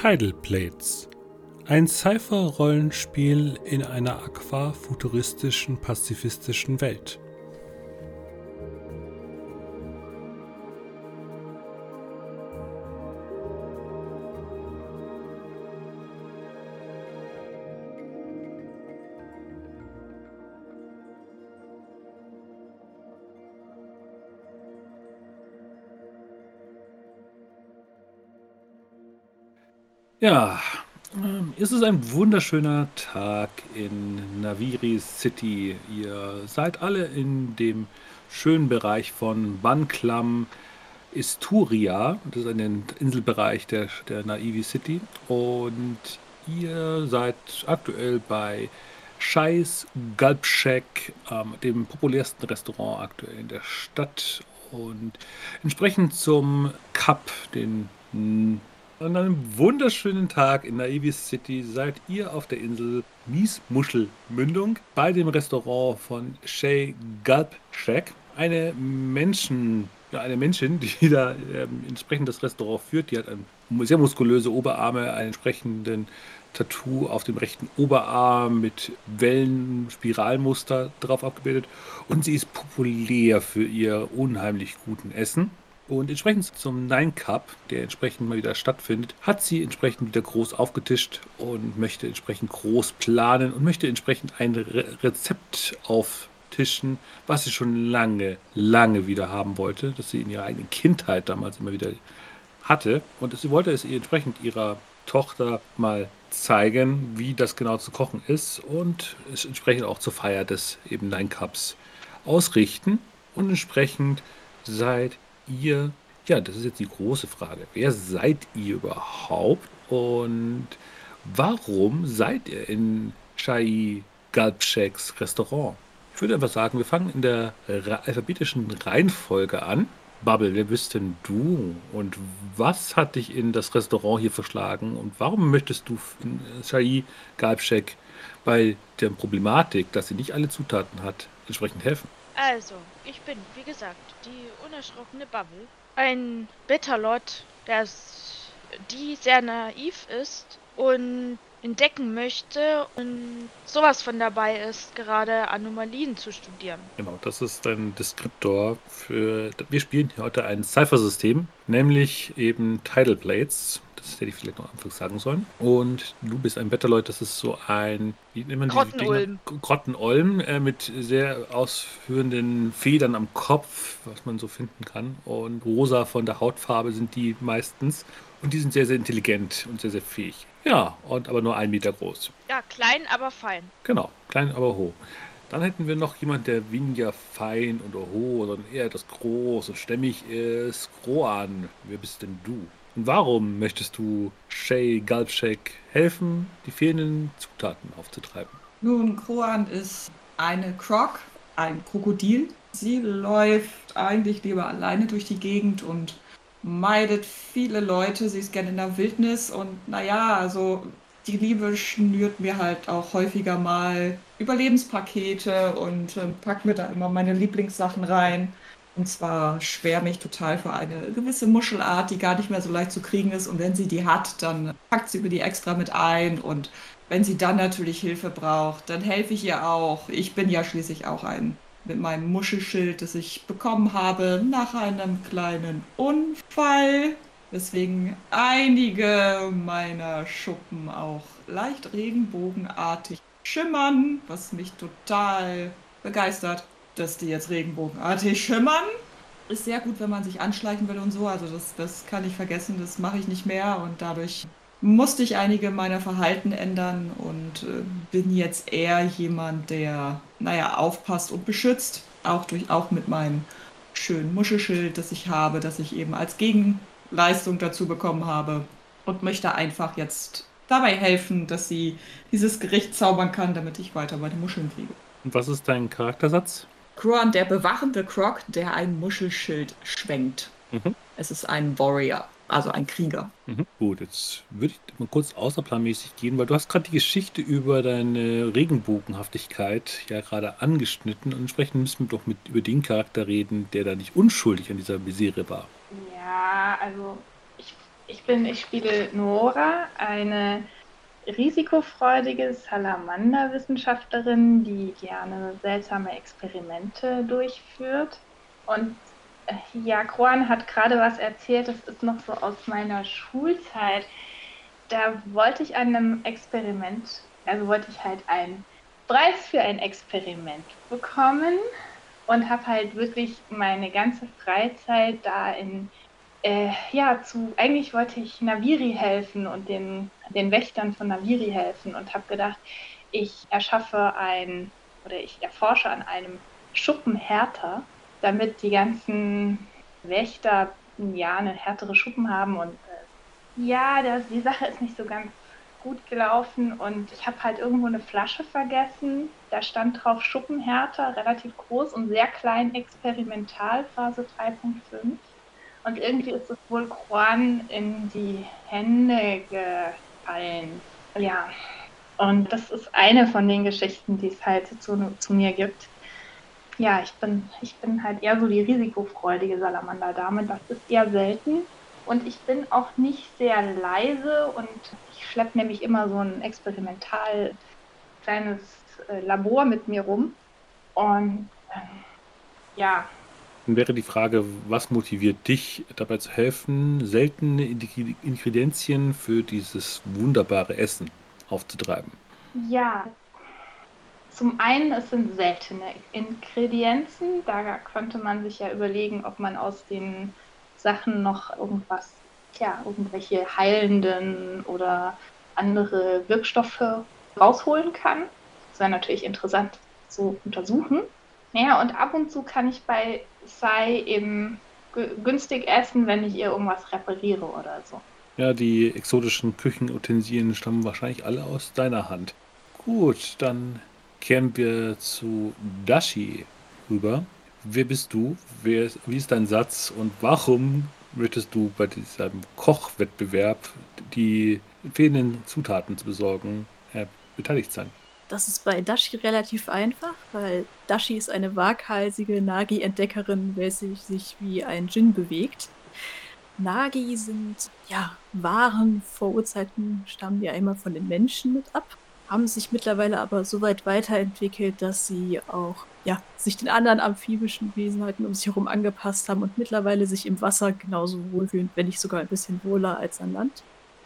Tidal Plates. Ein Cypher-Rollenspiel in einer aquafuturistischen, pazifistischen Welt. Ja, ähm, es ist ein wunderschöner Tag in Naviri City. Ihr seid alle in dem schönen Bereich von Banklam Isturia. Das ist ein Inselbereich der, der Naivi City. Und ihr seid aktuell bei Scheiß Galbschek, ähm, dem populärsten Restaurant aktuell in der Stadt. Und entsprechend zum Cup, den an einem wunderschönen Tag in Naive City seid ihr auf der Insel Miesmuschelmündung bei dem Restaurant von Shay Gulp Shack. Eine Menschen, ja, eine Menschin, die da ähm, entsprechend das Restaurant führt, die hat ein, sehr muskulöse Oberarme, einen entsprechenden Tattoo auf dem rechten Oberarm mit Wellen-Spiralmuster drauf abgebildet und sie ist populär für ihr unheimlich guten Essen. Und entsprechend zum Nine Cup, der entsprechend mal wieder stattfindet, hat sie entsprechend wieder groß aufgetischt und möchte entsprechend groß planen und möchte entsprechend ein Re Rezept auftischen, was sie schon lange, lange wieder haben wollte, das sie in ihrer eigenen Kindheit damals immer wieder hatte. Und sie wollte es ihr entsprechend ihrer Tochter mal zeigen, wie das genau zu kochen ist und es entsprechend auch zur Feier des eben Nine Cups ausrichten. Und entsprechend seit ihr? Ja, das ist jetzt die große Frage. Wer seid ihr überhaupt und warum seid ihr in Shai Galbscheks Restaurant? Ich würde einfach sagen, wir fangen in der alphabetischen Reihenfolge an. Bubble, wer bist denn du? Und was hat dich in das Restaurant hier verschlagen? Und warum möchtest du in Shai Galbschek bei der Problematik, dass sie nicht alle Zutaten hat, entsprechend helfen? Also, ich bin, wie gesagt, die unerschrockene Bubble. Ein Bitterlot, der die sehr naiv ist und entdecken möchte und sowas von dabei ist, gerade Anomalien zu studieren. Genau, das ist ein Deskriptor für. Wir spielen heute ein Cypher-System, nämlich eben Tidal Plates. Das hätte ich vielleicht noch anfangs sagen sollen. Und du bist ein Betterleut, das ist so ein, wie nennt man Grottenolm. Grottenolm äh, mit sehr ausführenden Federn am Kopf, was man so finden kann. Und rosa von der Hautfarbe sind die meistens. Und die sind sehr, sehr intelligent und sehr, sehr fähig. Ja, und aber nur ein Meter groß. Ja, klein, aber fein. Genau, klein, aber hoch. Dann hätten wir noch jemand, der weniger fein und hoch, sondern eher das groß und stämmig ist. Groan, wer bist denn du? Warum möchtest du Shay Galbshake helfen, die fehlenden Zutaten aufzutreiben? Nun, Kroan ist eine Croc, ein Krokodil. Sie läuft eigentlich lieber alleine durch die Gegend und meidet viele Leute. Sie ist gerne in der Wildnis und naja, also die Liebe schnürt mir halt auch häufiger mal Überlebenspakete und äh, packt mir da immer meine Lieblingssachen rein. Und zwar schwärme ich total für eine gewisse Muschelart, die gar nicht mehr so leicht zu kriegen ist. Und wenn sie die hat, dann packt sie mir die extra mit ein. Und wenn sie dann natürlich Hilfe braucht, dann helfe ich ihr auch. Ich bin ja schließlich auch ein mit meinem Muschelschild, das ich bekommen habe nach einem kleinen Unfall. Weswegen einige meiner Schuppen auch leicht regenbogenartig schimmern, was mich total begeistert dass die jetzt regenbogenartig schimmern. Ist sehr gut, wenn man sich anschleichen will und so. Also das, das kann ich vergessen, das mache ich nicht mehr und dadurch musste ich einige meiner Verhalten ändern und äh, bin jetzt eher jemand, der, naja, aufpasst und beschützt. Auch, durch, auch mit meinem schönen Muschelschild, das ich habe, das ich eben als Gegenleistung dazu bekommen habe. Und möchte einfach jetzt dabei helfen, dass sie dieses Gericht zaubern kann, damit ich weiter meine Muscheln kriege. Und was ist dein Charaktersatz? Croan, der bewachende Croc, der ein Muschelschild schwenkt. Mhm. Es ist ein Warrior, also ein Krieger. Mhm. Gut, jetzt würde ich mal kurz außerplanmäßig gehen, weil du hast gerade die Geschichte über deine Regenbogenhaftigkeit ja gerade angeschnitten und entsprechend müssen wir doch mit über den Charakter reden, der da nicht unschuldig an dieser Misere war. Ja, also ich, Ich bin, ich spiele Nora, eine risikofreudige Salamanderwissenschaftlerin, die gerne seltsame Experimente durchführt. Und äh, ja, Juan hat gerade was erzählt, das ist noch so aus meiner Schulzeit. Da wollte ich an einem Experiment, also wollte ich halt einen Preis für ein Experiment bekommen und habe halt wirklich meine ganze Freizeit da in äh, ja, zu, eigentlich wollte ich Naviri helfen und den, den Wächtern von Naviri helfen und habe gedacht, ich erschaffe ein oder ich erforsche an einem Schuppenhärter, damit die ganzen Wächter ja eine härtere Schuppen haben und äh, ja, das, die Sache ist nicht so ganz gut gelaufen und ich habe halt irgendwo eine Flasche vergessen. Da stand drauf Schuppenhärter, relativ groß und sehr klein, experimental, Phase 3.5. Und irgendwie ist es wohl Juan in die Hände gefallen. Ja. Und das ist eine von den Geschichten, die es halt zu, zu mir gibt. Ja, ich bin, ich bin halt eher so die risikofreudige Salamanderdame. Das ist eher selten. Und ich bin auch nicht sehr leise und ich schleppe nämlich immer so ein experimental kleines äh, Labor mit mir rum. Und ähm, ja, dann wäre die Frage, was motiviert dich dabei zu helfen, seltene Ingredienzien für dieses wunderbare Essen aufzutreiben? Ja, zum einen, es sind seltene Ingredienzen. Da könnte man sich ja überlegen, ob man aus den Sachen noch irgendwas, ja, irgendwelche heilenden oder andere Wirkstoffe rausholen kann. Das wäre natürlich interessant zu untersuchen. Naja, und ab und zu kann ich bei Sai eben günstig essen, wenn ich ihr irgendwas repariere oder so. Ja, die exotischen Küchenutensilien stammen wahrscheinlich alle aus deiner Hand. Gut, dann kehren wir zu Dashi rüber. Wer bist du? Wer ist, wie ist dein Satz und warum möchtest du bei diesem Kochwettbewerb die fehlenden Zutaten zu besorgen äh, beteiligt sein? Das ist bei Dashi relativ einfach, weil Dashi ist eine waghalsige Nagi-Entdeckerin, welche sich wie ein Djinn bewegt. Nagi sind ja Waren vor Urzeiten stammen ja immer von den Menschen mit ab, haben sich mittlerweile aber so weit weiterentwickelt, dass sie auch ja, sich den anderen amphibischen Wesenheiten um sich herum angepasst haben und mittlerweile sich im Wasser genauso wohlfühlen, wenn nicht sogar ein bisschen wohler als an Land.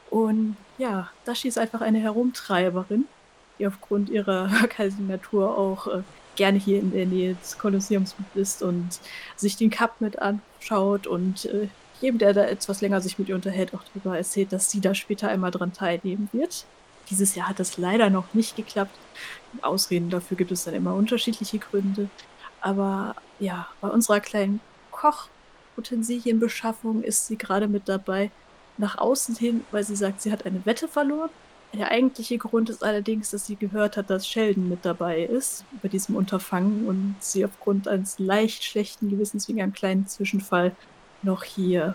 Und ja, Dashi ist einfach eine Herumtreiberin die aufgrund ihrer kalten Natur auch äh, gerne hier in der Nähe des Kolosseums ist und sich den Cup mit anschaut und äh, jedem, der da etwas länger sich mit ihr unterhält, auch darüber erzählt, dass sie da später einmal dran teilnehmen wird. Dieses Jahr hat das leider noch nicht geklappt. Ausreden dafür gibt es dann immer unterschiedliche Gründe. Aber ja, bei unserer kleinen Kochutensilienbeschaffung ist sie gerade mit dabei. Nach außen hin, weil sie sagt, sie hat eine Wette verloren der eigentliche Grund ist allerdings, dass sie gehört hat, dass Sheldon mit dabei ist bei diesem Unterfangen und sie aufgrund eines leicht schlechten Gewissens wegen einem kleinen Zwischenfall noch hier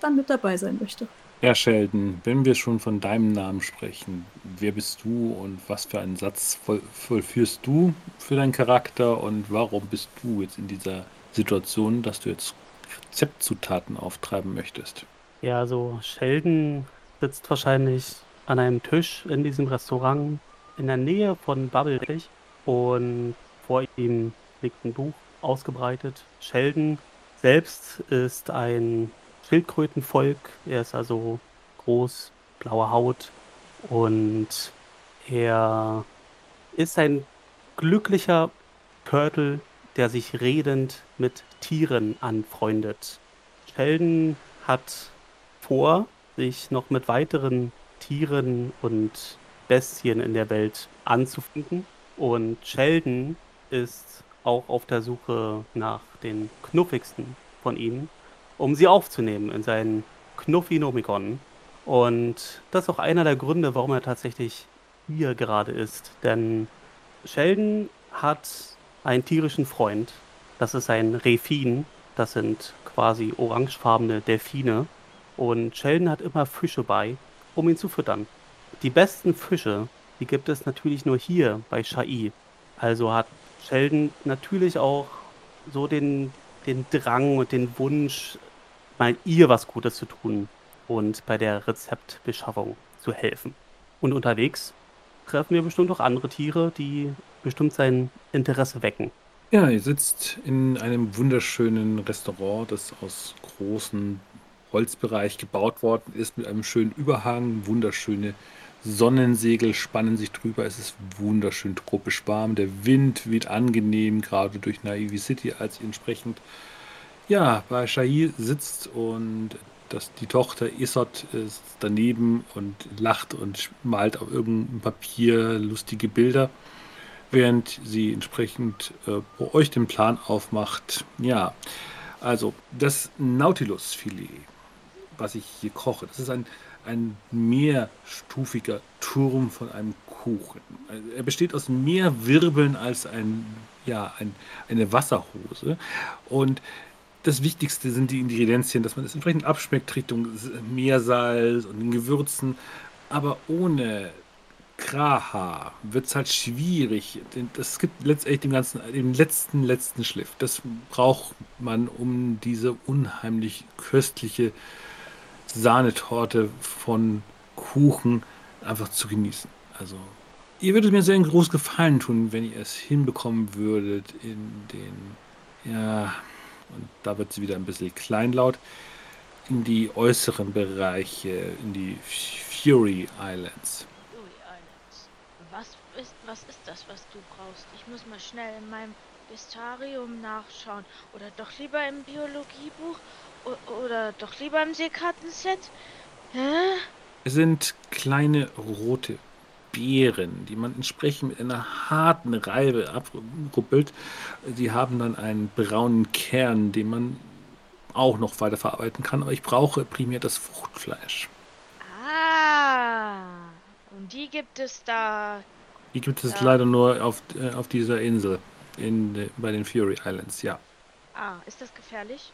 dann mit dabei sein möchte. Ja, Sheldon, wenn wir schon von deinem Namen sprechen, wer bist du und was für einen Satz voll, vollführst du für deinen Charakter und warum bist du jetzt in dieser Situation, dass du jetzt Rezeptzutaten auftreiben möchtest? Ja, also Sheldon sitzt wahrscheinlich an einem Tisch in diesem Restaurant in der Nähe von Bubblecake und vor ihm liegt ein Buch ausgebreitet. Sheldon selbst ist ein Schildkrötenvolk. Er ist also groß, blaue Haut und er ist ein glücklicher Turtle, der sich redend mit Tieren anfreundet. Sheldon hat vor, sich noch mit weiteren Tieren und Bestien in der Welt anzufinden. Und Sheldon ist auch auf der Suche nach den knuffigsten von ihnen, um sie aufzunehmen in seinen Knuffinomikon. Und das ist auch einer der Gründe, warum er tatsächlich hier gerade ist. Denn Sheldon hat einen tierischen Freund. Das ist ein Refin. Das sind quasi orangefarbene Delfine. Und Sheldon hat immer Fische bei, um ihn zu füttern. Die besten Fische, die gibt es natürlich nur hier bei Shai. Also hat Sheldon natürlich auch so den, den Drang und den Wunsch, mal ihr was Gutes zu tun. und bei der Rezeptbeschaffung zu helfen. Und unterwegs treffen wir bestimmt auch andere Tiere, die bestimmt sein Interesse wecken. Ja, ihr sitzt in einem wunderschönen Restaurant, das aus großem Holzbereich gebaut worden ist, mit einem schönen Überhang. Wunderschöne Sonnensegel spannen sich drüber. Es ist wunderschön tropisch warm. Der Wind weht angenehm, gerade durch Naive City, als ihr entsprechend ja, bei Shahir sitzt und dass die Tochter Isot ist daneben und lacht und malt auf irgendeinem Papier lustige Bilder, während sie entsprechend äh, bei euch den Plan aufmacht. Ja, also das Nautilus-Filet, was ich hier koche, das ist ein, ein mehrstufiger Turm von einem Kuchen. Also er besteht aus mehr Wirbeln als ein, ja, ein, eine Wasserhose und das Wichtigste sind die Ingredienzien, dass man es entsprechend abschmeckt Richtung Meersalz und den Gewürzen. Aber ohne Kraha wird es halt schwierig. Das gibt letztendlich den ganzen, den letzten, letzten Schliff. Das braucht man, um diese unheimlich köstliche Sahnetorte von Kuchen einfach zu genießen. Also, ihr würdet mir sehr einen großen Gefallen tun, wenn ihr es hinbekommen würdet, in den, ja, und da wird sie wieder ein bisschen kleinlaut, in die äußeren Bereiche, in die Fury Islands. Fury Islands. Was ist, was ist das, was du brauchst? Ich muss mal schnell in meinem Bistarium nachschauen. Oder doch lieber im Biologiebuch? O oder doch lieber im Seekartenset? Hä? Es sind kleine rote Beeren, die man entsprechend mit einer harten Reibe abruppelt. Die haben dann einen braunen Kern, den man auch noch weiter verarbeiten kann, aber ich brauche primär das Fruchtfleisch. Ah, und die gibt es da. Die gibt es ja. leider nur auf, äh, auf dieser Insel, in, bei den Fury Islands, ja. Ah, ist das gefährlich?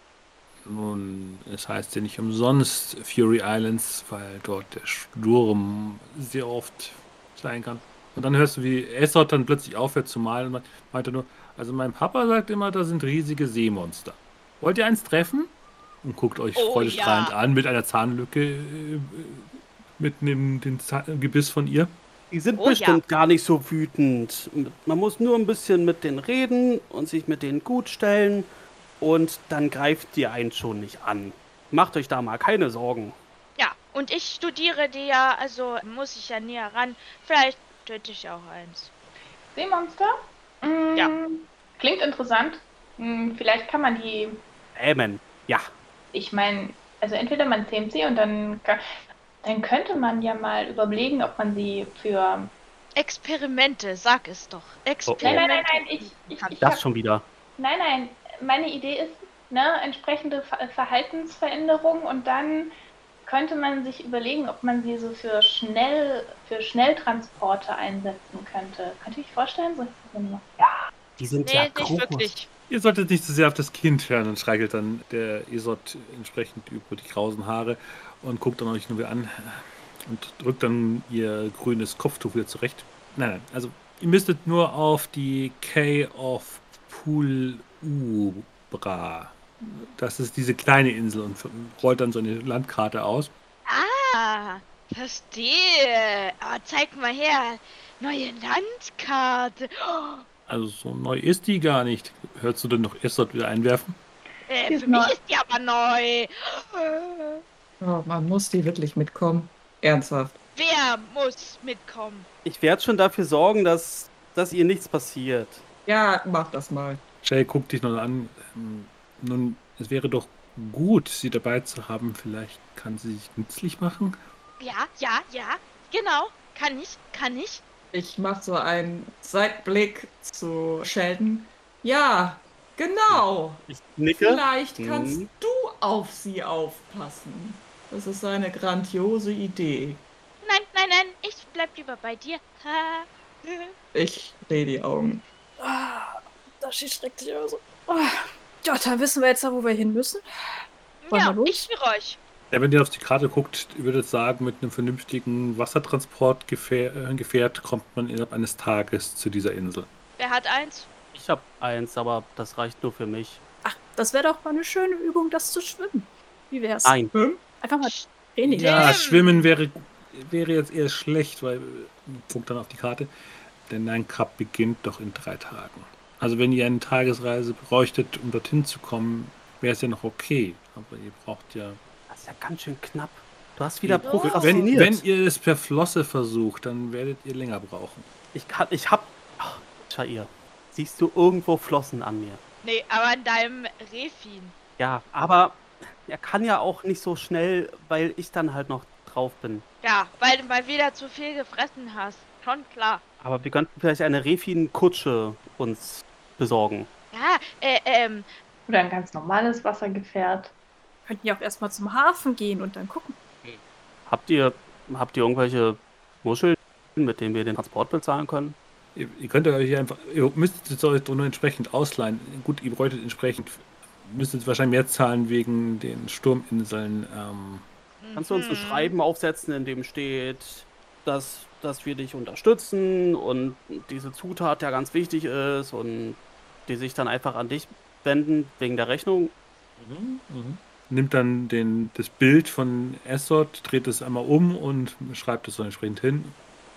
Nun, es heißt ja nicht umsonst Fury Islands, weil dort der Sturm sehr oft sein kann. Und dann hörst du, wie Essot dann plötzlich aufhört zu malen und meinte nur, also mein Papa sagt immer, da sind riesige Seemonster. Wollt ihr eins treffen? Und guckt euch oh, freudestrahlend ja. an mit einer Zahnlücke äh, mitten im den Gebiss von ihr. Die sind oh, bestimmt ja. gar nicht so wütend. Man muss nur ein bisschen mit denen reden und sich mit denen gut stellen und dann greift die einen schon nicht an. Macht euch da mal keine Sorgen. Und ich studiere die ja, also muss ich ja näher ran. Vielleicht töte ich auch eins. Seemonster? Mm, ja. Klingt interessant. Mm, vielleicht kann man die. Amen. Ja. Ich meine, also entweder man zähmt sie und dann, dann könnte man ja mal überlegen, ob man sie für. Experimente, sag es doch. Experimente. Nein, nein, nein, nein, ich. ich, ich das hab, schon wieder. Nein, nein, meine Idee ist, ne, entsprechende Verhaltensveränderungen und dann könnte man sich überlegen, ob man sie so für schnell für Schnelltransporte einsetzen könnte. Könnte ich vorstellen? So ja. Die sind nee, ja nicht wirklich. Ihr solltet nicht zu so sehr auf das Kind hören und streichelt dann der Isot entsprechend über die krausen Haare und guckt dann euch nur wieder an und drückt dann ihr grünes Kopftuch wieder zurecht. Nein, nein, also ihr müsstet nur auf die K of Pulubra das ist diese kleine Insel und rollt dann so eine Landkarte aus. Ah, verstehe. Aber zeig mal her. Neue Landkarte. Oh. Also so neu ist die gar nicht. Hörst du denn noch erst dort wieder einwerfen? Äh, für mich ist die aber neu. Oh, man muss die wirklich mitkommen. Ernsthaft. Wer muss mitkommen? Ich werde schon dafür sorgen, dass, dass ihr nichts passiert. Ja, mach das mal. Jay guckt dich noch an. Ähm, nun, es wäre doch gut, sie dabei zu haben. Vielleicht kann sie sich nützlich machen. Ja, ja, ja, genau. Kann ich, kann ich. Ich mache so einen Seitblick zu Sheldon. Ja, genau. Ich nicke. Vielleicht kannst hm. du auf sie aufpassen. Das ist eine grandiose Idee. Nein, nein, nein, ich bleib lieber bei dir. ich drehe die Augen. Ah, da schreckt sich also. Ah. Ja, dann wissen wir jetzt, wo wir hin müssen. Wollen ja, ich führe euch. Ja, wenn ihr auf die Karte guckt, ihr würdet sagen, mit einem vernünftigen Wassertransportgefährt kommt man innerhalb eines Tages zu dieser Insel. Wer hat eins? Ich habe eins, aber das reicht nur für mich. Ach, das wäre doch mal eine schöne Übung, das zu schwimmen. Wie wär's? Nein. Hm? Einfach mal Training. Ja! Schwimmen wäre, wäre jetzt eher schlecht, weil, Punkt dann auf die Karte, denn dein Cup beginnt doch in drei Tagen. Also wenn ihr eine Tagesreise bräuchtet, um dorthin zu kommen, wäre es ja noch okay. Aber ihr braucht ja... Das ist ja ganz schön knapp. Du hast wieder Ja. Wenn, prokrastiniert. wenn ihr es per Flosse versucht, dann werdet ihr länger brauchen. ich kann, ich hab. Ach, Shair, siehst du irgendwo Flossen an mir? Nee, aber an deinem Refin. Ja, aber er kann ja auch nicht so schnell, weil ich dann halt noch drauf bin. Ja, weil du mal wieder zu viel gefressen hast. Schon klar. Aber wir könnten vielleicht eine Refin-Kutsche uns besorgen. Ja, äh, ähm, Oder ein ganz normales Wassergefährt. Könnten ja auch erstmal zum Hafen gehen und dann gucken. Habt ihr, habt ihr irgendwelche Muscheln, mit denen wir den Transport bezahlen können? Ihr, ihr könnt euch hier einfach, ihr müsstet es euch nur entsprechend ausleihen. Gut, ihr bräuchtet entsprechend, müsstet wahrscheinlich mehr zahlen wegen den Sturminseln. Ähm, Kannst du uns ein mhm. Schreiben aufsetzen, in dem steht, dass, dass wir dich unterstützen und diese Zutat ja ganz wichtig ist und die sich dann einfach an dich wenden wegen der Rechnung? nimmt dann den, das Bild von Essot, dreht es einmal um und schreibt es so entsprechend hin.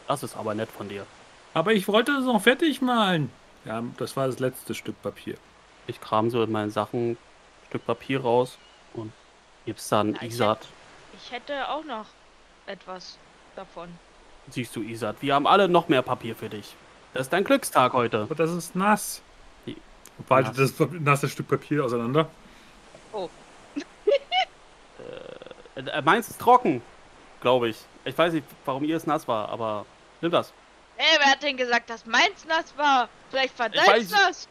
Das ist aber nett von dir. Aber ich wollte es noch fertig malen. Ja, das war das letzte Stück Papier. Ich kram so in meinen Sachen ein Stück Papier raus und gib's dann Ja, ich Isat. ich hätte auch noch etwas davon. Siehst du, Isat, wir haben alle noch mehr Papier für dich. Das ist dein Glückstag heute. Aber das ist nass. Nass? das nasse Stück Papier auseinander. Äh, äh, meins ist trocken, glaube ich. Ich weiß nicht, warum ihr es nass war, aber nimm das. Ey, wer hat denn gesagt, dass meins nass war? Vielleicht war Ich weiß- deins nass?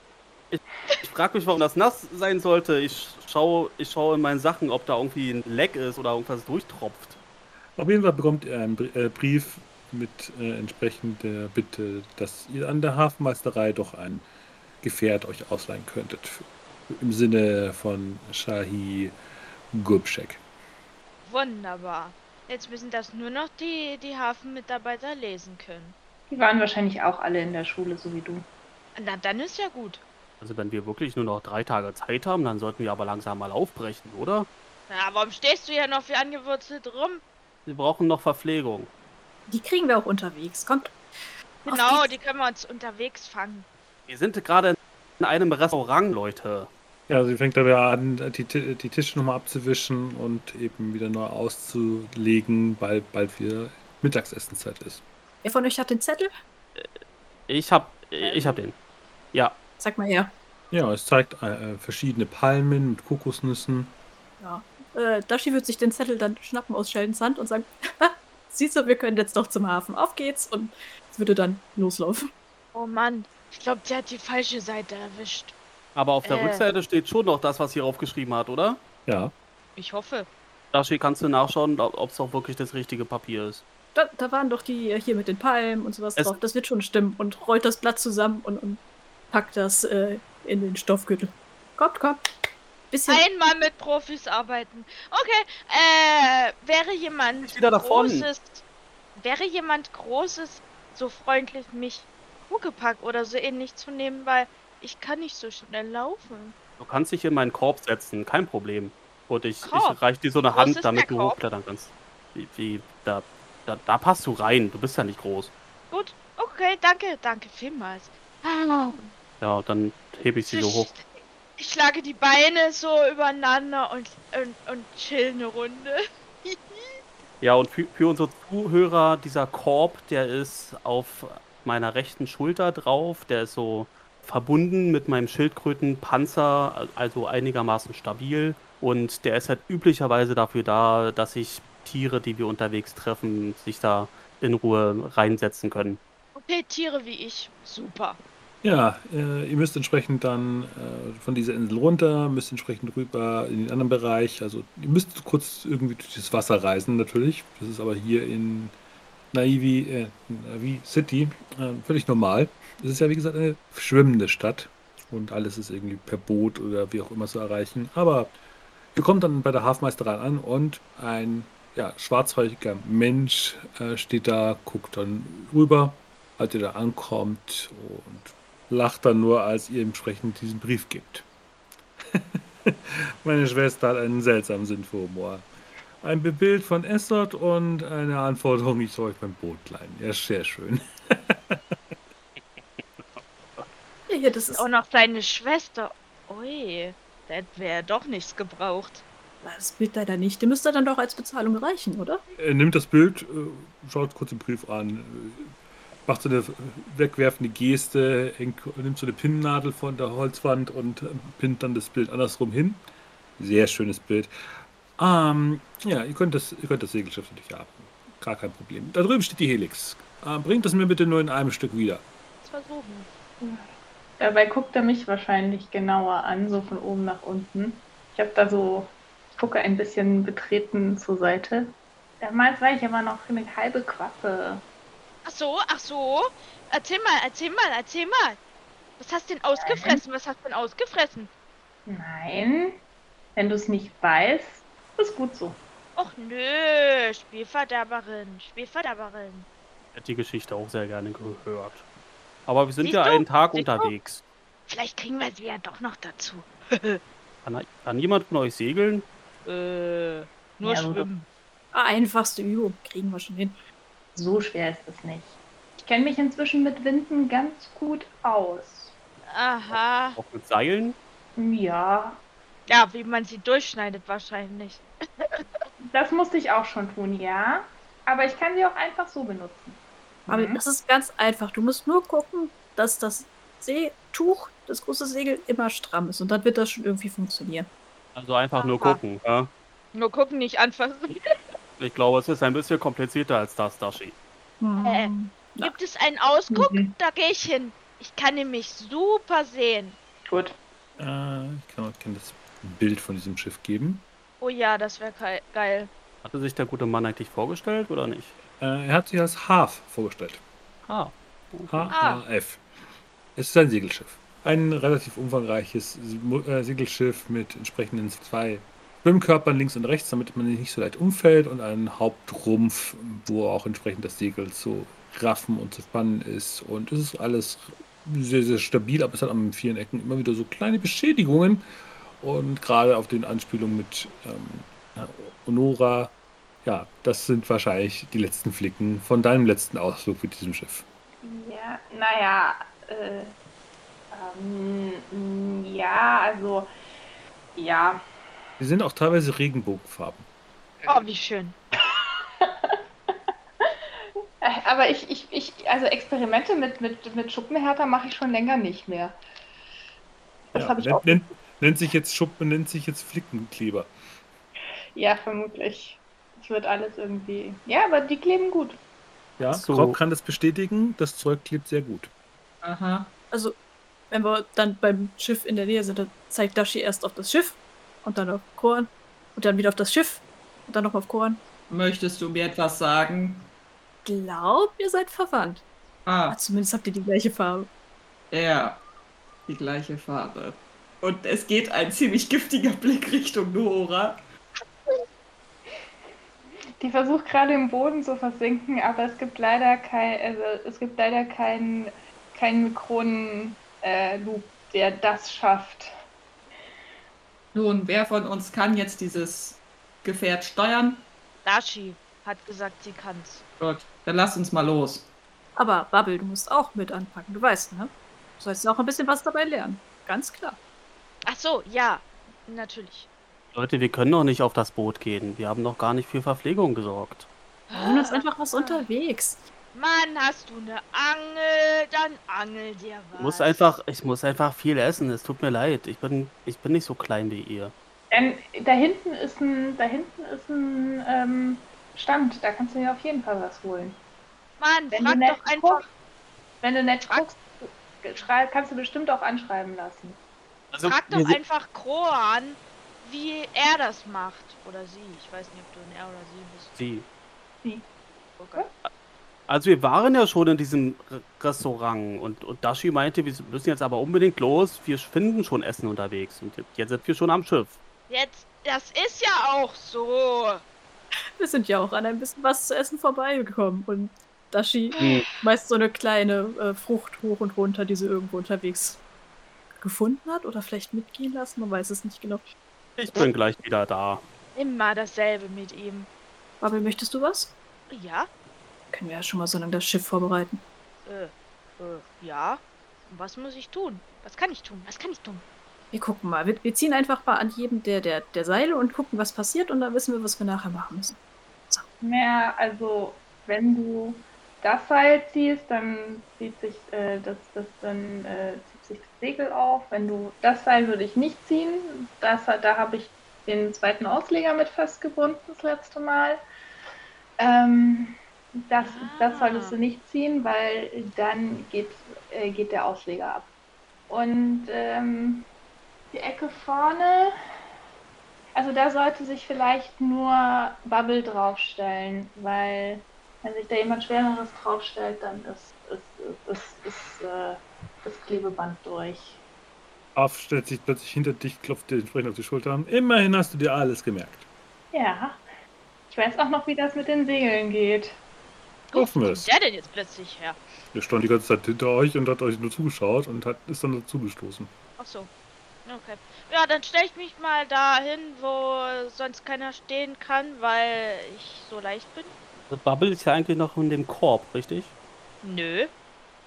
Ich frage mich, warum das nass sein sollte. Ich schaue ich schau in meinen Sachen, ob da irgendwie ein Leck ist oder irgendwas durchtropft. Auf jeden Fall bekommt ihr einen äh, Brief mit äh, entsprechender Bitte, dass ihr an der Hafenmeisterei doch ein Gefährt euch ausleihen könntet. Im Sinne von Shahi Gubschek. Wunderbar. Jetzt müssen das nur noch die, die Hafenmitarbeiter lesen können. Die waren wahrscheinlich auch alle in der Schule, so wie du. Na, dann ist ja gut. Also wenn wir wirklich nur noch drei Tage Zeit haben, dann sollten wir aber langsam mal aufbrechen, oder? Na, warum stehst du hier noch wie angewurzelt rum? Wir brauchen noch Verpflegung. Die kriegen wir auch unterwegs. Kommt. Genau, die können wir uns unterwegs fangen. Wir sind gerade in einem Restaurant, Leute. Ja, sie fängt dabei an, die, die Tische nochmal abzuwischen und eben wieder neu auszulegen, weil bald wieder Mittagsessenszeit ist. Wer von euch hat den Zettel? Ich hab, ich hab den. Ja, Sag mal her. Ja, es zeigt äh, verschiedene Palmen mit Kokosnüssen. Ja. Äh, Dashi wird sich den Zettel dann schnappen aus Sheldons Hand und sagen, "Ha, siehst du, wir können jetzt doch zum Hafen. Auf geht's. Und es würde dann loslaufen. Oh Mann, ich glaube, der hat die falsche Seite erwischt. aber auf der Äh. Rückseite steht schon noch das, was hier aufgeschrieben hat, oder? Ja, Ich hoffe. Dashi, kannst du nachschauen, ob es auch wirklich das richtige Papier ist. Da, da waren doch die äh, hier mit den Palmen und sowas Es- drauf. Das wird schon stimmen. Und rollt das Blatt zusammen und, und packt das äh, in den Stoffgürtel. Kommt, kommt. Bisschen. Einmal mit Profis arbeiten. Okay, äh, wäre jemand wieder davon. Großes, wäre jemand Großes so freundlich, mich Huckepack oder so ähnlich zu nehmen, weil ich kann nicht so schnell laufen. Du kannst dich in meinen Korb setzen, kein Problem. Und ich, Korb? ich reich dir so eine Hand, damit du hochklettern kannst. Wie, wie da, da, da passt du rein. Du bist ja nicht groß. Gut, okay, danke, danke vielmals. Ah, Ja, dann hebe ich sie so hoch. Ich schlage die Beine so übereinander und, und, und chill eine Runde. Ja, und für, für unsere Zuhörer, dieser Korb, der ist auf meiner rechten Schulter drauf. Der ist so verbunden mit meinem Schildkrötenpanzer, also einigermaßen stabil. Und der ist halt üblicherweise dafür da, dass sich Tiere, die wir unterwegs treffen, sich da in Ruhe reinsetzen können. Okay, Tiere wie ich. Super. Ja, äh, ihr müsst entsprechend dann äh, von dieser Insel runter, müsst entsprechend rüber in den anderen Bereich. Also ihr müsst kurz irgendwie durch das Wasser reisen natürlich. Das ist aber hier in Naivi, äh, Naivi City äh, völlig normal. Es ist ja wie gesagt eine schwimmende Stadt und alles ist irgendwie per Boot oder wie auch immer zu erreichen. Aber ihr kommt dann bei der Hafenmeisterei an und ein ja, schwarzhäutiger Mensch äh, steht da, guckt dann rüber, als ihr da ankommt und lacht dann nur, als ihr entsprechend diesen Brief gibt. Meine Schwester hat einen seltsamen Sinn für Humor. Ein Bild von Essert und eine Anforderung, ich soll euch mein Boot leihen. Ja, sehr schön. Ja, hier, das ist Auch noch seine Schwester. Ui, da hätten wir ja doch nichts gebraucht. das Bild leider nicht. Dem müsste dann doch als Bezahlung reichen, oder? Er nimmt das Bild, äh, schaut kurz den Brief an, äh, macht so eine wegwerfende Geste, nimmt so eine Pinnennadel von der Holzwand und äh, pinnt dann das Bild andersrum hin. Sehr schönes Bild. Ähm, ja, ihr könnt, das, ihr könnt das Segelschiff natürlich haben. Gar kein Problem. Da drüben steht die Helix. Ähm, bringt das mir bitte nur in einem Stück wieder. Das versuchen. Dabei guckt er mich wahrscheinlich genauer an, so von oben nach unten. Ich habe da so, ich gucke ein bisschen betreten zur Seite. Damals war ich aber noch eine halbe Quappe. Ach so, ach so. Erzähl mal, erzähl mal, erzähl mal. Was hast du denn ausgefressen? Was hast du denn ausgefressen? Nein, wenn du es nicht weißt, ist gut so. Och nö, Spielverderberin, Spielverderberin. Ich hätte die Geschichte auch sehr gerne gehört. Aber wir sind Siehst ja du? einen Tag Siehst du? unterwegs. Vielleicht kriegen wir sie ja doch noch dazu. Kann, kann jemand von euch segeln? Äh, nur Ja, gut. schwimmen. Ah, Einfachste Übung. Kriegen wir schon hin. So schwer ist es nicht. Ich kenne mich inzwischen mit Winden ganz gut aus. Aha. Auch mit Seilen? Ja, Ja, wie man sie durchschneidet wahrscheinlich. das musste ich auch schon tun, ja. Aber ich kann sie auch einfach so benutzen. Aber Mhm. das ist ganz einfach. Du musst nur gucken, dass das Seetuch, das große Segel, immer stramm ist. Und dann wird das schon irgendwie funktionieren. Also einfach nur Aha. gucken. Ja? Nur gucken, nicht anfassen. Ich glaube, es ist ein bisschen komplizierter als das, Dashi. Hm. Äh. Ja. Gibt es einen Ausguck? Mhm. Da gehe ich hin. Ich kann nämlich super sehen. Gut. Äh, ich kann euch gerne das Bild von diesem Schiff geben. Oh ja, das wäre geil. Hatte sich der gute Mann eigentlich vorgestellt oder nicht? Äh, er hat sich als Half vorgestellt. Ah. HAF. Es ist ein Segelschiff. Ein relativ umfangreiches äh, Segelschiff mit entsprechenden zwei Schwimmkörpern links und rechts, damit man nicht so leicht umfällt und einen Hauptrumpf, wo auch entsprechend das Segel zu raffen und zu spannen ist. Und es ist alles sehr, sehr stabil, aber es hat an vielen Ecken immer wieder so kleine Beschädigungen. Und gerade auf den Anspielungen mit ähm, ja, Honora, ja, das sind wahrscheinlich die letzten Flicken von deinem letzten Ausflug mit diesem Schiff. Ja, naja, äh, ähm, ja, also, ja, Die sind auch teilweise Regenbogenfarben. Oh, wie schön. Aber ich, ich, ich, also Experimente mit, mit, mit Schuppenhärter mache ich schon länger nicht mehr. Das Ja, habe ich nennt, auch. nennt, nennt sich jetzt Schuppen, nennt sich jetzt Flickenkleber. Ja, vermutlich. Es wird alles irgendwie. Ja, aber die kleben gut. Ja, So. Rob kann das bestätigen. Das Zeug klebt sehr gut. Aha. Also, wenn wir dann beim Schiff in der Nähe sind, dann zeigt Dashi erst auf das Schiff und dann auf Korn und dann wieder auf das Schiff und dann noch auf Korn. Möchtest du mir etwas sagen? Glaub, ihr seid verwandt. Ah, Ah, zumindest habt ihr die gleiche Farbe. ja. Die gleiche Farbe. Und es geht ein ziemlich giftiger Blick Richtung Nora. Die versucht gerade im Boden zu versinken, aber es gibt leider kein, also es gibt leider keinen keinen Mikronen äh, Loop, der das schafft. Nun, wer von uns kann jetzt dieses Gefährt steuern? Dashi hat gesagt, sie kann's. Gut, dann lass uns mal los. Aber Bubble, du musst auch mit anpacken, du weißt, ne? Du sollst auch ein bisschen was dabei lernen. Ganz klar. Ach so, ja, natürlich. Leute, wir können doch nicht auf das Boot gehen. Wir haben noch gar nicht für Verpflegung gesorgt. Wir holen uns einfach was unterwegs. Mann, hast du eine Angel, dann angel dir was. Ich muss einfach, ich muss einfach viel essen. Es tut mir leid. Ich bin, ich bin nicht so klein wie ihr. Denn da hinten ist ein, da hinten ist ein ähm, Stand, da kannst du dir auf jeden Fall was holen. Mann, Wenn du frag nett doch einfach. guckst, wenn du nett guckst, kannst du bestimmt auch anschreiben lassen. Also, Frag wir doch sind- einfach Kroan, wie er das macht. Oder sie. Ich weiß nicht, ob du ein Er oder sie bist. Sie. Okay. Also wir waren ja schon in diesem Restaurant und, und Dashi meinte, wir müssen jetzt aber unbedingt los. Wir finden schon Essen unterwegs. Und jetzt sind wir schon am Schiff. Jetzt, das ist ja auch so. Wir sind ja auch an ein bisschen was zu essen vorbeigekommen. Und Dashi Hm. schmeißt so eine kleine äh, Frucht hoch und runter, die sie irgendwo unterwegs gefunden hat oder vielleicht mitgehen lassen. Man weiß es nicht genau. Ich bin gleich wieder da. Immer dasselbe mit ihm. Bubble, möchtest du was? Ja? Können wir ja schon mal so lange das Schiff vorbereiten. Äh, äh, ja. Was muss ich tun? Was kann ich tun? Was kann ich tun? Wir gucken mal. Wir, wir ziehen einfach mal an jedem der, der, der Seile und gucken, was passiert und dann wissen wir, was wir nachher machen müssen. Naja, also wenn du das Seil ziehst, dann zieht sich äh, das, das dann äh, zieht das Segel auf. Wenn du das Seil würde ich nicht ziehen. Das, da habe ich den zweiten Ausleger mit festgebunden das letzte Mal. Ähm, das, das solltest du nicht ziehen, weil dann geht, äh, geht der Ausleger ab. Und ähm, die Ecke vorne, also da sollte sich vielleicht nur Bubble draufstellen, weil wenn sich da jemand Schwereres draufstellt, dann ist, ist, ist, ist, äh, das Klebeband durch. Af stellt sich plötzlich hinter dich, klopft dir entsprechend auf die Schulter. Immerhin hast du dir alles gemerkt. Ja. Ich weiß auch noch, wie das mit den Segeln geht. Wo Hoffen wir es. der denn jetzt plötzlich her? Der stand die ganze Zeit hinter euch und hat euch nur zugeschaut und hat, ist dann dazugestoßen. Ach so. Okay. Ja, dann stelle ich mich mal dahin, wo sonst keiner stehen kann, weil ich so leicht bin. Also Bubble ist ja eigentlich noch in dem Korb, richtig? Nö.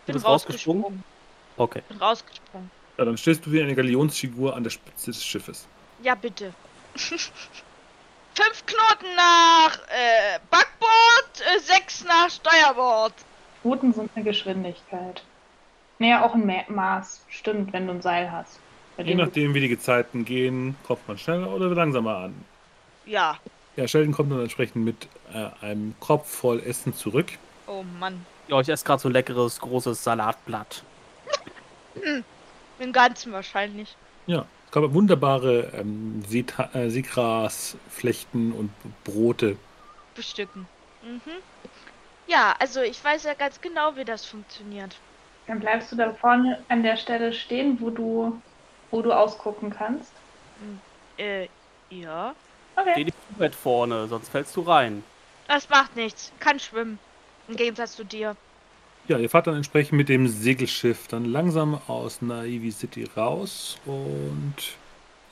Bin rausgesprungen? rausgesprungen. Okay. Bin rausgesprungen. Ja, dann stehst du wie eine Galionsfigur an der Spitze des Schiffes. Ja, bitte. Fünf Knoten nach äh, Backbord, äh, sechs nach Steuerbord. Routen sind eine Geschwindigkeit. Naja, auch ein Ma Maß. Stimmt, wenn du ein Seil hast. Bei Je nachdem, wie die Gezeiten gehen, kommt man schneller oder langsamer an. Ja. Ja, Sheldon kommt dann entsprechend mit äh, einem Kopf voll Essen zurück. Oh Mann. Ja, ich esse gerade so ein leckeres, großes Salatblatt. Im Ganzen wahrscheinlich. Ja, es gab wunderbare ähm, äh, Seegrasflechten und Brote. Bestücken. Mhm. Ja, also ich weiß ja ganz genau, wie das funktioniert. Dann bleibst du da vorne an der Stelle stehen, wo du, wo du ausgucken kannst. Äh, ja. Steh Okay. nicht zu weit vorne, sonst fällst du rein. Das macht nichts. Kann schwimmen. Im Gegensatz zu dir. Ja, ihr fahrt dann entsprechend mit dem Segelschiff dann langsam aus Naivi City raus und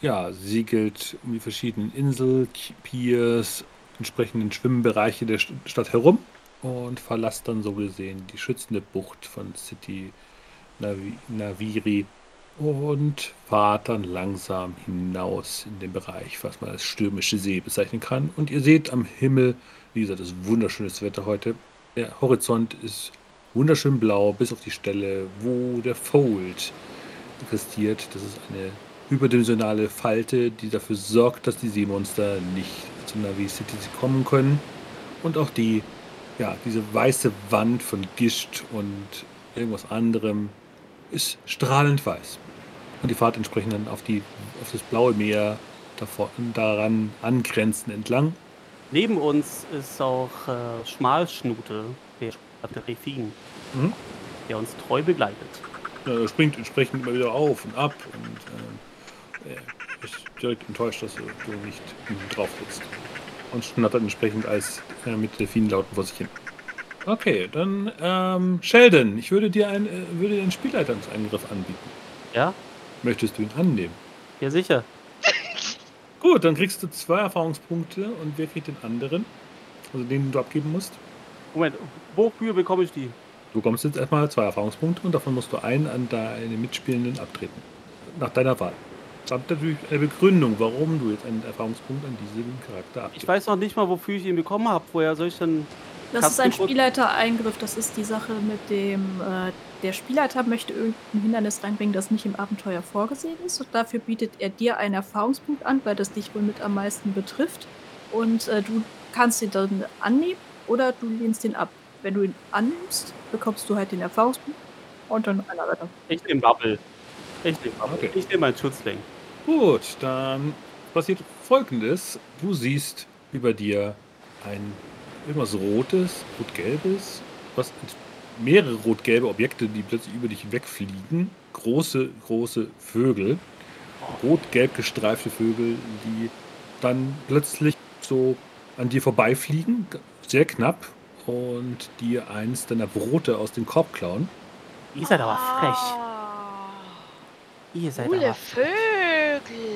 ja, segelt um die verschiedenen Insel, Piers, entsprechenden Schwimmbereiche der St- Stadt herum und verlasst dann so gesehen die schützende Bucht von City Navi Naviri und fahrt dann langsam hinaus in den Bereich, was man als stürmische See bezeichnen kann. Und ihr seht am Himmel, wie gesagt, es ist wunderschönes Wetter heute. Der Horizont ist wunderschön blau, bis auf die Stelle, wo der Fold existiert. Das ist eine überdimensionale Falte, die dafür sorgt, dass die Seemonster nicht zu Navi City kommen können. Und auch die, ja, diese weiße Wand von Gischt und irgendwas anderem ist strahlend weiß. Und die Fahrt entsprechend dann auf, die, auf das blaue Meer davor, daran angrenzend entlang. Neben uns ist auch äh, Schmalschnute, der Refin, Mhm. der uns treu begleitet. Ja, er springt entsprechend immer wieder auf und ab und er ist direkt enttäuscht, dass du nicht drauf sitzt. Und schnattert entsprechend als äh, mit Delfinlauten vor sich hin. Okay, dann ähm, Sheldon, ich würde dir ein, äh, würde dir einen Spielleitungsangriff anbieten. Ja? Möchtest du ihn annehmen? Ja, sicher. Gut, dann kriegst du zwei Erfahrungspunkte und wer kriegt den anderen? Also den du abgeben musst. Moment, wofür bekomme ich die? Du bekommst jetzt erstmal zwei Erfahrungspunkte und davon musst du einen an deine Mitspielenden abtreten. Nach deiner Wahl. Es hat natürlich eine Begründung, warum du jetzt einen Erfahrungspunkt an diesen Charakter abgibst. Ich weiß noch nicht mal, wofür ich ihn bekommen habe. Woher soll ich denn. Das ist ein Spielleiter-Eingriff. Das ist die Sache mit dem, äh, der Spielleiter möchte irgendein Hindernis reinbringen, das nicht im Abenteuer vorgesehen ist. Und dafür bietet er dir einen Erfahrungspunkt an, weil das dich wohl mit am meisten betrifft. Und äh, du kannst ihn dann annehmen oder du lehnst ihn ab. Wenn du ihn annimmst, bekommst du halt den Erfahrungspunkt und dann einer weiter. Ich nehme Bubble. Ich nehme Bubble. Okay. Ich nehme meinen Schützling. Gut, dann passiert folgendes. Du siehst über dir ein irgendwas Rotes, Rot-Gelbes, was mehrere rot-gelbe Objekte, die plötzlich über dich wegfliegen. Große, große Vögel. Rot-gelb gestreifte Vögel, die dann plötzlich so an dir vorbeifliegen, sehr knapp, und dir eins deiner Brote aus dem Korb klauen. Ihr seid aber frech. Ah, Ihr seid Coole aber frech. Vögel.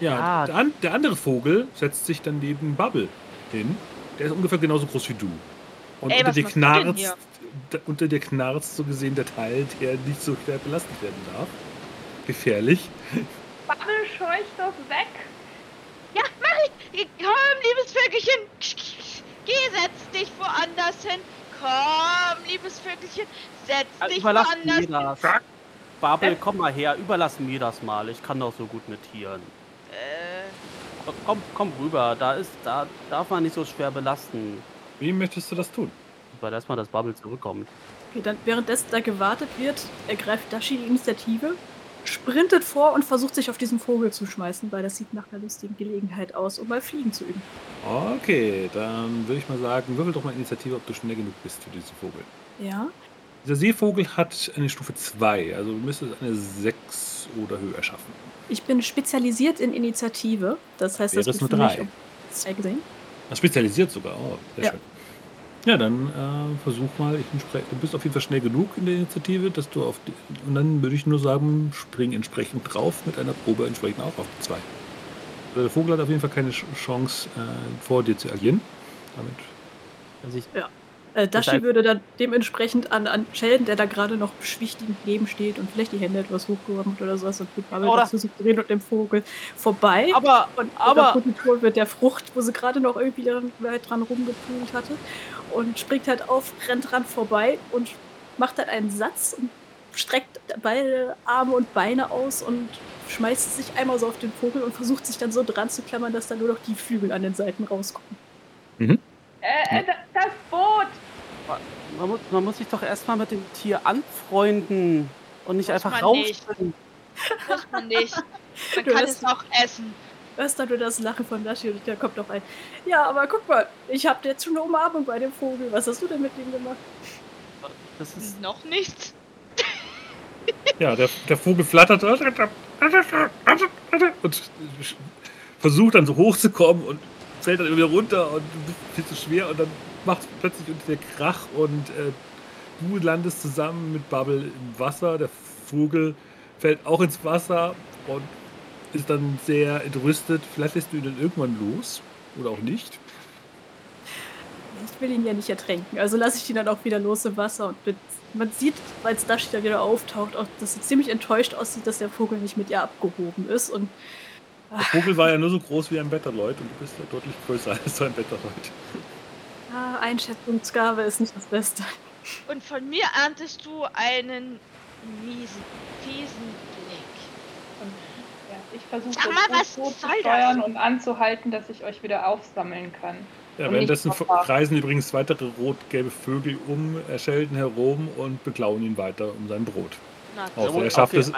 Ja, Ah. der, an, der andere Vogel setzt sich dann neben Bubble hin. Der ist ungefähr genauso groß wie du. Und Ey, unter dir knarzt, unter dir knarzt so gesehen der Teil, der nicht so schwer belastet werden darf. Gefährlich. Bubble, scheuch doch weg. Komm, liebes Vögelchen. Geh, setz dich woanders hin. Komm, liebes Vögelchen. Setz Äh, dich Überlass woanders mir das. Babel, komm mal her, überlass mir das mal. Ich kann doch so gut mit Tieren. Äh, Komm, komm, rüber, da ist, da darf man nicht so schwer belasten. Wie möchtest du das tun? Weil erstmal das Bubble zurückkommt. Okay, dann währenddessen da gewartet wird, ergreift Dashi die Initiative, sprintet vor und versucht sich auf diesen Vogel zu schmeißen, weil das sieht nach einer lustigen Gelegenheit aus, um mal Fliegen zu üben. Okay, dann würde ich mal sagen, würfel doch mal Initiative, ob du schnell genug bist für diesen Vogel. Ja. Dieser Seevogel hat eine Stufe 2, also du müsstest eine 6 oder höher schaffen. Ich bin spezialisiert in Initiative. Das heißt, Wäre das wird nur für mich drei. um zwei gesehen. Spezialisiert sogar, oh, sehr Ja. schön. Ja, dann äh, versuch mal, du bist auf jeden Fall schnell genug in der Initiative, dass du auf die, und dann würde ich nur sagen, spring entsprechend drauf mit einer Probe entsprechend auch auf die 2. Der Vogel hat auf jeden Fall keine Ch- Chance, äh, vor dir zu agieren. Damit Also ich, Äh, Dashi würde dann dementsprechend an, an Sheldon, der da gerade noch beschwichtigend neben steht und vielleicht die Hände etwas hochgehoben hat oder sowas und mit Bubble dazu zu drehen und dem Vogel vorbei. aber, Und aber- Position wird der Frucht, wo sie gerade noch irgendwie dran, dran rumgepult hatte. Und springt halt auf, rennt dran vorbei und macht dann einen Satz und streckt beide Arme und Beine aus und schmeißt sich einmal so auf den Vogel und versucht sich dann so dran zu klammern, dass dann nur noch die Flügel an den Seiten rauskommen. Äh, äh, da- das Boot. man muss, man muss sich doch erstmal mit dem Tier anfreunden und nicht Muss einfach rausspringen. muss man nicht. Man Du kann es auch essen. Hörst dann nur das Lachen von Dashi und da kommt noch ein. Ja, aber guck mal, ich habe jetzt schon eine Umarmung bei dem Vogel. Was hast du denn mit dem gemacht? Das ist, Noch nichts. Ja, der, der Vogel flattert und versucht dann so hochzukommen und fällt dann wieder runter und viel zu schwer und dann macht es plötzlich unter der Krach und äh, du landest zusammen mit Bubble im Wasser. Der Vogel fällt auch ins Wasser und ist dann sehr entrüstet. Vielleicht lässt du ihn dann irgendwann los oder auch nicht. Ich will ihn ja nicht ertränken. Also lasse ich ihn dann auch wieder los im Wasser und mit, man sieht, als Dashi da wieder auftaucht, auch, dass sie ziemlich enttäuscht aussieht, dass der Vogel nicht mit ihr abgehoben ist. Und Der Vogel war ja nur so groß wie ein Betterleut und du bist ja deutlich größer als so ein Betterleut. ah, Einschätzungsgabe ist nicht das Beste. Und von mir erntest du einen miesen, fiesen Blick. Und, ja, ich versuche Sag mal, was das Boot zu steuern das? und anzuhalten, dass ich euch wieder aufsammeln kann. Ja, währenddessen kreisen übrigens weitere rot-gelbe Vögel um äh, Sheldon herum und beklauen ihn weiter um sein Brot. Na, Okay, er schafft es.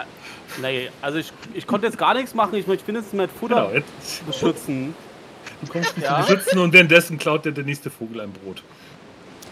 Nee, also ich, ich konnte jetzt gar nichts machen. Ich möchte mindestens mit Genau, Futter jetzt, beschützen. du kommst mich Ja. zu beschützen und währenddessen klaut dir der nächste Vogel ein Brot.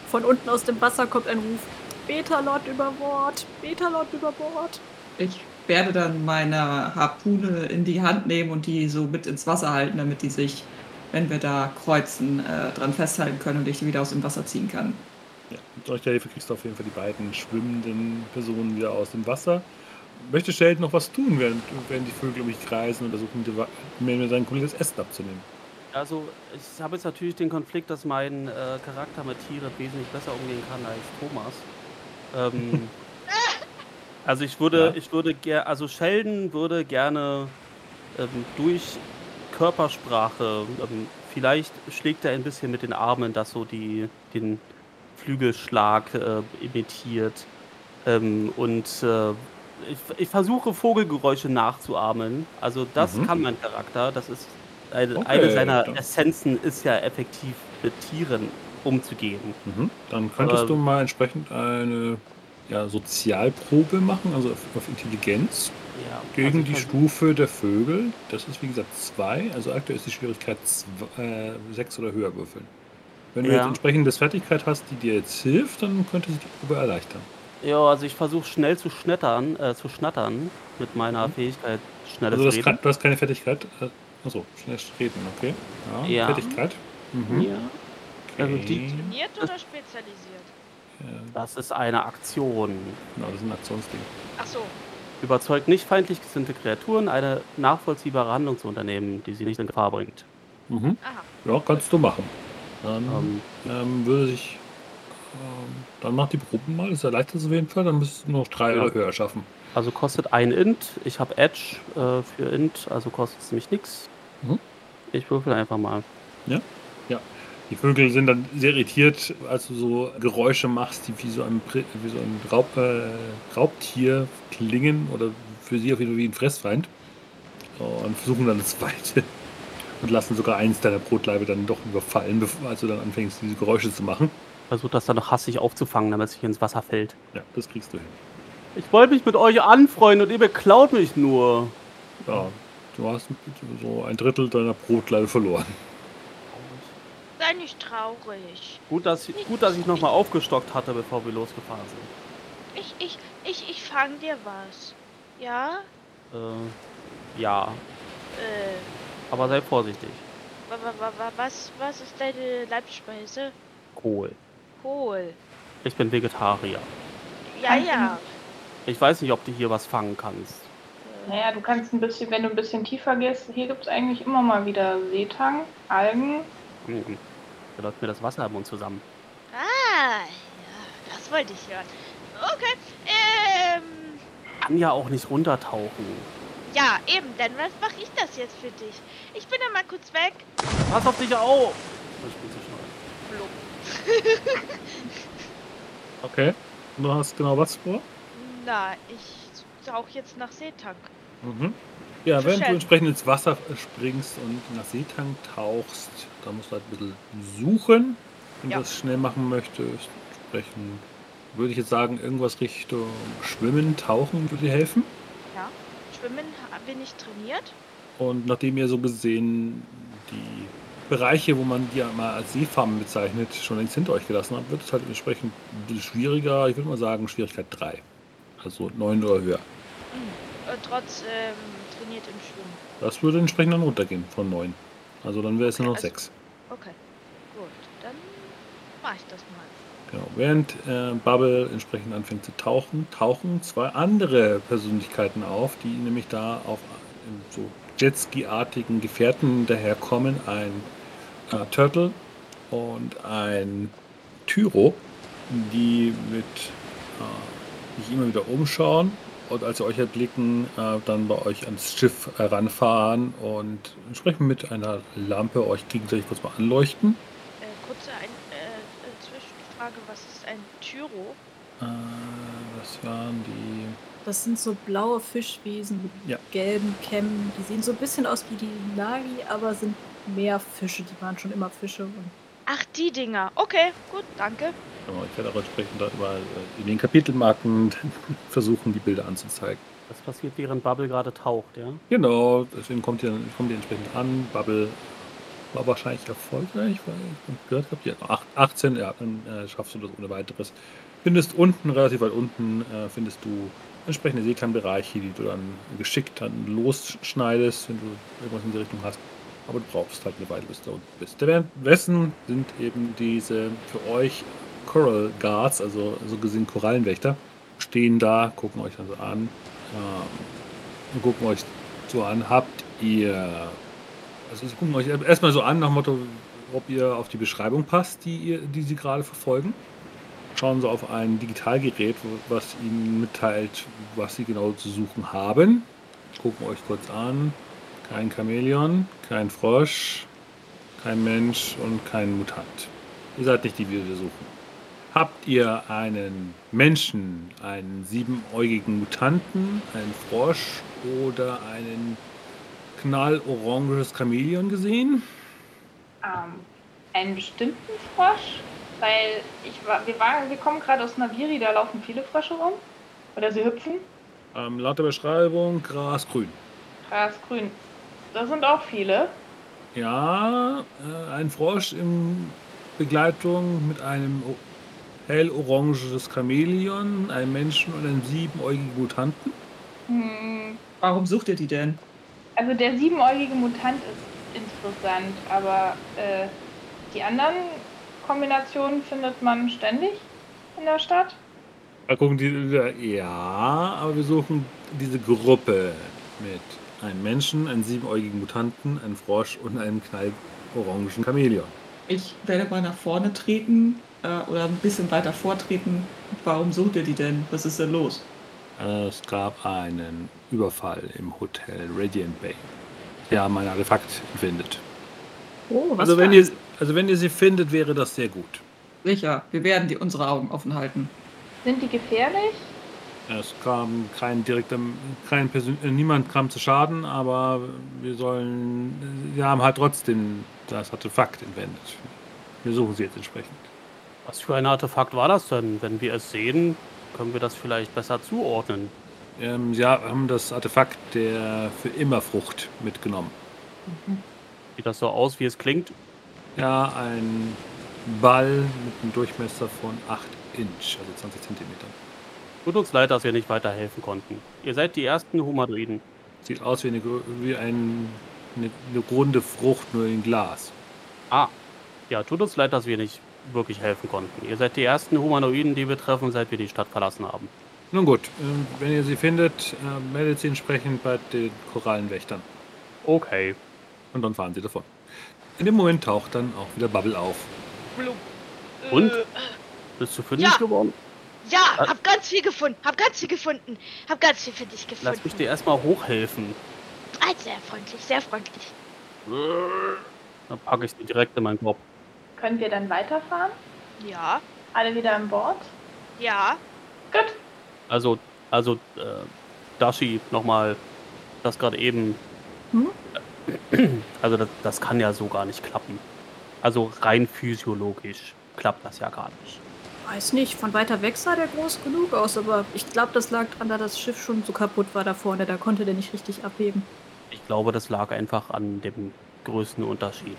Von unten aus dem Wasser kommt ein Ruf. Betalot über Bord, Betalot über Bord. Ich werde dann meine Harpune in die Hand nehmen und die so mit ins Wasser halten, damit die sich, wenn wir da kreuzen, äh, dran festhalten können und ich die wieder aus dem Wasser ziehen kann. Ja, mit solcher Hilfe kriegst du auf jeden Fall die beiden schwimmenden Personen wieder aus dem Wasser. Möchte Sheldon noch was tun, während, während die Vögel um mich kreisen und versuchen, dir wa- mir sein komplettes Essen abzunehmen? Also ich habe jetzt natürlich den Konflikt, dass mein äh, Charakter mit Tieren wesentlich besser umgehen kann als Thomas. Ähm, also ich würde, Ja. ich würde gerne, also Sheldon würde gerne ähm, durch Körpersprache, ähm, vielleicht schlägt er ein bisschen mit den Armen, dass so die den Flügelschlag äh, imitiert. Ähm, und äh, ich, ich versuche Vogelgeräusche nachzuahmen. Also das Mhm. kann mein Charakter. Das ist eine, Okay, eine seiner dann- Essenzen ist ja effektiv mit Tieren umzugehen. Mhm. Dann könntest Aber- du mal entsprechend eine ja, Sozialprobe machen, also auf, auf Intelligenz. Ja, Gegen also die Stufe der Vögel, das ist wie gesagt 2, also aktuell ist die Schwierigkeit 6 oder höher würfeln. Wenn du Ja. jetzt entsprechendes Fertigkeit hast, die dir jetzt hilft, dann könnte sich die Probe erleichtern. Ja, also ich versuche schnell zu schnattern, äh, zu schnattern mit meiner Fähigkeit schnelles Also das Reden. kann, du hast keine Fertigkeit. äh, Achso, schnell reden, okay. Ja, Ja. Fertigkeit. Mhm. Ja. Also die- Okay. trainiert oder spezialisiert? Ja, Das ist eine Aktion. genau, das ist ein Aktionsding. Ach so. Überzeugt nicht feindlich gesinnte Kreaturen, eine nachvollziehbare Handlung zu unternehmen, die sie nicht in Gefahr bringt. Mhm. Aha. Ja, kannst du machen. Dann Ähm, ähm, würde ich. Ähm, dann mach die Proben mal, das erleichtert es auf jeden Fall. Dann müsstest du noch drei Ja. oder höher schaffen. also kostet ein Int. Ich habe Edge äh, für Int, also kostet es nämlich nichts. Mhm. Ich würfel einfach mal. Die Vögel sind dann sehr irritiert, als du so Geräusche machst, die wie so ein, wie so ein Raub, äh, Raubtier klingen oder für sie auf jeden Fall wie ein Fressfeind. Und versuchen dann das zweite. Und lassen sogar eins deiner Brotleibe dann doch überfallen, bevor als du dann anfängst, diese Geräusche zu machen. Versucht das dann noch hassig aufzufangen, damit es nicht ins Wasser fällt. Ja, das kriegst du hin. Ich wollte mich mit euch anfreunden und ihr beklaut mich nur. Ja, du hast so ein Drittel deiner Brotleibe verloren. Nicht traurig. Gut, dass, gut, dass ich nochmal aufgestockt hatte, bevor wir losgefahren sind. Ich, ich, ich, ich fang dir was. Ja? Äh, ja, Äh, aber sei vorsichtig. wa, wa, wa, wa, was, was ist deine Leibspeise? Kohl. Kohl. Ich bin Vegetarier. Ja, ja. Ich weiß nicht, ob du hier was fangen kannst. Naja, du kannst ein bisschen, wenn du ein bisschen tiefer gehst, hier gibt es eigentlich immer mal wieder Seetang, Algen. Mhm. Da läuft mir das Wasser im Mund zusammen. Ah, ja, das wollte ich hören. Okay, ähm, Kann ja auch nicht runtertauchen. ja, eben, dann was mache ich das jetzt für dich? Ich bin dann mal kurz weg. Pass auf dich auf! Ich bin zu schnell. Blub. Okay. Und du hast genau was vor? Na, ich tauche jetzt nach Seetank. Mhm. Ja, während du entsprechend ins Wasser springst und nach Seetang tauchst, da musst du halt ein bisschen suchen, wenn Ja. du das schnell machen möchtest. Entsprechend würde ich jetzt sagen, irgendwas Richtung Schwimmen, Tauchen würde dir helfen. Ja, Schwimmen bin ich trainiert. Und nachdem ihr so gesehen die Bereiche, wo man die ja mal als Seefarmen bezeichnet, schon längst hinter euch gelassen habt, wird es halt entsprechend ein bisschen schwieriger. Ich würde mal sagen, Schwierigkeit 3. Also 9 oder höher. Hm. Äh, trotz ähm. Das würde entsprechend dann runtergehen von 9. Also dann wäre es nur noch Okay, 6. Okay, gut, dann mache ich das mal. Genau. Während äh, Bubble entsprechend anfängt zu tauchen, tauchen zwei andere Persönlichkeiten auf, die nämlich da auf so Jetski-artigen Gefährten daherkommen. Ein äh, Turtle und ein Tyro, die mit äh, sich immer wieder umschauen und als sie euch erblicken, äh, dann bei euch ans Schiff heranfahren und entsprechend mit einer Lampe euch gegenseitig kurz mal anleuchten. Äh, kurze ein, äh, Zwischenfrage, was ist ein Tyro? Äh, das waren die. Das sind so blaue Fischwesen mit Ja. gelben Kämmen. Die sehen so ein bisschen aus wie die Nagi, aber sind mehr Fische. Die waren schon immer Fische. Und Ach, die Dinger. Okay, gut, danke. Genau, ich werde auch entsprechend da überall äh, in den Kapitelmarken versuchen, die Bilder anzuzeigen. Das passiert, während Bubble gerade taucht, ja? Genau, deswegen kommt ihr, kommt ihr entsprechend an. Bubble war wahrscheinlich erfolgreich, weil ich gehört habe, ach- 18, ja, dann äh, schaffst du das ohne weiteres. Findest unten, relativ weit unten, äh, findest du entsprechende Seekernbereiche, die du dann geschickt dann losschneidest, wenn du irgendwas in die Richtung hast. Aber du brauchst halt eine Weile, bis du da unten bist. Währenddessen sind eben diese für euch Coral Guards, also so gesehen Korallenwächter, stehen da, gucken euch dann so an ähm, gucken euch so an. Habt ihr, also sie gucken euch erstmal so an nach dem Motto, ob ihr auf die Beschreibung passt, die, ihr, die sie gerade verfolgen. Schauen sie auf ein Digitalgerät, was ihnen mitteilt, was sie genau zu suchen haben. Gucken euch kurz an. Kein Chamäleon, kein Frosch, kein Mensch und kein Mutant. Ihr seid nicht die, die wir suchen. Habt ihr einen Menschen, einen siebenäugigen Mutanten, einen Frosch oder einen knalloranges Chamäleon gesehen? Ähm, einen bestimmten Frosch? Weil ich war, wir, waren, wir kommen gerade aus Naviri, da laufen viele Frösche rum. Oder sie hüpfen. Ähm, laut der Beschreibung grasgrün. Grasgrün. Das sind auch viele. Ja, äh, ein Frosch in Begleitung mit einem helloranges Chamäleon, einem Menschen und einem siebenäugigen Mutanten. Hm, Warum sucht ihr die denn? also der siebenäugige Mutant ist interessant, aber äh, die anderen Kombinationen findet man ständig in der Stadt. Da gucken die wieder, ja, aber wir suchen diese Gruppe mit einem Menschen, einem siebenäugigen Mutanten, einem Frosch und einem knallorangen Chamäleon. Ich werde mal nach vorne treten äh, oder ein bisschen weiter vortreten. Warum sucht ihr die denn? Was ist denn los? Es gab einen Überfall im Hotel Radiant Bay. Sie haben ein Artefakt entwendet. Oh, was Also wenn, ihr, also wenn ihr sie findet, wäre das sehr gut. Sicher, wir werden die, unsere Augen offen halten. Sind die gefährlich? Es kam kein direkter, kein Persön äh, niemand kam zu Schaden, aber wir sollen, wir haben halt trotzdem das Artefakt entwendet. Wir suchen sie jetzt entsprechend. Was für ein Artefakt war das denn? Wenn wir es sehen, können wir das vielleicht besser zuordnen. Ähm, sie haben das Artefakt der für immer Frucht mitgenommen. Sieht das so aus, wie es klingt? Ja, ein Ball mit einem Durchmesser von 8 Inch, also 20 Zentimeter. Tut uns leid, dass wir nicht weiterhelfen konnten. Ihr seid die ersten Humanoiden. Sieht aus wie eine, wie ein, eine, eine runde Frucht, nur in Glas. Ah, ja, tut uns leid, dass wir nicht wirklich helfen konnten. Ihr seid die ersten Humanoiden, die wir treffen, seit wir die Stadt verlassen haben. Nun gut, ähm, wenn ihr sie findet, äh, meldet sie entsprechend bei den Korallenwächtern. Okay. Und dann fahren sie davon. In dem Moment taucht dann auch wieder Bubble auf. Und? Äh, Bist du fündig Ja. geworden? ja, Äh. hab ganz viel gefunden. Hab ganz viel gefunden. Hab ganz viel für dich gefunden. Lass mich dir erstmal hochhelfen. Ah, sehr freundlich, sehr freundlich. Dann packe ich sie direkt in meinen Kopf. Können wir dann weiterfahren? Ja, Alle wieder an Bord? ja. Gut. Also, also, äh, Dashi, nochmal, das gerade eben. Hm? Also, das, das kann ja so gar nicht klappen. Also, rein physiologisch klappt das ja gar nicht. Weiß nicht, von weiter weg sah der groß genug aus, aber ich glaube, das lag daran, dass das Schiff schon so kaputt war da vorne. Da konnte der nicht richtig abheben. Ich glaube, das lag einfach an dem Größenunterschied.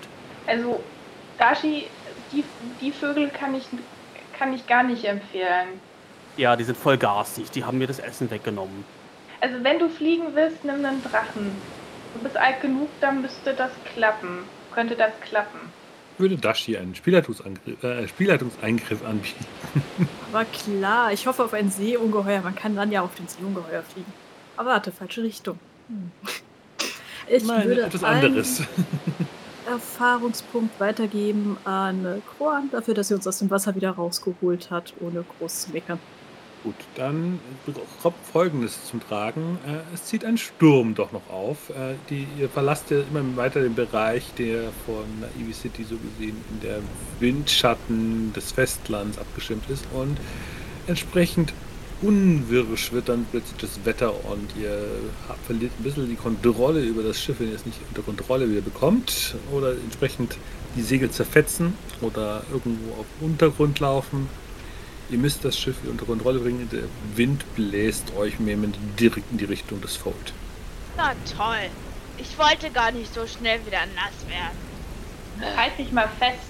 Also, Dashi, die, die Vögel kann ich, kann ich gar nicht empfehlen. Ja, die sind voll garstig. Die haben mir das Essen weggenommen. Also, wenn du fliegen willst, nimm einen Drachen. Du bist alt genug, dann müsste das klappen. Könnte das klappen. Würde Dashi einen Spielleitungsangriff, äh, Spielleitungseingriff anbieten. Aber klar, ich hoffe auf ein Seeungeheuer. Man kann dann ja auf den Seeungeheuer fliegen. Aber warte, falsche Richtung. Hm. Ich Nein, würde etwas anderes. Erfahrungspunkt weitergeben an Kroan dafür, dass sie uns aus dem Wasser wieder rausgeholt hat, ohne groß zu meckern. Gut, dann kommt Folgendes zum Tragen. Äh, es zieht ein Sturm doch noch auf. Äh, die, ihr verlasst ja immer weiter den Bereich, der von Naive City so gesehen in der Windschatten des Festlands abgeschirmt ist. Und entsprechend unwirsch wird dann plötzlich das Wetter und ihr habt, verliert ein bisschen die Kontrolle über das Schiff, wenn ihr es nicht unter Kontrolle wieder bekommt. Oder entsprechend die Segel zerfetzen oder irgendwo auf Untergrund laufen. Ihr müsst das Schiff wieder unter Kontrolle bringen. Der Wind bläst euch mehr direkt in die Richtung des Fold. Na toll. Ich wollte gar nicht so schnell wieder nass werden. Halt dich mal fest.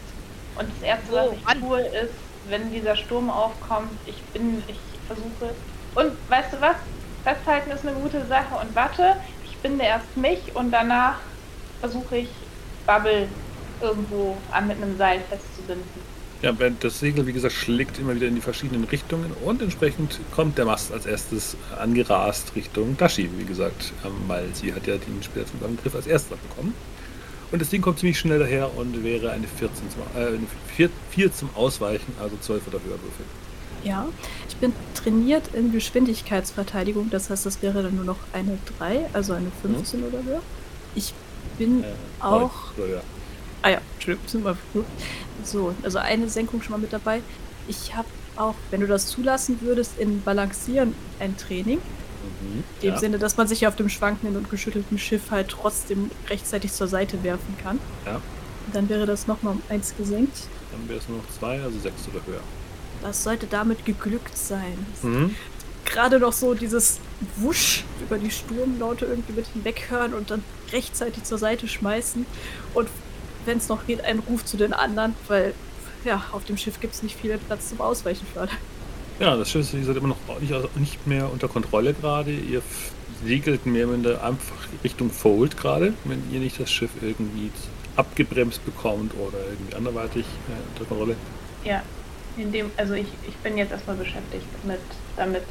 Und das Erste, Wo? was ich tue, ist, wenn dieser Sturm aufkommt, ich bin, ich versuche. Und weißt du was? Festhalten ist eine gute Sache. Und warte, ich binde erst mich und danach versuche ich Bubble irgendwo an mit einem Seil festzubinden. Ja, wenn das Segel, wie gesagt, schlägt immer wieder in die verschiedenen Richtungen und entsprechend kommt der Mast als erstes angerast Richtung Dashi, wie gesagt, ähm, weil sie hat ja den Spielzugangriff als erstes bekommen. Und das Ding kommt ziemlich schnell daher und wäre eine 14 zum, äh, eine 4, 4 zum Ausweichen, also 12 oder höher würfeln. Ja, ich bin trainiert in Geschwindigkeitsverteidigung, das heißt, das wäre dann nur noch eine 3, also eine 15 oder höher. Ich bin Äh, auch. neun. Ah ja, Entschuldigung, sind wir gut. So, also eine Senkung schon mal mit dabei. Ich habe auch, wenn du das zulassen würdest, in Balancieren ein Training. Mhm. In dem Ja. Sinne, dass man sich auf dem schwankenden und geschüttelten Schiff halt trotzdem rechtzeitig zur Seite werfen kann. Ja. Dann wäre das nochmal um eins gesenkt. Dann wäre es nur noch 2, also 6 oder höher. Das sollte damit geglückt sein. Mhm. Gerade noch so dieses Wusch über die Sturmlaute irgendwie mit hinweghören und dann rechtzeitig zur Seite schmeißen. Und wenn es noch geht, einen Ruf zu den anderen, weil ja, auf dem Schiff gibt es nicht viel Platz zum Ausweichen für alle. Ja, das Schiff ist wie gesagt, immer noch nicht, also nicht mehr unter Kontrolle gerade. Ihr segelt mehr oder einfach Richtung Fold gerade, wenn ihr nicht das Schiff irgendwie abgebremst bekommt oder irgendwie anderweitig äh, unter Kontrolle. Ja. In dem, also ich, ich bin jetzt erstmal beschäftigt mit, damit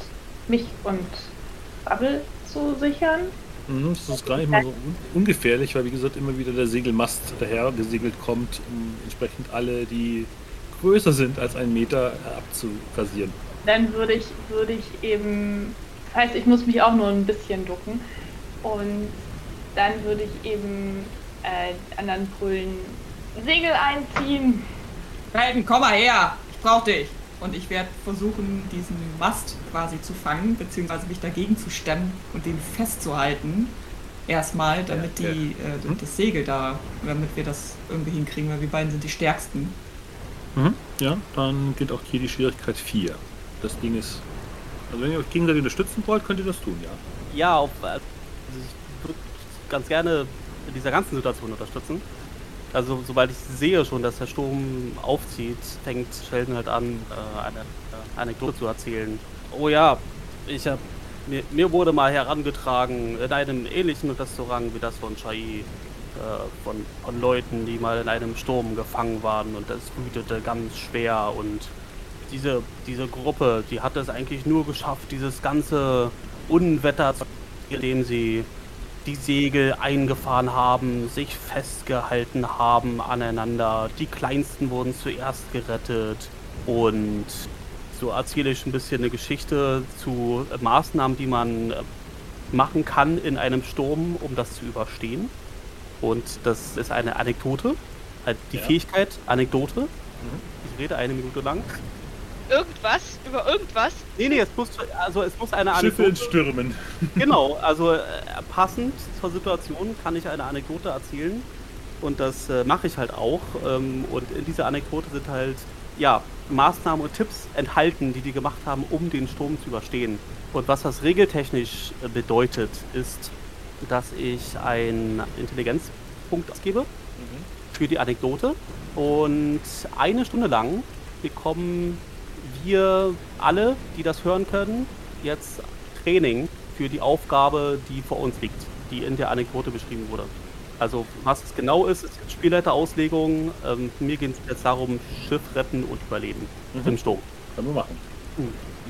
mich und Bubble zu sichern. Mhm, das ist gar nicht mal so un ungefährlich, weil wie gesagt immer wieder der Segelmast daher gesegelt kommt, um entsprechend alle, die größer sind als ein Meter, abzukasieren. Dann würde ich, würde ich eben, das heißt, ich muss mich auch nur ein bisschen ducken und dann würde ich eben äh, anderen Brüllen Segel einziehen. Melden, komm mal her! Ich brauch dich! Und ich werde versuchen, diesen Mast quasi zu fangen, beziehungsweise mich dagegen zu stemmen und den festzuhalten. Erstmal, damit Ja, ja. die, äh, Mhm. das Segel da, damit wir das irgendwie hinkriegen, weil wir beiden sind die stärksten. Mhm. Ja, dann gilt auch hier die Schwierigkeit 4. Das Ding ist. Also wenn ihr euch gegenseitig unterstützen wollt, könnt ihr das tun, ja. Ja, auf, also ich würde ganz gerne in dieser ganzen Situation unterstützen. Also sobald ich sehe schon, dass der Sturm aufzieht, fängt Sheldon halt an, äh, eine äh, Anekdote zu erzählen. Oh ja, ich hab, mir, mir wurde mal herangetragen in einem ähnlichen Restaurant wie das von Chai, äh, von, von Leuten, die mal in einem Sturm gefangen waren und das wütete ganz schwer und diese, diese Gruppe, die hat es eigentlich nur geschafft, dieses ganze Unwetter, zu- indem sie die Segel eingefahren haben, sich festgehalten haben aneinander. Die Kleinsten wurden zuerst gerettet und so erzähle ich ein bisschen eine Geschichte zu Maßnahmen, die man äh, machen kann in einem Sturm, um das zu überstehen. Und das ist eine Anekdote, halt die Ja. Fähigkeit Anekdote. Ich rede eine Minute lang. Irgendwas? Über irgendwas? Nee, nee, es muss, also es muss eine Schiffe in Anekdote. Stürmen. Genau, also äh, passend zur Situation kann ich eine Anekdote erzählen. Und das äh, mache ich halt auch. Ähm, und in dieser Anekdote sind halt, ja, Maßnahmen und Tipps enthalten, die die gemacht haben, um den Sturm zu überstehen. Und was das regeltechnisch äh, bedeutet, ist, dass ich einen Intelligenzpunkt ausgebe für die Anekdote. Und eine Stunde lang bekommen wir alle, die das hören können, jetzt Training für die Aufgabe, die vor uns liegt, die in der Anekdote beschrieben wurde. Also was es genau ist, ist jetzt Spielleiterauslegung. Ähm, mir geht es jetzt darum, Schiff retten und überleben Mhm. im Sturm. Können wir machen.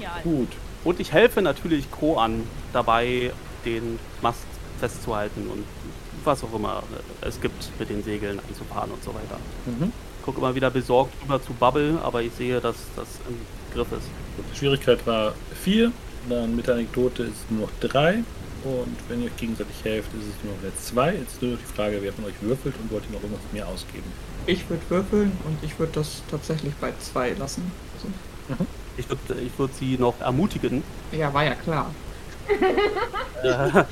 Ja. Gut. Und ich helfe natürlich Co an dabei, den Mast festzuhalten und was auch immer es gibt, mit den Segeln anzufahren und so weiter. Mhm. Gucke immer wieder besorgt rüber zu Bubble, aber ich sehe, dass das im Griff ist. Die Schwierigkeit war 4, dann mit der Anekdote ist es nur noch 3. Und wenn ihr euch gegenseitig helft, ist es nur noch jetzt 2. Jetzt nur noch die Frage, wer von euch würfelt und wollt ihr noch irgendwas mehr ausgeben. Ich würde würfeln und ich würde das tatsächlich bei zwei lassen. Also, Ich würde ich würd sie noch ermutigen. ja, war ja klar. Äh,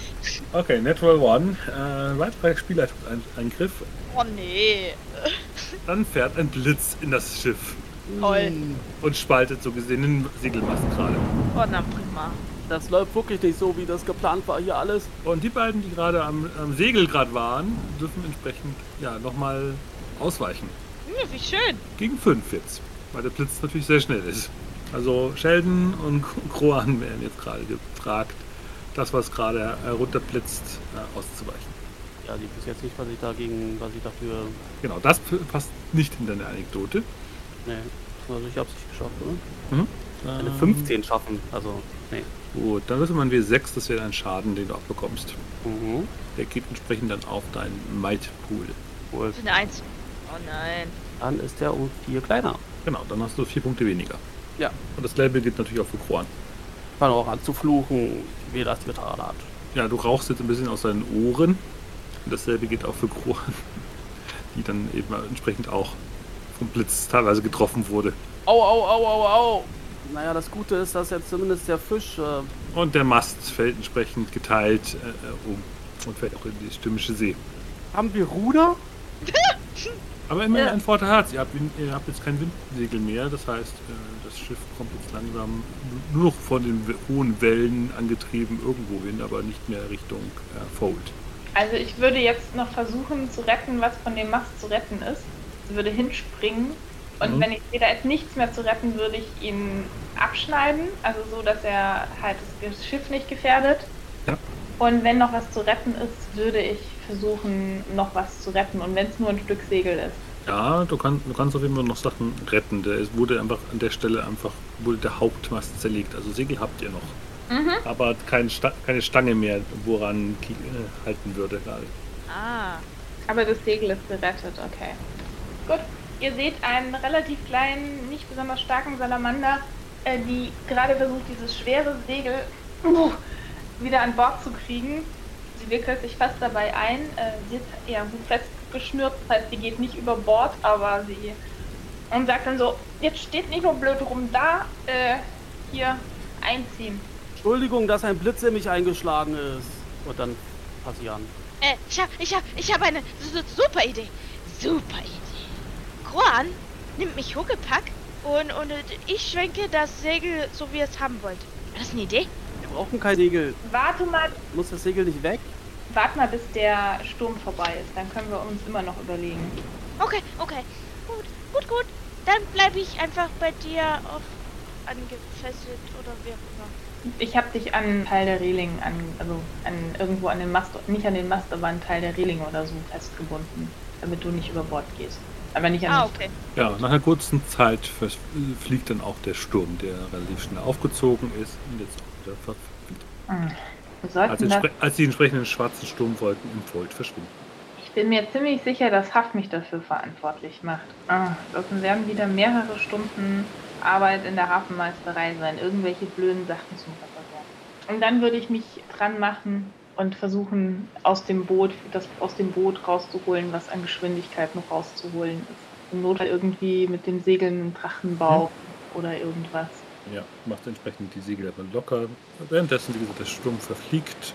Okay, Natural One. Äh, weiterer Spielleitungseingriff. Oh nee. Dann fährt ein Blitz in das Schiff Toll. und spaltet so gesehen den Segelmast gerade. Oh, na prima. das läuft wirklich nicht so, wie das geplant war hier alles. Und die beiden, die gerade am, am Segel gerade waren, dürfen entsprechend ja nochmal ausweichen. Hm, wie schön. Gegen 5 jetzt, weil der Blitz natürlich sehr schnell ist. Also Sheldon und Kroan werden jetzt gerade gefragt, das, was gerade herunterblitzt, äh, auszuweichen. Ja, die bis jetzt nicht, was ich dagegen, was ich dafür. Genau, das passt nicht in deine Anekdote. Nee. Also ich hab's nicht geschafft, oder? Eine Ähm, 15 schaffen. Also, nee. Gut, dann wissen wir ein W6, das wäre ein Schaden, den du auch bekommst. Mhm. Der geht entsprechend dann auf deinen Might Pool. Ist eine Eins. Oh nein. Dann ist der um 4 kleiner. Genau, dann hast du vier Punkte weniger. Ja. Und das Label gilt natürlich auch für Kroan. Fang auch an zu fluchen, wie das getan hat. Ja, du rauchst jetzt ein bisschen aus deinen Ohren. Und dasselbe gilt auch für Kroan, die dann eben entsprechend auch vom Blitz teilweise getroffen wurde. Au, au, au, au, au! Naja, das Gute ist, dass jetzt zumindest der Fisch. Äh, Und der Mast fällt entsprechend geteilt äh, um und fällt auch in die stürmische See. haben wir Ruder? Aber immerhin Ja. ein Vorteil hat ihr habt, ihr habt jetzt kein Windsegel mehr, das heißt, äh, das Schiff kommt jetzt langsam nur noch von den hohen Wellen angetrieben irgendwo hin, aber nicht mehr Richtung äh, Fold. Also ich würde jetzt noch versuchen zu retten, was von dem Mast zu retten ist. Ich würde hinspringen und Mhm. wenn ich sehe, da ist nichts mehr zu retten, würde ich ihn abschneiden, also so, dass er halt das Schiff nicht gefährdet. Ja. Und wenn noch was zu retten ist, würde ich versuchen, noch was zu retten und wenn es nur ein Stück Segel ist. Ja, du, kann, du kannst auf jeden Fall noch Sachen retten. Der ist- wurde einfach an der Stelle einfach, wurde der Hauptmast zerlegt. Also Segel habt ihr noch. Mhm. Aber kein Sta keine Stange mehr, woran äh, halten würde gerade. Ah. Aber das Segel ist gerettet, okay. Gut. Ihr seht einen relativ kleinen, nicht besonders starken Salamander, äh, die gerade versucht, dieses schwere Segel uh, wieder an Bord zu kriegen. Sie wickelt sich fast dabei ein. Äh, sie ist ja gut festgeschnürt, das heißt, sie geht nicht über Bord, aber sie. Und sagt dann so: Jetzt steht nicht nur blöd rum da, äh, hier einziehen. Entschuldigung, dass ein Blitz in mich eingeschlagen ist. Und dann passe ich an. Äh, ich hab, ich hab, ich hab eine su- su- super Idee. Super Idee. Juan nimmt mich Huckepack und, und ich schwenke das Segel so, wie ihr es haben wollt. War das eine Idee? Wir brauchen kein Segel. Warte mal, Muss das Segel nicht weg? warte mal, bis der Sturm vorbei ist. Dann können wir uns immer noch überlegen. Okay, okay. Gut, gut, gut. Dann bleibe ich einfach bei dir auf angefesselt oder wie auch immer. Ich habe dich an einen Teil der Reling, an, also an irgendwo an den Mast, nicht an den Mast, aber an einen Teil der Reling oder so festgebunden, damit du nicht über Bord gehst. Aber nicht an Ah, okay. Ja, nach einer kurzen Zeit fliegt dann auch der Sturm, der relativ schnell aufgezogen ist und jetzt auch wieder verfliegt. Wir Als, das, die entsprechenden schwarzen Sturmwolken im Fold verschwinden. ich bin mir ziemlich sicher, dass Haft mich dafür verantwortlich macht. Ah, das werden wieder mehrere Stunden Arbeit in der Hafenmeisterei sein, irgendwelche blöden Sachen zu reparieren. Und dann würde ich mich dran machen und versuchen, aus dem Boot, das aus dem Boot rauszuholen, was an Geschwindigkeit noch rauszuholen ist. Im Notfall irgendwie mit dem Segeln einen Drachenbau oder irgendwas. Ja, macht entsprechend die Segel aber locker. Währenddessen, wie gesagt, der Sturm verfliegt.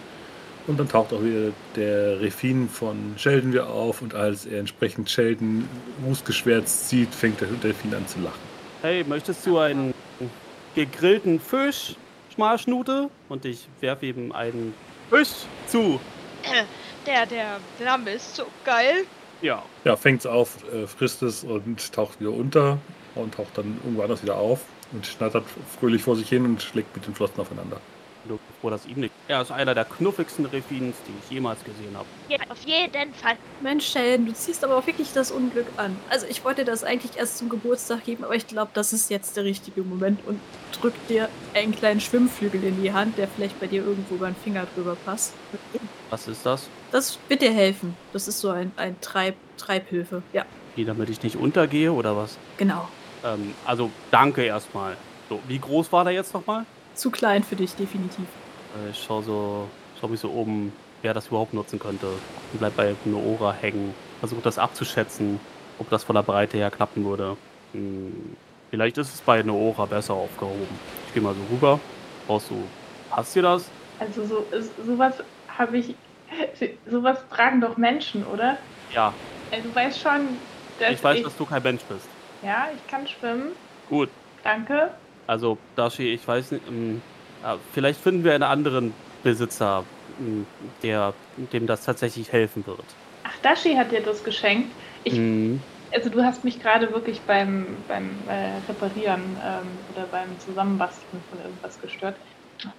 Und dann taucht auch wieder der Refin von Sheldon wieder auf. Und als er entsprechend Sheldon rußgeschwärzt sieht, fängt der Delfin an zu lachen. Hey, möchtest du einen gegrillten Fisch, Schmalschnute? Und ich werfe ihm einen Fisch zu. Äh, Der, der Name ist so geil. Ja. Ja, fängt es auf, äh, frisst es und taucht wieder unter. Und taucht dann irgendwo anders wieder auf. Und schnattert fröhlich vor sich hin und schlägt mit den Flossen aufeinander. Nur froh, dass ihm nicht. Er ist einer der knuffigsten Refins, die ich jemals gesehen habe. Ja, auf jeden Fall. Mensch, Sheldon, du ziehst aber auch wirklich das Unglück an. Also ich wollte das eigentlich erst zum Geburtstag geben, aber ich glaube, das ist jetzt der richtige Moment und drück dir einen kleinen Schwimmflügel in die Hand, der vielleicht bei dir irgendwo über den Finger drüber passt. Was ist das? Das wird dir helfen. Das ist so ein, ein Treib, Treibhilfe. Ja, Wie, damit ich nicht untergehe oder was? genau. Ähm, also danke erstmal. So, wie groß war der jetzt nochmal? Zu klein für dich, definitiv. Äh, ich schau so, schau mich so oben, wer das überhaupt nutzen könnte. Und bleib bei Noora hängen. Versuche das abzuschätzen, ob das von der Breite her klappen würde. Hm, vielleicht ist es bei Noora besser aufgehoben. Ich gehe mal so rüber. Brauchst du, passt dir das? Also so, sowas habe ich, sowas tragen doch Menschen, oder? Ja, Äh, Du weißt schon, dass ich weiß, dass du kein Mensch bist. Ja, ich kann schwimmen. Gut, Danke. Also Dashi, ich weiß nicht, ähm, vielleicht finden wir einen anderen Besitzer, ähm, der, dem das tatsächlich helfen wird. Ach, Dashi hat dir das geschenkt. Ich, Mhm. also du hast mich gerade wirklich beim, beim äh, Reparieren ähm, oder beim Zusammenbasteln von irgendwas gestört.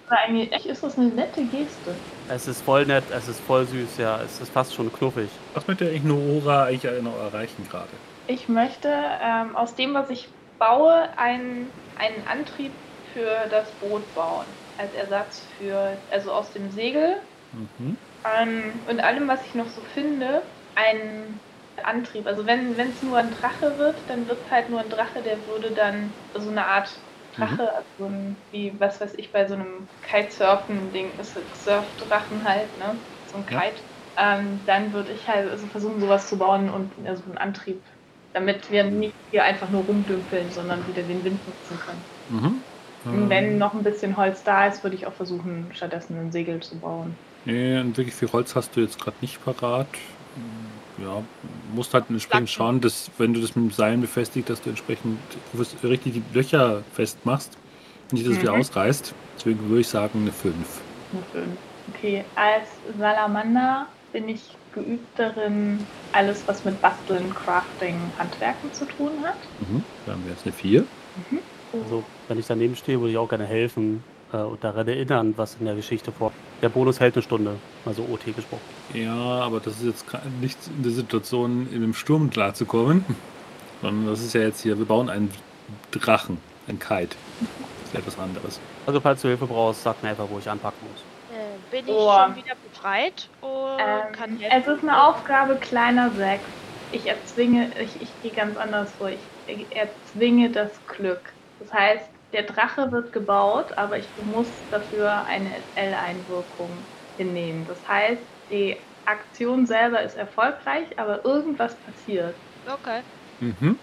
Aber eigentlich ist das eine nette Geste. Es ist voll nett, es ist voll süß, ja, es ist fast schon knuffig. Was möchte eigentlich Noora eigentlich noch erreichen gerade? Ich möchte ähm, aus dem, was ich baue, einen, einen Antrieb für das Boot bauen. Als Ersatz für, also aus dem Segel Mhm. ähm, und allem, was ich noch so finde, einen Antrieb. Also wenn es nur ein Drache wird, dann wird es halt nur ein Drache, der würde dann so eine Art Drache, also so ein, wie, was weiß ich, bei so einem Kitesurfen-Ding, ist Surfdrachen halt, ne? So ein Ja. Kite. Ähm, dann würde ich halt also versuchen, sowas zu bauen und also einen Antrieb, damit wir nicht hier einfach nur rumdümpeln, sondern wieder den Wind nutzen können. Mhm. Und wenn noch ein bisschen Holz da ist, würde ich auch versuchen, stattdessen ein Segel zu bauen. Nee, und wirklich viel Holz hast du jetzt gerade nicht parat. Ja, musst halt entsprechend schauen, dass wenn du das mit dem Seilen befestigt, dass du entsprechend richtig die Löcher festmachst. Nicht, dass es wieder Mhm. ausreißt. Deswegen würde ich sagen eine 5. Eine fünf. Okay, als Salamander bin ich geübt darin, alles, was mit Basteln, Crafting, Handwerken zu tun hat. Mhm. Dann wäre es eine 4. Also, wenn ich daneben stehe, würde ich auch gerne helfen. äh, und daran erinnern, was in der Geschichte vor. Der Bonus hält eine Stunde, also OT gesprochen. Ja, aber das ist jetzt nicht in der Situation, in dem Sturm klarzukommen. Sondern das ist ja jetzt hier, wir bauen einen Drachen, ein Kite. Das ist etwas anderes. Also falls du Hilfe brauchst, sag mir einfach, wo ich anpacken muss. Äh, bin ich Oh. schon wieder befreit? Ähm, es ist eine Aufgabe kleiner sechs. Ich erzwinge, ich, ich gehe ganz anders vor. Ich erzwinge das Glück. Das heißt, der Drache wird gebaut, aber ich muss dafür eine SL-Einwirkung hinnehmen. Das heißt, die Aktion selber ist erfolgreich, aber irgendwas passiert. Okay. Mhm.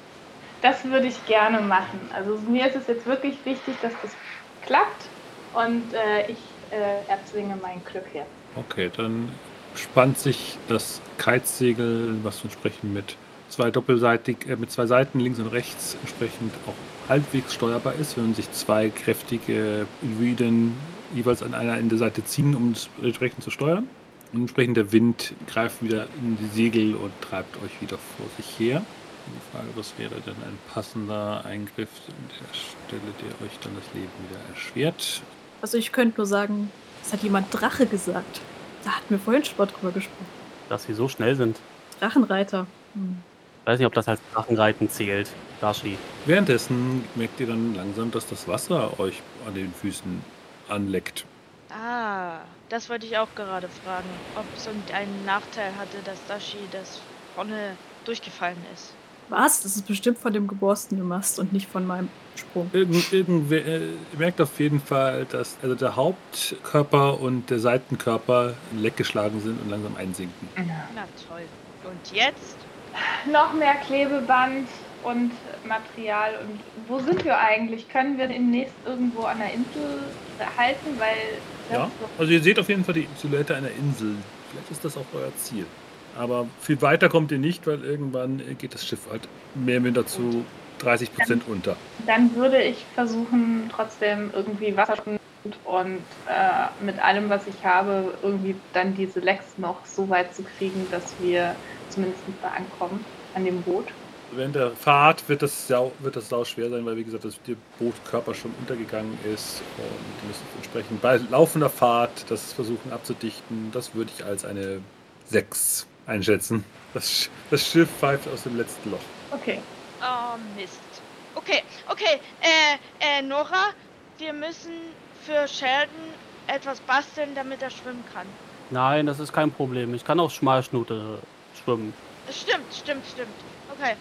Das würde ich gerne machen. Also mir ist es jetzt wirklich wichtig, dass das klappt und äh, ich äh, erzwinge mein Glück jetzt. Okay, dann spannt sich das Kitesegel, was entsprechend mit zwei doppelseitig, äh, mit zwei Seiten links und rechts entsprechend auch halbwegs steuerbar ist, wenn sich zwei kräftige Druiden jeweils an einer Ende Seite ziehen, um es entsprechend zu steuern. Und entsprechend der Wind greift wieder in die Segel und treibt euch wieder vor sich her. Die Frage, was wäre denn ein passender Eingriff an der Stelle, der euch dann das Leben wieder erschwert? Also ich könnte nur sagen, es hat jemand Drache gesagt. Da hatten wir vorhin schon mal drüber gesprochen. Dass sie so schnell sind. Drachenreiter. Hm. Ich weiß nicht, ob das als Drachenreiten zählt. Dashi. Währenddessen merkt ihr dann langsam, dass das Wasser euch an den Füßen anleckt. Ah, das wollte ich auch gerade fragen. Ob es einen Nachteil hatte, dass Dashi das vorne durchgefallen ist. Was? Das ist bestimmt von dem geborstenen Mast und nicht von meinem Sprung. Irgend, irgendwer äh, ihr merkt auf jeden Fall, dass also der Hauptkörper und der Seitenkörper leckgeschlagen sind und langsam einsinken. Na toll. Und jetzt? Noch mehr Klebeband und Material. Und wo sind wir eigentlich? Können wir demnächst irgendwo an der Insel halten? Weil Ja, also ihr seht auf jeden Fall die Silhouette einer Insel. Vielleicht ist das auch euer Ziel. Aber viel weiter kommt ihr nicht, weil irgendwann geht das Schiff halt mehr oder minder zu 30 Prozent unter. dann würde ich versuchen, trotzdem irgendwie Wasser und äh, mit allem, was ich habe, irgendwie dann diese Lecks noch so weit zu kriegen, dass wir zumindest da ankommen an dem Boot. Während der Fahrt wird das, sau, wird das sau schwer sein, weil wie gesagt, das der Bootkörper schon untergegangen ist und die müssen entsprechend bei laufender Fahrt das versuchen abzudichten. Das würde ich als eine 6 einschätzen. Das, Sch- das Schiff pfeift aus dem letzten Loch. Okay. Oh, Mist. Okay, okay. Äh, äh, Nora, wir müssen für Sheldon etwas basteln, damit er schwimmen kann. Nein, das ist kein Problem. Ich kann auch Schmalschnute schwimmen. Stimmt, stimmt, stimmt. Okay.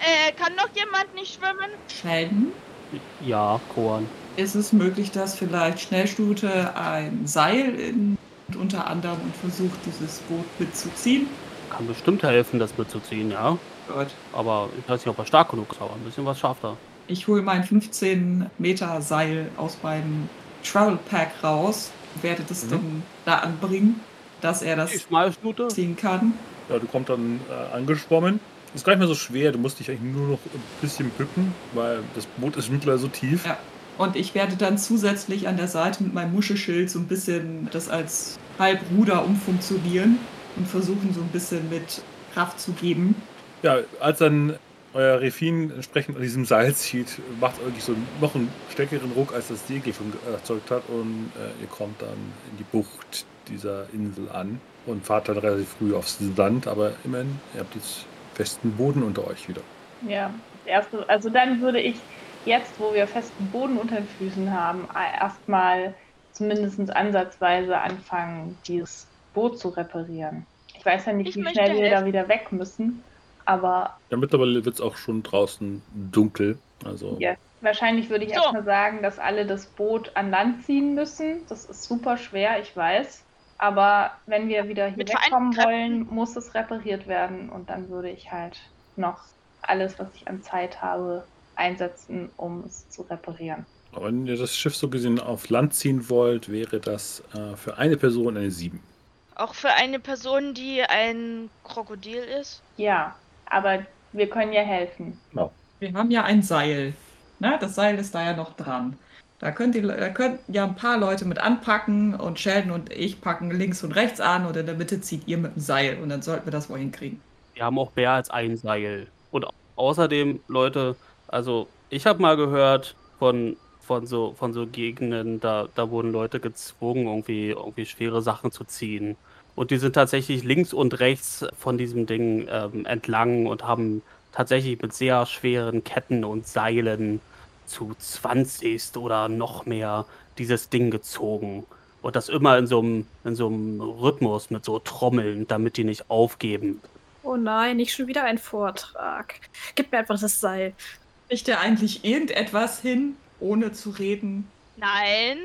Äh, kann noch jemand nicht schwimmen? Sheldon, Ja, Koan. ist es möglich, dass vielleicht Schnellstute ein Seil in, unter anderem und versucht, dieses Boot mitzuziehen? Kann bestimmt helfen, das mitzuziehen, ja. Gut. Aber ich weiß nicht, ob er stark genug ist, aber ein bisschen was schafft er. Ich hole mein 15 Meter Seil aus meinem Travel Pack raus, werde das Mhm. dann da anbringen, dass er das ziehen kann. Ja, du kommst dann äh, angeschwommen. Ist gar nicht mehr so schwer, du musst dich eigentlich nur noch ein bisschen bücken, weil das Boot ist mittlerweile so tief. Ja. Und ich werde dann zusätzlich an der Seite mit meinem Muschelschild so ein bisschen das als Halbruder umfunktionieren und versuchen so ein bisschen mit Kraft zu geben. Ja, als dann euer Refin entsprechend an diesem Seil zieht, macht es eigentlich so noch einen stärkeren Ruck, als das Segel schon erzeugt hat. Und äh, ihr kommt dann in die Bucht dieser Insel an und fahrt dann relativ früh aufs Land. Aber immerhin, ihr habt jetzt festen Boden unter euch wieder. Ja, das erste, also dann würde ich jetzt, wo wir festen Boden unter den Füßen haben, erstmal zumindest ansatzweise anfangen, dieses Boot zu reparieren. Ich weiß ja nicht, Ich wie schnell wir da helfen. wieder weg müssen, aber Ja, mittlerweile wird es auch schon draußen dunkel. Also ja, wahrscheinlich würde ich So. erstmal sagen, dass alle das Boot an Land ziehen müssen. Das ist super schwer, ich weiß. Aber wenn wir wieder hier Mit wegkommen wollen, muss es repariert werden. Und dann würde ich halt noch alles, was ich an Zeit habe, einsetzen, um es zu reparieren. Aber wenn ihr das Schiff so gesehen auf Land ziehen wollt, wäre das äh, für eine Person eine 7. Auch für eine Person, die ein Krokodil ist? Ja, aber wir können ja helfen. Wir haben ja ein Seil. Na, das Seil ist da ja noch dran. Da könnt ihr, da könnt ja ein paar Leute mit anpacken und Sheldon und ich packen links und rechts an und in der Mitte zieht ihr mit dem Seil und dann sollten wir das wohl hinkriegen. Wir haben auch mehr als ein Seil. Und außerdem, Leute, also ich habe mal gehört von von so, von so Gegenden, da, da wurden Leute gezwungen, irgendwie, irgendwie schwere Sachen zu ziehen. Und die sind tatsächlich links und rechts von diesem Ding ähm, entlang und haben tatsächlich mit sehr schweren Ketten und Seilen zu 20 oder noch mehr dieses Ding gezogen. Und das immer in so einem, in so einem Rhythmus mit so Trommeln, damit die nicht aufgeben. Oh nein, nicht schon wieder ein Vortrag. Gib mir einfach das Seil. Kriegt er eigentlich irgendetwas hin, ohne zu reden? Nein,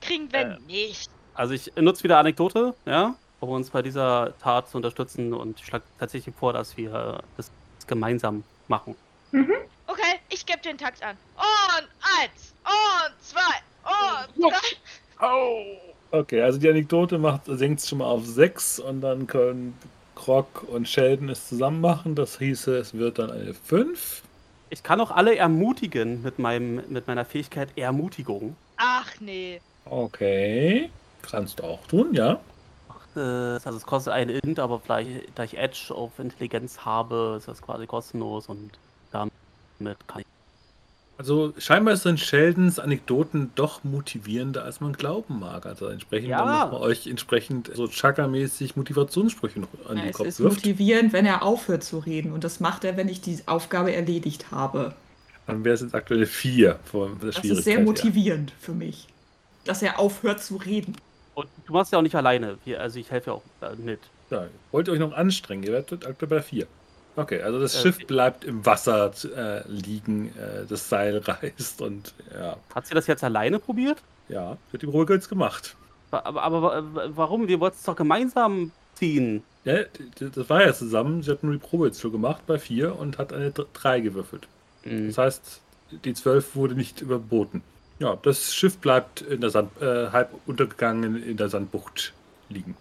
kriegen wir Äh. nicht. Also ich nutze wieder Anekdote, ja, um uns bei dieser Tat zu unterstützen und ich schlage tatsächlich vor, dass wir das gemeinsam machen. Okay, ich gebe den Takt an. Und eins, und zwei, und drei. Okay, also die Anekdote macht, senkt es schon mal auf 6 und dann können Krog und Sheldon es zusammen machen. Das hieße, es wird dann eine 5. Ich kann auch alle ermutigen mit, meinem, mit meiner Fähigkeit Ermutigung. Ach nee. Okay. Kannst du auch tun, ja. Äh, Also es kostet eine Int, aber vielleicht, da ich Edge auf Intelligenz habe, ist das quasi kostenlos und damit kann ich. Also scheinbar sind Sheldons Anekdoten doch motivierender, als man glauben mag. Also entsprechend Ja. dann muss man euch entsprechend so Chakra-mäßig Motivationssprüche noch an Ja, den es Kopf ist wirft. motivierend, wenn er aufhört zu reden. Und das macht er, wenn ich die Aufgabe erledigt habe. Dann wäre es jetzt aktuell 4 von der Das ist sehr motivierend für mich. Dass er aufhört zu reden. Und du machst ja auch nicht alleine. Wir- Also ich helfe ja auch äh, mit. Ja, wollt ihr euch noch anstrengen? Ihr werdet aktuell bei 4. Okay, also das Äh, Schiff bleibt im Wasser äh, liegen, äh, das Seil reißt und ja, Hat sie das jetzt alleine probiert? ja, wird im Ruhrgeld gemacht. Aber, aber, wa- warum? Wir wollten es doch gemeinsam ziehen. Ja, das war ja zusammen. Sie hat nur die Probe jetzt schon gemacht bei 4 und hat eine 3 gewürfelt. Hm. Das heißt, die 12 wurde nicht überboten. Ja, das Schiff bleibt in der Sand, äh, halb untergegangen in der Sandbucht liegen.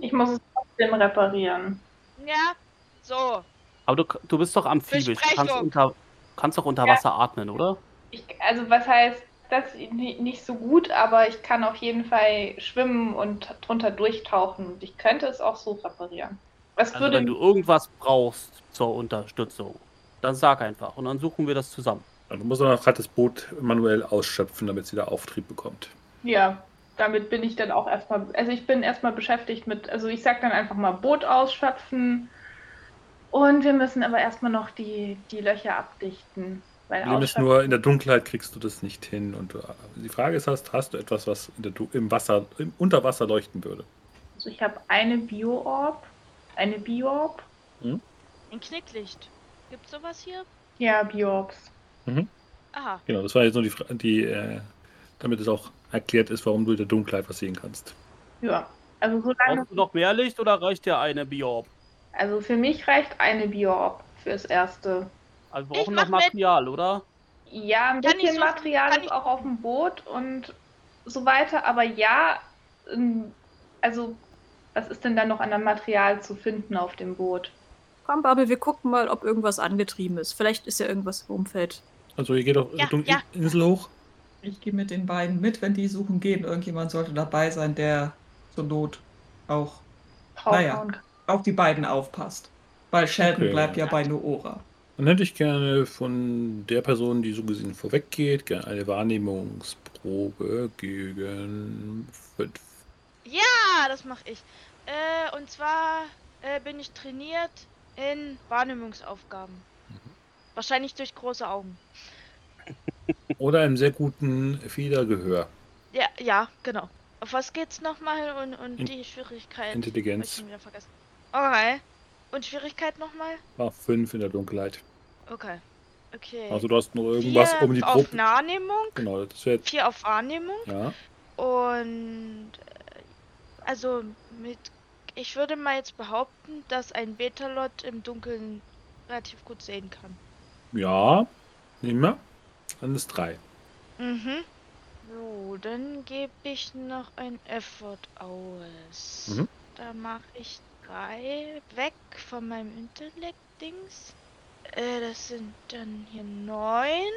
Ich muss es trotzdem reparieren. Ja, so. Aber du, du bist doch amphibisch. Du kannst, unter, kannst doch unter Ja. Wasser atmen, oder? Ich, also was heißt das ni- nicht so gut, aber ich kann auf jeden Fall schwimmen und drunter durchtauchen und ich könnte es auch so reparieren. Es Also würde wenn du irgendwas brauchst zur Unterstützung, dann sag einfach und dann suchen wir das zusammen. Also muss man auch halt das Boot manuell ausschöpfen, damit es wieder Auftrieb bekommt. ja, damit bin ich dann auch erstmal, also ich bin erstmal beschäftigt mit, also ich sag dann einfach mal Boot ausschöpfen und wir müssen aber erstmal noch die, die Löcher abdichten. Weil Problem ist nur, in der Dunkelheit kriegst du das nicht hin. Und du, die Frage ist, hast, hast du etwas, was in der, Du- im Wasser, im Unterwasser leuchten würde? Also ich habe eine Bio-Orb, eine Bio-Orb, Ein Knicklicht. Gibt's sowas hier? ja, Bio-Orbs. Aha. Genau, das war jetzt nur die, Fra- die äh, damit es auch erklärt ist, warum du in der Dunkelheit was sehen kannst. Ja, also solange, Brauchst du noch mehr Licht oder reicht dir eine Biorb? also für mich reicht eine Bio-Orb fürs Erste. Also wir brauchen noch mit. Material, oder? Ja, ein Kann ich bisschen so- Material ist ich- auch auf dem Boot und so weiter, aber ja, also was ist denn da noch an Material zu finden auf dem Boot? Komm, Bubble, wir gucken mal, ob irgendwas angetrieben ist. Vielleicht ist ja irgendwas im Umfeld. Also ihr geht doch Ja, Richtung ja. Insel hoch. Ich gehe mit den beiden mit, wenn die suchen gehen. Irgendjemand sollte dabei sein, der zur Not auch Naja. Auf die beiden aufpasst. Weil Sheldon Okay. bleibt ja bei Noora. Dann hätte ich gerne von der Person, die so gesehen vorweggeht, gerne eine Wahrnehmungsprobe gegen 5. Ja, das mache ich. Äh, und zwar äh, bin ich trainiert in Wahrnehmungsaufgaben. Wahrscheinlich durch große Augen. Oder einem sehr guten Federgehör. Ja, ja, genau. Auf was geht's nochmal und, und In- die Schwierigkeit? Ich Intelligenz schon wieder vergessen. Okay. Und Schwierigkeit nochmal? war 5 in der Dunkelheit. Okay. Okay. Also du hast nur irgendwas Vier um die auf Probe. Wahrnehmung, Genau, das wäre vier auf Wahrnehmung ja. und äh, also mit ich würde mal jetzt behaupten, dass ein Betalot im Dunkeln relativ gut sehen kann. Ja, nehmen wir. Dann ist 3. Mhm. So, dann gebe ich noch ein Effort aus. Mhm. Da mache ich drei weg von meinem Intellekt-Dings. Äh, das sind dann hier neun.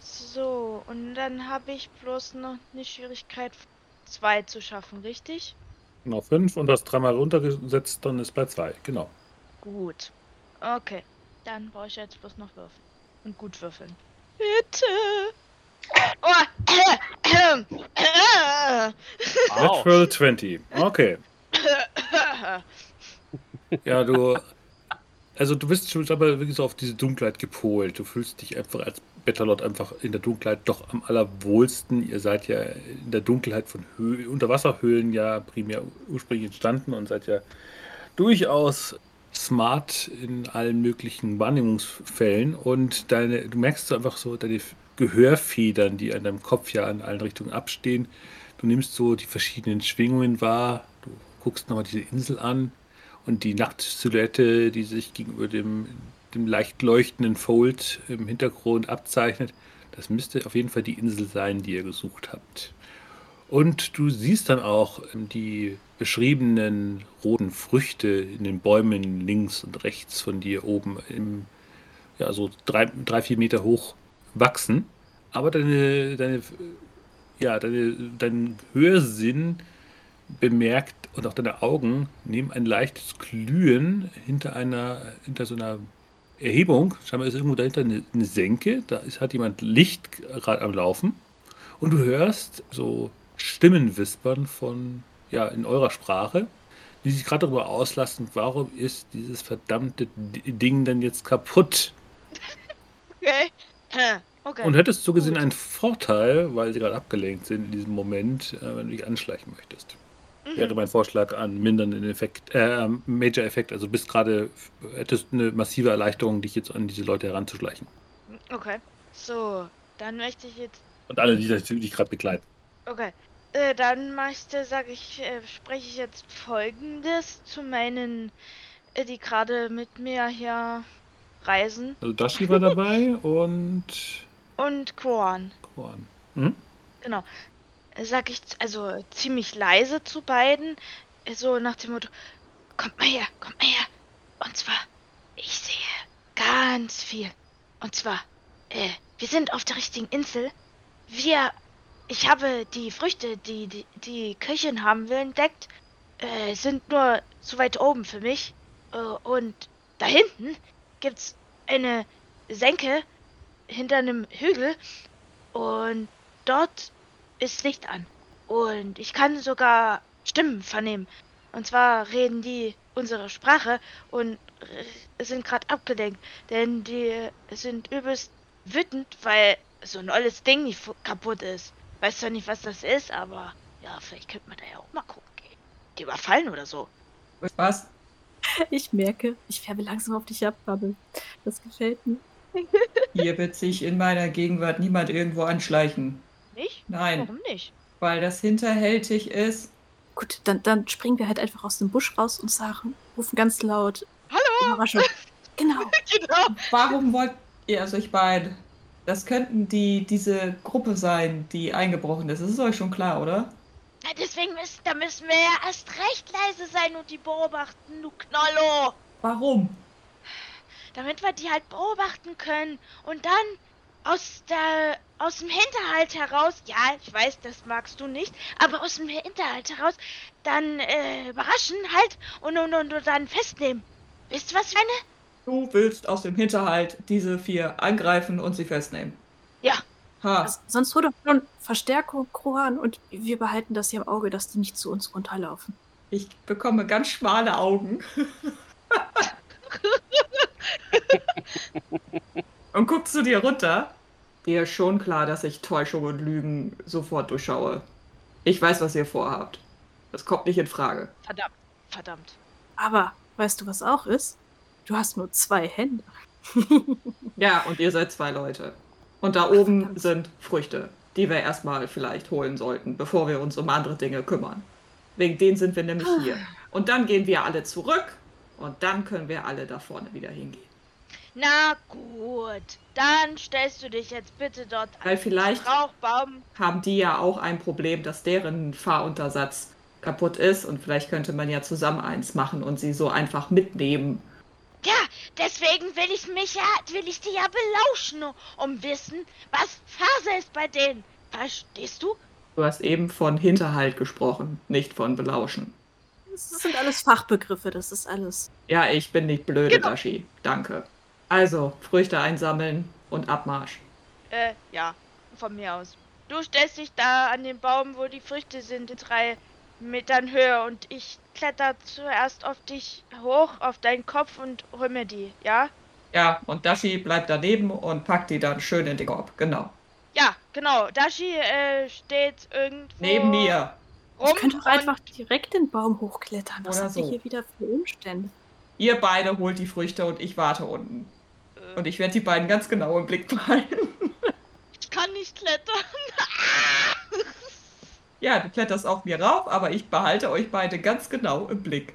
So, und dann habe ich bloß noch eine Schwierigkeit zwei zu schaffen, richtig? Genau, 5 und das dreimal runtergesetzt, dann ist bei 2. Genau. Gut. Okay. Dann brauche ich jetzt bloß noch würfeln. Und gut würfeln. Bitte. Oh, Natural 20. Okay. Ja, du. Also du bist schon aber wirklich so auf diese Dunkelheit gepolt. Du fühlst dich einfach als Betterlord einfach in der Dunkelheit doch am allerwohlsten. Ihr seid ja in der Dunkelheit von Höh Unterwasserhöhlen ja primär ursprünglich entstanden und seid ja durchaus smart in allen möglichen Wahrnehmungsfällen. Und deine, du merkst so einfach so deine Gehörfedern, die an deinem Kopf ja in allen Richtungen abstehen. Du nimmst so die verschiedenen Schwingungen wahr. Du guckst nochmal diese Insel an und die Nachtsilhouette, die sich gegenüber dem, dem leicht leuchtenden Fold im Hintergrund abzeichnet. Das müsste auf jeden Fall die Insel sein, die ihr gesucht habt. Und du siehst dann auch ähm, die beschriebenen roten Früchte in den Bäumen links und rechts von dir oben im, ja, so drei, drei vier Meter hoch wachsen. Aber deine, deine, ja, deine, dein Hörsinn bemerkt und auch deine Augen nehmen ein leichtes Glühen hinter einer, hinter so einer Erhebung. Scheinbar ist irgendwo dahinter eine, eine Senke. Da ist, hat jemand Licht gerade am Laufen. Und du hörst so Stimmen wispern von, ja, in eurer Sprache, die sich gerade darüber auslassen, warum ist dieses verdammte Ding denn jetzt kaputt? okay. Okay. Und hättest so gesehen einen Vorteil, weil sie gerade abgelenkt sind in diesem Moment, äh, wenn du dich anschleichen möchtest. Wäre mein Vorschlag an mindernden Effekt, äh, Major-Effekt. Also bist gerade, hättest eine massive Erleichterung, dich jetzt an diese Leute heranzuschleichen. Okay. So, dann möchte ich jetzt. Und alle, die dich gerade begleiten. Okay. Äh, dann möchte, sag ich, äh, spreche ich jetzt folgendes zu meinen, äh, die gerade mit mir hier reisen. Also Dashi war dabei und Und Korn. Korn. Mhm. Genau. Sag ich also ziemlich leise zu beiden. äh, So nach dem Motto: Kommt mal her, kommt mal her. Und zwar, ich sehe ganz viel. Und zwar, äh, wir sind auf der richtigen Insel. Wir, ich habe die Früchte, die die, die Köchin haben will, entdeckt. Äh, sind nur zu weit oben für mich. Äh, und da hinten gibt's eine Senke hinter einem Hügel. Und dort ist Licht an. Und ich kann sogar Stimmen vernehmen. Und zwar reden die unsere Sprache und sind gerade abgelenkt. Denn die sind übelst wütend, weil so ein olles Ding nicht kaputt ist. Weiß zwar nicht, was das ist, aber ja, vielleicht könnte man da ja auch mal gucken gehen. Die überfallen oder so. Was? Ich merke, ich färbe langsam auf dich ab, Bubble. Das gefällt mir. Hier wird sich in meiner Gegenwart niemand irgendwo anschleichen. Nicht? Nein, Warum nicht? weil das hinterhältig ist. Gut, dann, dann springen wir halt einfach aus dem Busch raus und sagen, rufen ganz laut. Hallo! Überraschung. Genau. Genau. Warum wollt ihr also euch beide? Das könnten die, diese Gruppe sein, die eingebrochen ist. Das ist euch schon klar, oder? Na, deswegen müssen, da müssen wir ja erst recht leise sein und die beobachten, du Knollo. Warum? damit wir die halt beobachten können und dann aus der aus dem Hinterhalt heraus, ja, ich weiß, das magst du nicht, aber aus dem Hinterhalt heraus dann äh, überraschen halt und, und, und, und dann festnehmen. Wisst ihr, was ich meine? Du willst aus dem Hinterhalt diese vier angreifen und sie festnehmen. Ja. Ha, Also, sonst hol doch schon Verstärkung, Kroan, und wir behalten das hier im Auge, dass die nicht zu uns runterlaufen. ich bekomme ganz schmale Augen. und guckst du dir runter? Dir ist schon klar, dass ich Täuschung und Lügen sofort durchschaue. Ich weiß, was ihr vorhabt. Das kommt nicht in Frage. Verdammt, verdammt. Aber weißt du, was auch ist? Du hast nur zwei Hände. Ja, und ihr seid zwei Leute. Und da oben sind Früchte, die wir erstmal vielleicht holen sollten, bevor wir uns um andere Dinge kümmern. Wegen denen sind wir nämlich hier. Und dann gehen wir alle zurück und dann können wir alle da vorne wieder hingehen. Na gut, dann stellst du dich jetzt bitte dort an Weil vielleicht Strauchbaum. haben die ja auch ein Problem, dass deren Fahruntersatz kaputt ist und vielleicht könnte man ja zusammen eins machen und sie so einfach mitnehmen. Ja, deswegen will ich mich ja, will ich die ja belauschen, um wissen, was Phase ist bei denen. Verstehst du? Du hast eben von Hinterhalt gesprochen, nicht von belauschen. Das sind alles Fachbegriffe, das ist alles. Ja, ich bin nicht blöde, Genau. Dashi. Danke. Also, Früchte einsammeln und Abmarsch. Äh, ja. von mir aus. Du stellst dich da an den Baum, wo die Früchte sind, in drei Metern Höhe und ich kletter zuerst auf dich hoch, auf deinen Kopf und hol mir die, ja? Ja, und Dashi bleibt daneben und packt die dann schön in den Korb. Genau. Ja, genau. Dashi äh, steht irgendwo Neben mir. rum Ich könnte doch einfach direkt den Baum hochklettern. Was habt ihr so. hier wieder für Umstände? Ihr beide holt die Früchte und ich warte unten. äh, Und ich werde die beiden ganz genau im Blick behalten. ich kann nicht klettern. Ja, du kletterst auf mir rauf, aber ich behalte euch beide ganz genau im Blick.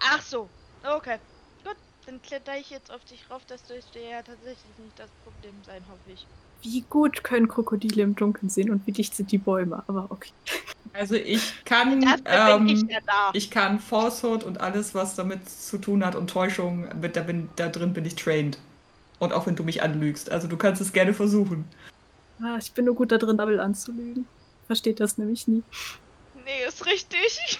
Ach so. Okay. Gut, dann kletter ich jetzt auf dich rauf. Das dürfte ja tatsächlich nicht das Problem sein, hoffe ich. Wie gut können Krokodile im Dunkeln sehen und wie dicht sind die Bäume? Aber okay. Also ich kann, bin ich ähm, ja da. ich kann Falsehood und alles, was damit zu tun hat und Täuschung, mit, da, bin, da drin bin ich trained. Und auch wenn du mich anlügst. Also du kannst es gerne versuchen. Ah, ich bin nur gut da drin, Double anzulügen. Versteht das nämlich nie. Nee, ist richtig.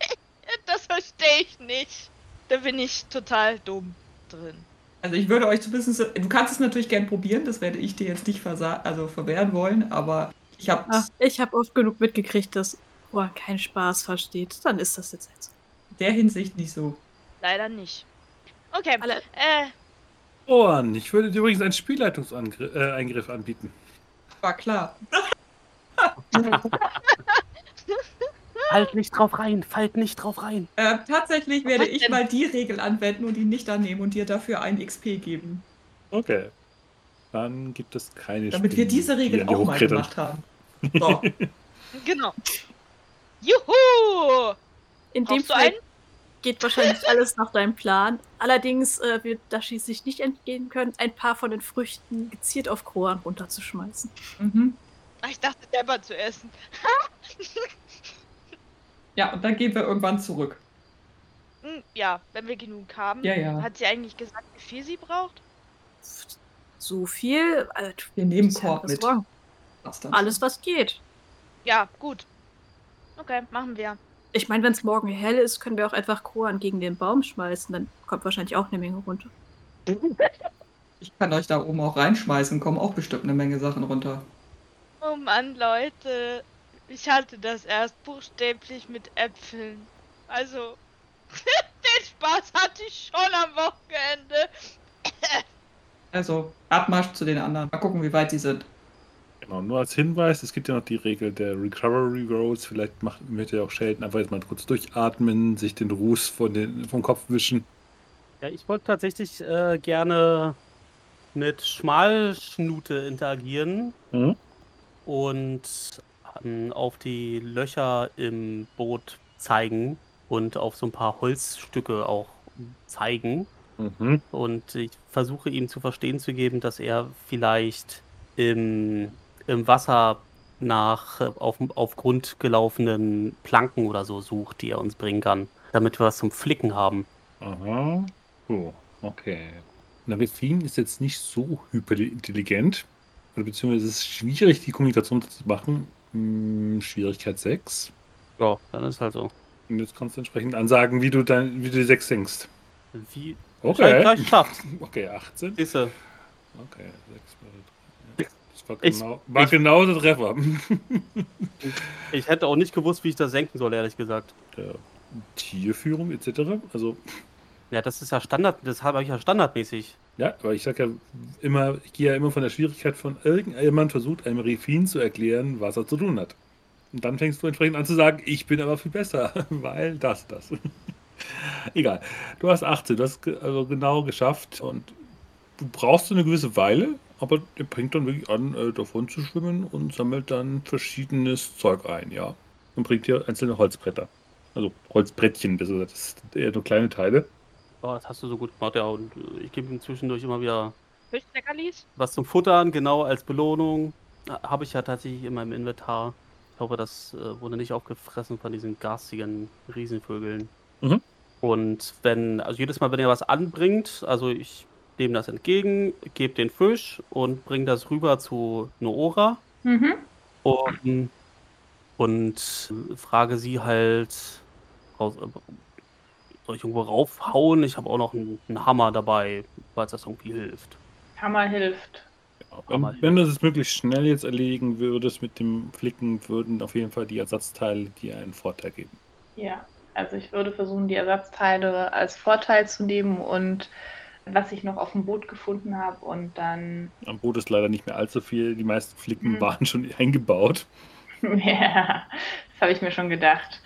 das verstehe ich nicht. Da bin ich total dumm drin. Also ich würde euch zumindest, du kannst es natürlich gern probieren, das werde ich dir jetzt nicht also verwehren wollen, aber ich habe ich habe oft genug mitgekriegt, dass Roa keinen Spaß versteht. Dann ist das jetzt halt so. der Hinsicht nicht so. Leider nicht. Okay, Alle, äh, Ohren, ich würde dir übrigens einen Spielleitungseingriff äh, anbieten. War klar. Fallt nicht drauf rein, fallt nicht drauf rein. Äh, tatsächlich werde ich mal die Regel anwenden und ihn nicht annehmen und dir dafür ein XP geben. Okay. Dann gibt es keine Damit wir Spinnen, diese die Regel dir auch mal gemacht haben. So. genau. Juhu! in dem Brauchst Fall einen? geht wahrscheinlich alles nach deinem Plan. Allerdings äh, wird Dashi sich nicht entgehen können, ein paar von den Früchten gezielt auf Kroan runterzuschmeißen. mhm. Ach, ich dachte selber zu essen. Ja, und dann gehen wir irgendwann zurück. Hm, ja, wenn wir genug haben. Ja, ja. Hat sie eigentlich gesagt, wie viel sie braucht? So viel. Also, Wir nehmen Korb mit. Dann. Alles, was geht. Ja, gut. Okay, machen wir. Ich meine, wenn es morgen hell ist, können wir auch einfach Kroan gegen den Baum schmeißen. Dann kommt wahrscheinlich auch eine Menge runter. Ich kann euch da oben auch reinschmeißen, kommen auch bestimmt eine Menge Sachen runter. Oh Mann, Leute. Ich hatte das erst buchstäblich mit Äpfeln. Also, den Spaß hatte ich schon am Wochenende. Also, Abmarsch zu den anderen. Mal gucken, wie weit die sind. Genau, nur als Hinweis, es gibt ja noch die Regel der Recovery Rolls. Vielleicht macht, möchte ja auch Sheldon einfach jetzt mal kurz durchatmen, sich den Ruß von den, vom Kopf wischen. Ja, ich wollte tatsächlich äh, gerne mit Schmalschnute interagieren Mhm. Und ähm, auf die Löcher im Boot zeigen und auf so ein paar Holzstücke auch zeigen. Mhm. Und ich versuche ihm zu verstehen zu geben, dass er vielleicht im, im Wasser nach auf, auf Grund gelaufenen Planken oder so sucht, die er uns bringen kann, damit wir was zum Flicken haben. Aha. So, okay. Navifin ist jetzt nicht so hyperintelligent. Beziehungsweise es ist schwierig, die Kommunikation zu machen. Hm, Schwierigkeit 6. Ja, dann ist halt so. Und jetzt kannst du entsprechend ansagen, wie du, dein, wie du die 6 denkst. Wie Okay. gleich schafft. Okay, 18. Siehste, Okay, 6 mal 3. Das war Ich- genau, war ich- genau der Treffer. ich hätte auch nicht gewusst, wie ich das senken soll, ehrlich gesagt. Der Tierführung etc. Also, Ja, das ist ja Standard, das habe ich ja standardmäßig. ja, aber ich sag ja immer, ich gehe ja immer von der Schwierigkeit von irgendjemand versucht, einem Refin zu erklären, was er zu tun hat. Und dann fängst du entsprechend an zu sagen, ich bin aber viel besser, weil das, das. Egal. Du hast 18, du hast also genau geschafft und du brauchst eine gewisse Weile, aber der bringt dann wirklich an, äh, davon zu schwimmen und sammelt dann verschiedenes Zeug ein, ja. Und bringt dir einzelne Holzbretter. Also Holzbrettchen, besser gesagt. Das sind eher nur kleine Teile. Oh, das hast du so gut gemacht, ja. Und äh, ich gebe ihm zwischendurch immer wieder Fischleckerlis? was zum Futtern, genau als Belohnung. Ha- Habe ich ja tatsächlich in meinem Inventar. Ich hoffe, das äh, wurde nicht aufgefressen von diesen garstigen Riesenvögeln. Mhm. Und wenn, also jedes Mal, wenn er was anbringt, also ich nehme das entgegen, gebe den Fisch und bringe das rüber zu Noora Mhm. und, und frage sie halt, äh, soll ich irgendwo raufhauen? Ich habe auch noch einen, einen Hammer dabei, falls das irgendwie hilft. Hammer hilft. Wenn, Hammer. wenn du es möglichst schnell jetzt erledigen würdest mit dem Flicken, würden auf jeden Fall die Ersatzteile dir einen Vorteil geben. Ja, also ich würde versuchen, die Ersatzteile als Vorteil zu nehmen und was ich noch auf dem Boot gefunden habe und dann. Am Boot ist leider nicht mehr allzu viel. Die meisten Flicken Mhm. waren schon eingebaut. ja, das habe ich mir schon gedacht,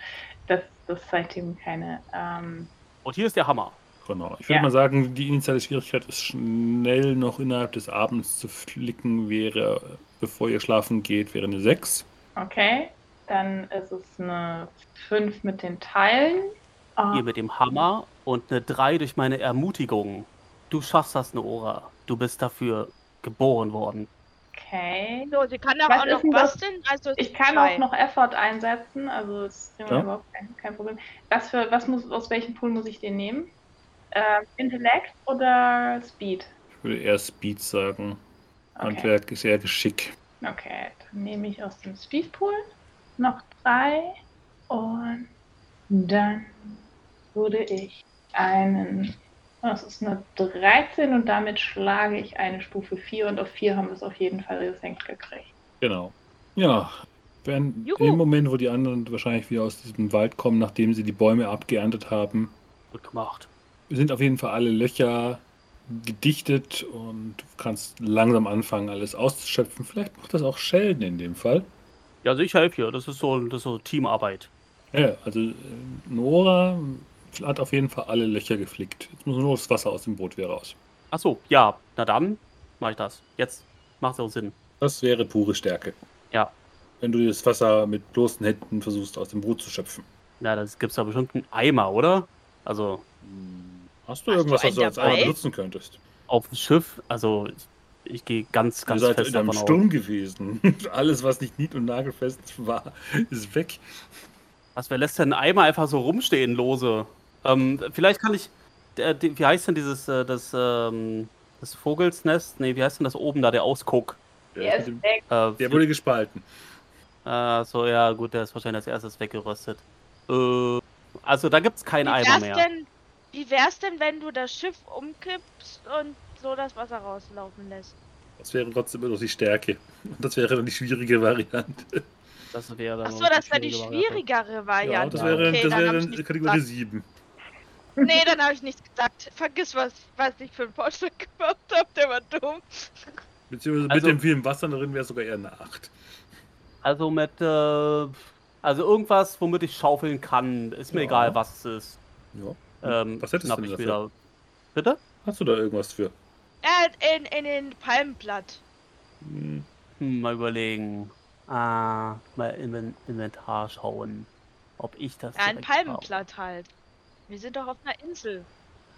dass das seitdem keine. Ähm, Und hier ist der Hammer. Genau. Ich würde Ja. mal sagen, die initiale Schwierigkeit ist schnell noch innerhalb des Abends zu flicken, wäre, bevor ihr schlafen geht, wäre eine 6. okay, dann ist es eine 5 mit den Teilen. Ah, Hier mit dem Hammer und eine 3 durch meine Ermutigung. Du schaffst das, Noora. Du bist dafür geboren worden. Okay. So, sie kann Was auch ist noch basteln. Also Ich kann zwei. auch noch Effort einsetzen, also das ist Ja. überhaupt kein, kein Problem. Was für, was muss, aus welchem Pool muss ich den nehmen? Ähm, Intellekt oder Speed? Ich würde eher Speed sagen. Okay. Handwerk ist eher Geschick. Okay, dann nehme ich aus dem Speedpool noch drei und dann würde ich einen, das ist eine 13 und damit schlage ich eine Stufe 4 und auf 4 haben wir es auf jeden Fall gesenkt gekriegt. Genau. Ja. Wenn Juhu. im Moment, wo die anderen wahrscheinlich wieder aus diesem Wald kommen, nachdem sie die Bäume abgeerntet haben, Gut gemacht. sind auf jeden Fall alle Löcher gedichtet und du kannst langsam anfangen, alles auszuschöpfen. Vielleicht macht das auch Sheldon in dem Fall. Ja, also ich helfe hier. Das ist so, das ist so Teamarbeit. Ja, also äh, Nora hat auf jeden Fall alle Löcher geflickt. Jetzt muss nur das Wasser aus dem Boot wieder raus. Ach so, ja. Na dann mache ich das. Jetzt macht es auch Sinn. Das wäre pure Stärke. Ja. Wenn du das Wasser mit bloßen Händen versuchst, aus dem Boot zu schöpfen. Na, das gibt's da bestimmt einen Eimer, oder? Also Hast du Hast irgendwas, du was du als Eimer benutzen könntest? auf dem Schiff, also ich, ich gehe ganz, ganz seid fest in einem davon aus. Sturm gewesen. Alles, was nicht nied- und nagelfest war, ist weg. Was, wer lässt denn einen Eimer einfach so rumstehen, lose? Ähm, vielleicht kann ich, der, die, wie heißt denn dieses, äh, das, ähm, das Vogelsnest? Nee, wie heißt denn das oben da, der Ausguck? Der Der, weg. Äh, der wurde gespalten. äh, so, ja, gut, der ist wahrscheinlich als erstes weggeröstet. Äh, also da gibt's keinen Wie Eimer mehr. denn, wie wär's denn, wenn du das Schiff umkippst und so das Wasser rauslaufen lässt? Das wäre trotzdem immer noch die Stärke. Und das wäre dann die schwierige Variante. Das wäre dann Achso, das wäre die schwierige Variante. schwierigere Ja, Variante. das wäre, okay, das dann wäre hab ich dann nichts Kategorie gesagt. 7. Nee, dann habe ich nichts gesagt. Vergiss was, was ich für einen Vorschlag gemacht habe, der war dumm. Beziehungsweise Also- mit dem vielen Wasser darin wäre es sogar eher eine 8. Also mit, äh, also irgendwas, womit ich schaufeln kann, ist mir Ja. egal, was es ist. Ja. Ähm, Was hättest du denn ich dafür? wieder. Bitte? Hast du da irgendwas für? Äh, in, in den Palmenblatt. Hm, Hm, mal überlegen. Ah, mal in Inventar schauen. Ob ich das. Ja, ein direkt habe. Palmenblatt halt. Wir sind doch auf einer Insel.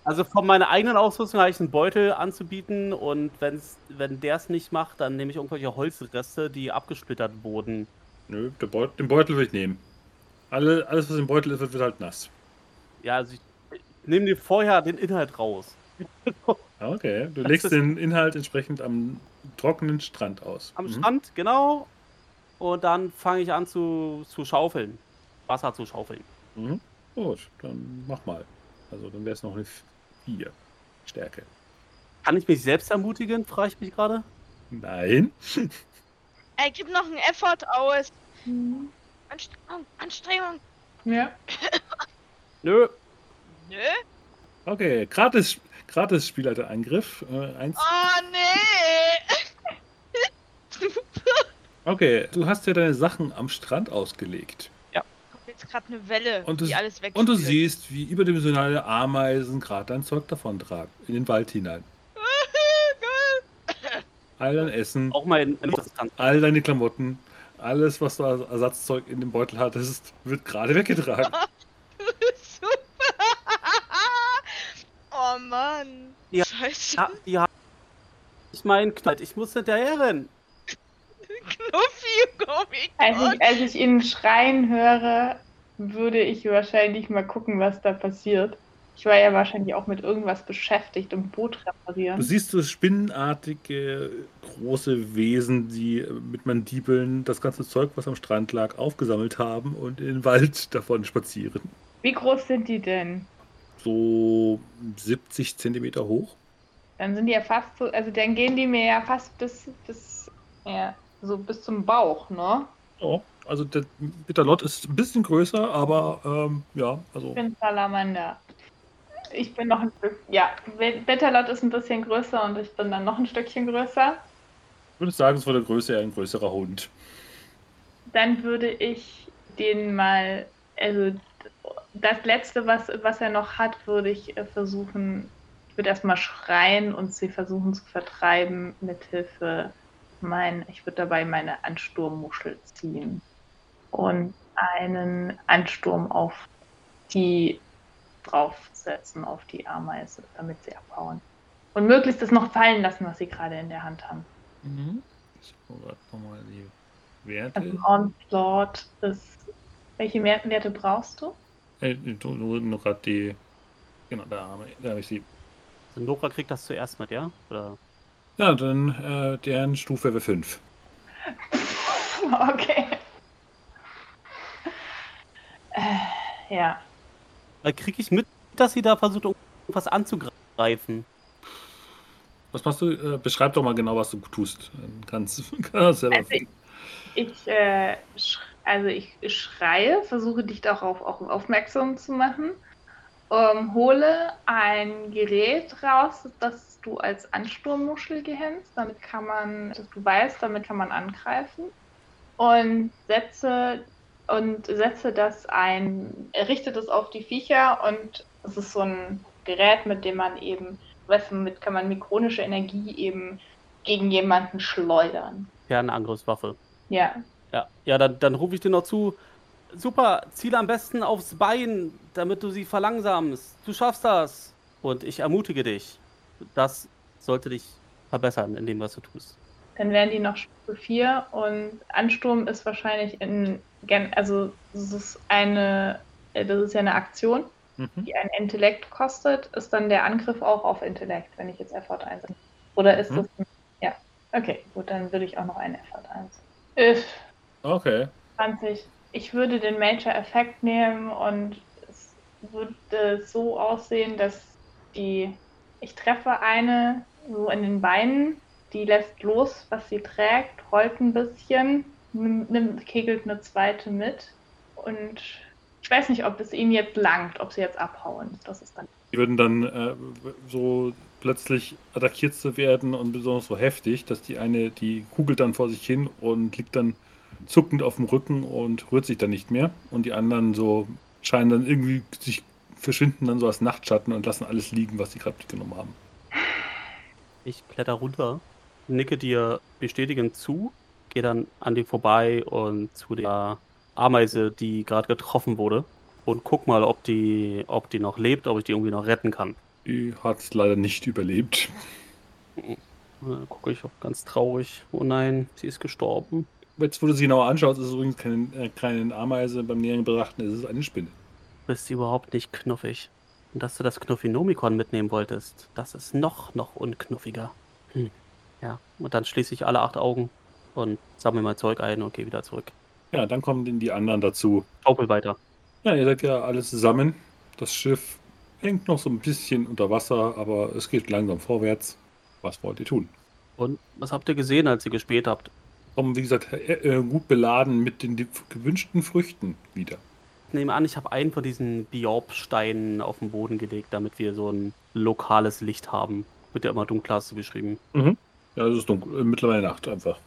Also von meiner eigenen Ausrüstung habe ich einen Beutel anzubieten und wenn's, wenn der es nicht macht, dann nehme ich irgendwelche Holzreste, die abgesplittert wurden. Nö, der Beut, den Beutel will ich nehmen. Alle, alles, was im Beutel ist, wird, wird halt nass. Ja, also ich, ich nehme dir vorher den Inhalt raus. Okay, du Das legst den Inhalt entsprechend am trockenen Strand aus. Am Mhm. Strand, genau. Und dann fange ich an zu, zu schaufeln. Wasser zu schaufeln. Mhm. Gut, dann mach mal. Also dann wäre es noch eine 4 Stärke. Kann ich mich selbst ermutigen, frage ich mich gerade. Nein. Ey, gib noch einen Effort aus. Anstrengung, Anstrengung. Ja. Nö. Nö. Okay, gratis, gratis Spielleiterangriff. Äh, eins. Oh, nee. Okay, du hast ja deine Sachen am Strand ausgelegt. Jetzt gerade eine Welle, Und du- die alles weg. Und du siehst, wie überdimensionale Ameisen gerade dein Zeug davontragen. In den Wald hinein. All dein Essen, Auch mal in, in all deine Klamotten, alles, was du als Ersatzzeug in dem Beutel hattest, wird gerade weggetragen. Super. oh Mann. Ja. Scheiße. Ja, ja. Ich meine, ich muss hinterher rennen. Knuffi, oh Als ich, als ich ihn schreien höre, würde ich wahrscheinlich mal gucken, was da passiert. Ich war ja wahrscheinlich auch mit irgendwas beschäftigt, um Boot Du reparieren. siehst so spinnenartige, große Wesen, die mit Mandibeln das ganze Zeug, was am Strand lag, aufgesammelt haben und in den Wald davon spazieren. Wie groß sind die denn? So 70 Zentimeter hoch. Dann sind die ja fast so, also dann gehen die mir ja fast bis, bis, ja, so bis zum Bauch, ne? Ja, also der Bitterlott ist ein bisschen größer, aber ähm, ja, also Ich bin Salamander. Ich bin noch ein Stück, ja, Betterlot ist ein bisschen größer und ich bin dann noch ein Stückchen größer. ich würde sagen, es war der Größe eher ein größerer Hund. Dann würde ich den mal, also das letzte, was, was er noch hat, würde ich äh, versuchen, ich würde erstmal schreien und sie versuchen zu vertreiben mit Hilfe mein, ich würde dabei meine Ansturmmuschel ziehen und einen Ansturm auf die draufsetzen, auf die Ameise, damit sie abhauen. Und möglichst das noch fallen lassen, was sie gerade in der Hand haben. Mhm. Ich gucke gerade nochmal die Werte. Also Onslaught ist. Welche Werte brauchst du? Äh, nur, nur, nur gerade die. Genau, da habe ich, da habe ich sie. Also Nora kriegt das zuerst mit, ja? Oder? Ja, dann äh, deren Stufe wäre 5. Okay. Äh, ja. Äh, Kriege ich mit, dass sie da versucht, irgendwas anzugreifen? Was machst du? Äh, beschreib doch mal genau, was du tust. Kannst kannst selber Also ich, ich, äh, also ich schreie, versuche dich darauf auch aufmerksam zu machen. Ähm, hole ein Gerät raus, das du als Ansturmmuschel gehänzt. Damit kann man, dass du weißt, damit kann man angreifen. Und setze und setze das ein, richte das auf die Viecher und es ist so ein Gerät, mit dem man eben, weißt du, mit kann man mikronische Energie eben gegen jemanden schleudern. Ja, eine Angriffswaffe. Ja, Ja, ja dann, dann rufe ich dir noch zu. Super, ziel am besten aufs Bein, damit du sie verlangsamst. Du schaffst das. Und ich ermutige dich. Das sollte dich verbessern in dem, was du tust. dann wären die noch Stufe 4 und Ansturm ist wahrscheinlich in, also das ist eine, äh, das ist ja eine Aktion, Mhm. die ein Intellekt kostet, ist dann der Angriff auch auf Intellekt, wenn ich jetzt Effort einsetze. Oder ist Mhm. das, ein, ja, okay, gut, dann würde ich auch noch einen Effort einsetzen. If Okay. 20. Ich würde den Major-Effekt nehmen und es würde so aussehen, dass die, ich treffe eine so in den Beinen, die lässt los, was sie trägt, rollt ein bisschen, nimmt, kegelt eine zweite mit und ich weiß nicht, ob es ihnen jetzt langt, ob sie jetzt abhauen. Das ist dann. Die würden dann äh, so plötzlich attackiert zu werden und besonders so heftig, dass die eine, die kugelt dann vor sich hin und liegt dann zuckend auf dem Rücken und rührt sich dann nicht mehr. Und die anderen so scheinen dann irgendwie sich verschwinden dann so als Nachtschatten und lassen alles liegen, was sie gerade mitgenommen haben. Ich kletter runter, nicke dir bestätigend zu, gehe dann an dir vorbei und zu der Ameise, die gerade getroffen wurde. Und guck mal, ob die, ob die noch lebt, ob ich die irgendwie noch retten kann. Die hat es leider nicht überlebt. Dann gucke ich auch ganz traurig. Oh nein, sie ist gestorben. Jetzt, wo du sie genauer anschaust, ist es übrigens keine, äh, keine Ameise. Beim näheren Betrachten ist es eine Spinne. Du bist überhaupt nicht knuffig. Und dass du das Knuffinomikon mitnehmen wolltest, das ist noch, noch unknuffiger. Hm. Ja, und dann schließe ich alle acht Augen und sammle mein Zeug ein und gehe wieder zurück. Ja, dann kommen denn die anderen dazu. Schaufel weiter. Ja, ihr seid ja alles zusammen. Das Schiff hängt noch so ein bisschen unter Wasser, aber es geht langsam vorwärts. Was wollt ihr tun? Und was habt ihr gesehen, als ihr gespielt habt? Kommen, wie gesagt, äh, äh, gut beladen mit den gewünschten Früchten wieder. Ich nehme an, ich habe einen von diesen Biorb-Steinen auf den Boden gelegt, damit wir so ein lokales Licht haben. Wird ja immer dunkler, hast du geschrieben. Ja, es ist dunkel, äh, mittlerweile Nacht einfach.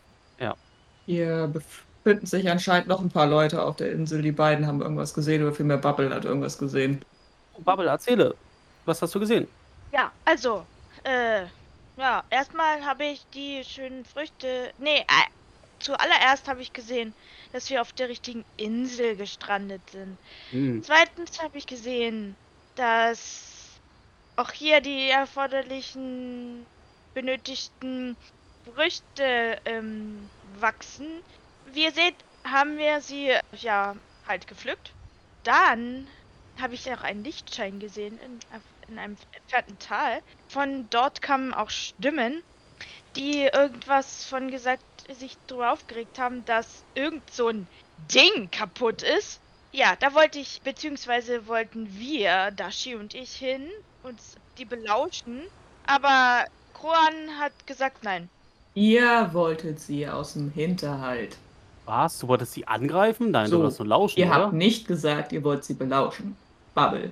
Hier befinden sich anscheinend noch ein paar Leute auf der Insel. Die beiden haben irgendwas gesehen oder vielmehr Bubble hat irgendwas gesehen. Bubble, erzähle. Was hast du gesehen? Ja, also, äh, ja, erstmal habe ich die schönen Früchte. Nee, äh, zuallererst habe ich gesehen, dass wir auf der richtigen Insel gestrandet sind. Hm. Zweitens habe ich gesehen, dass auch hier die erforderlichen benötigten Früchte ähm, wachsen. Wie ihr seht, haben wir sie ja halt gepflückt. Dann habe ich auch einen Lichtschein gesehen in, in einem entfernten Tal. Von dort kamen auch Stimmen, die irgendwas von gesagt, sich darüber aufgeregt haben, dass irgend so ein Ding kaputt ist. Ja, da wollte ich, beziehungsweise wollten wir, Dashi und ich, hin, uns die belauschen. Aber Kroan hat gesagt nein. Ihr wolltet sie aus dem Hinterhalt. Was? Du wolltest sie angreifen? Nein, So, du wolltest nur lauschen, Ihr oder? habt nicht gesagt, ihr wollt sie belauschen. Bubble.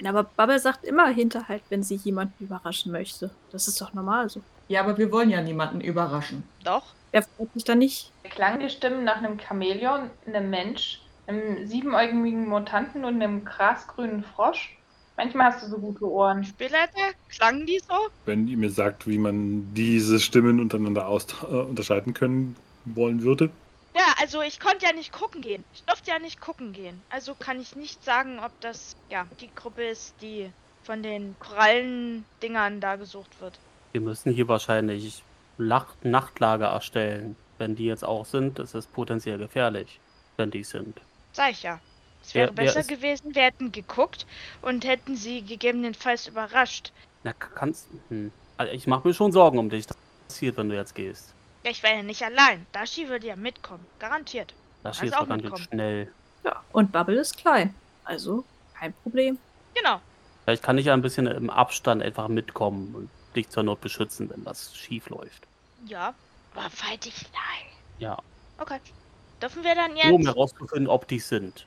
Nein, aber Bubble sagt immer Hinterhalt, wenn sie jemanden überraschen möchte. Das ist doch normal so. Ja, aber wir wollen ja niemanden überraschen. Doch. Wer freut sich da nicht? Klang die Stimmen nach einem Chamäleon, einem Mensch, einem siebenäugigen Mutanten und einem grasgrünen Frosch? Manchmal hast du so gute Ohren. Spielleiter, klangen die so? Wenn ihr mir sagt, wie man diese Stimmen untereinander aus äh, unterscheiden können wollen würde. Ja, also ich konnte ja nicht gucken gehen. Ich durfte ja nicht gucken gehen. Also kann ich nicht sagen, ob das ja die Gruppe ist, die von den Korallendingern da gesucht wird. Wir müssen hier wahrscheinlich Nacht Nachtlager erstellen. Wenn die jetzt auch sind, ist es potenziell gefährlich, wenn die sind. Sag ich ja. Es wäre wer besser ist- gewesen, wir hätten geguckt und hätten sie gegebenenfalls überrascht. Na, kannst. Hm. Also ich mache mir schon Sorgen um dich. Das passiert, wenn du jetzt gehst. Ja, ich wäre ja nicht allein. Dashi würde ja mitkommen. Garantiert. Das Kannst ist auch mitkommen. schnell. Ja. Und Bubble ist klein. Also kein Problem. Genau. Vielleicht kann ich ja ein bisschen im Abstand einfach mitkommen und dich zur Not beschützen, wenn was schief läuft. Ja. Aber weit ich nein. Ja. Okay. Dürfen wir dann jetzt? Nur um herauszufinden, ob die sind.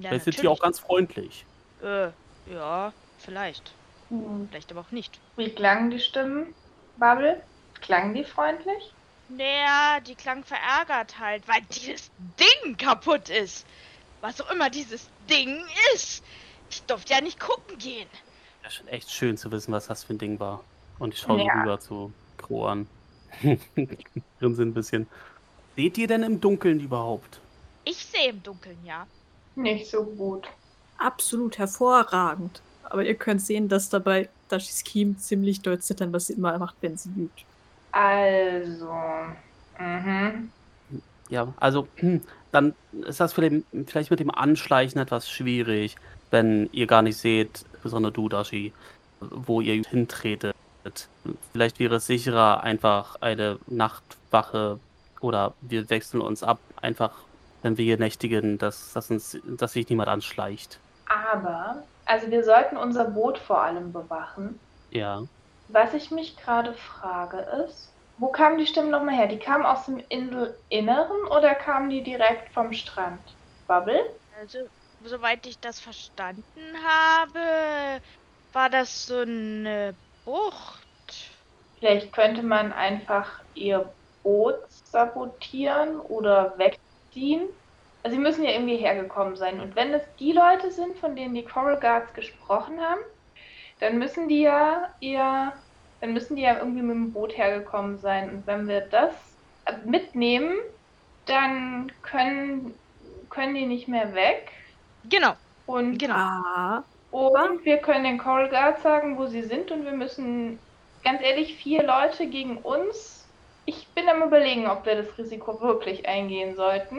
Ja, Vielleicht sind die auch ganz freundlich. Äh, ja, vielleicht. Hm. Vielleicht aber auch nicht. Wie klangen die Stimmen, Bubble? Klangen die freundlich? Naja, die klang verärgert halt, weil dieses Ding kaputt ist. Was auch immer dieses Ding ist. Ich durfte ja nicht gucken gehen. Ja, schon echt schön zu wissen, was das für ein Ding war. Und ich schaue Ja. rüber zu Kroan. Grinsen ein bisschen. Seht ihr denn im Dunkeln überhaupt? Ich sehe im Dunkeln, ja. Nicht so gut. Absolut hervorragend. Aber ihr könnt sehen, dass dabei Dashis Kiem ziemlich doll zittern, was sie immer macht, wenn sie lügt. Also. Mhm. Ja, also dann ist das vielleicht, vielleicht mit dem Anschleichen etwas schwierig, wenn ihr gar nicht seht, besonders du, Dashi, wo ihr hintretet. Vielleicht wäre es sicherer, einfach eine Nachtwache oder wir wechseln uns ab, einfach wenn wir hier nächtigen, dass, dass, uns, dass sich niemand anschleicht. Aber, also wir sollten unser Boot vor allem bewachen. Ja. Was ich mich gerade frage ist, wo kamen die Stimmen nochmal her? Die kamen aus dem Inselinneren oder kamen die direkt vom Strand? Bubble? Also, soweit ich das verstanden habe, war das so eine Bucht. Vielleicht könnte man einfach ihr Boot sabotieren oder wegziehen. Also sie müssen ja irgendwie hergekommen sein. Und wenn es die Leute sind, von denen die Coral Guards gesprochen haben, dann müssen die ja ihr, dann müssen die ja irgendwie mit dem Boot hergekommen sein. Und wenn wir das mitnehmen, dann können, können die nicht mehr weg. Genau, Und, genau. Ah, und wir können den Coral Guards sagen, wo sie sind. Und wir müssen, ganz ehrlich, vier Leute gegen uns. Ich bin am überlegen, ob wir das Risiko wirklich eingehen sollten.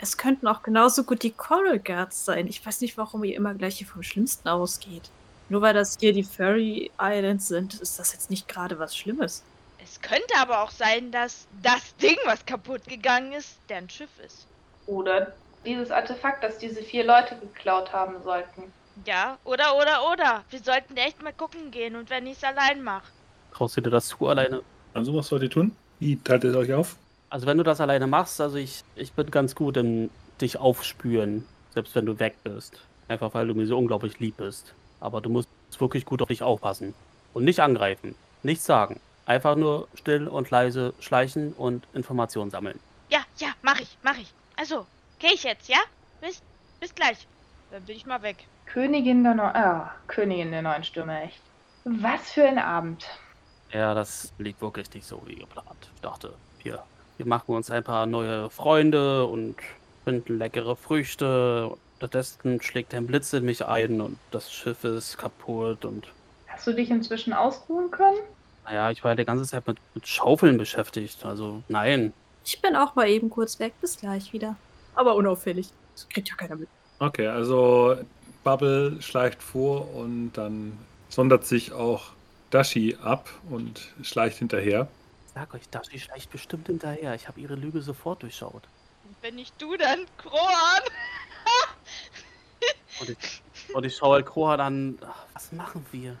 es könnten auch genauso gut die Coral Guards sein. Ich weiß nicht, warum ihr immer gleich hier vom Schlimmsten ausgeht. Nur weil das hier die Fairy Islands sind, ist das jetzt nicht gerade was Schlimmes. Es könnte aber auch sein, dass das Ding, was kaputt gegangen ist, deren Schiff ist. Oder dieses Artefakt, das diese vier Leute geklaut haben sollten. Ja, oder, oder, oder. Wir sollten echt mal gucken gehen und wenn ich es allein mache. Traust du dir das zu alleine? Also was sollt ihr tun? Wie teilt ihr euch auf? Also wenn du das alleine machst, also ich, ich bin ganz gut im dich aufspüren, selbst wenn du weg bist. Einfach weil du mir so unglaublich lieb bist. Aber du musst wirklich gut auf dich aufpassen. Und nicht angreifen. Nichts sagen. Einfach nur still und leise schleichen und Informationen sammeln. Ja, ja, mach ich, mach ich. Also, geh ich jetzt, ja? Bis, bis gleich. Dann bin ich mal weg. Königin der, Neu ah, Königin der neuen Stürme, echt. Was für ein Abend. Ja, das liegt wirklich nicht so wie geplant. Ich dachte, hier, wir machen uns ein paar neue Freunde und finden leckere Früchte. Stattdessen schlägt ein Blitz in mich ein und das Schiff ist kaputt und Hast du dich inzwischen ausruhen können? naja, ich war ja die ganze Zeit mit, mit Schaufeln beschäftigt. Also nein. Ich bin auch mal eben kurz weg, bis gleich wieder. Aber unauffällig. Das kriegt ja keiner mit. Okay, also Bubble schleicht vor und dann sondert sich auch Dashi ab und schleicht hinterher. Sag euch, Dashi schleicht bestimmt hinterher. Ich habe ihre Lüge sofort durchschaut. Und wenn nicht du, dann Kroan. Und ich, und ich schaue halt Krohan an. Ach, Was machen wir?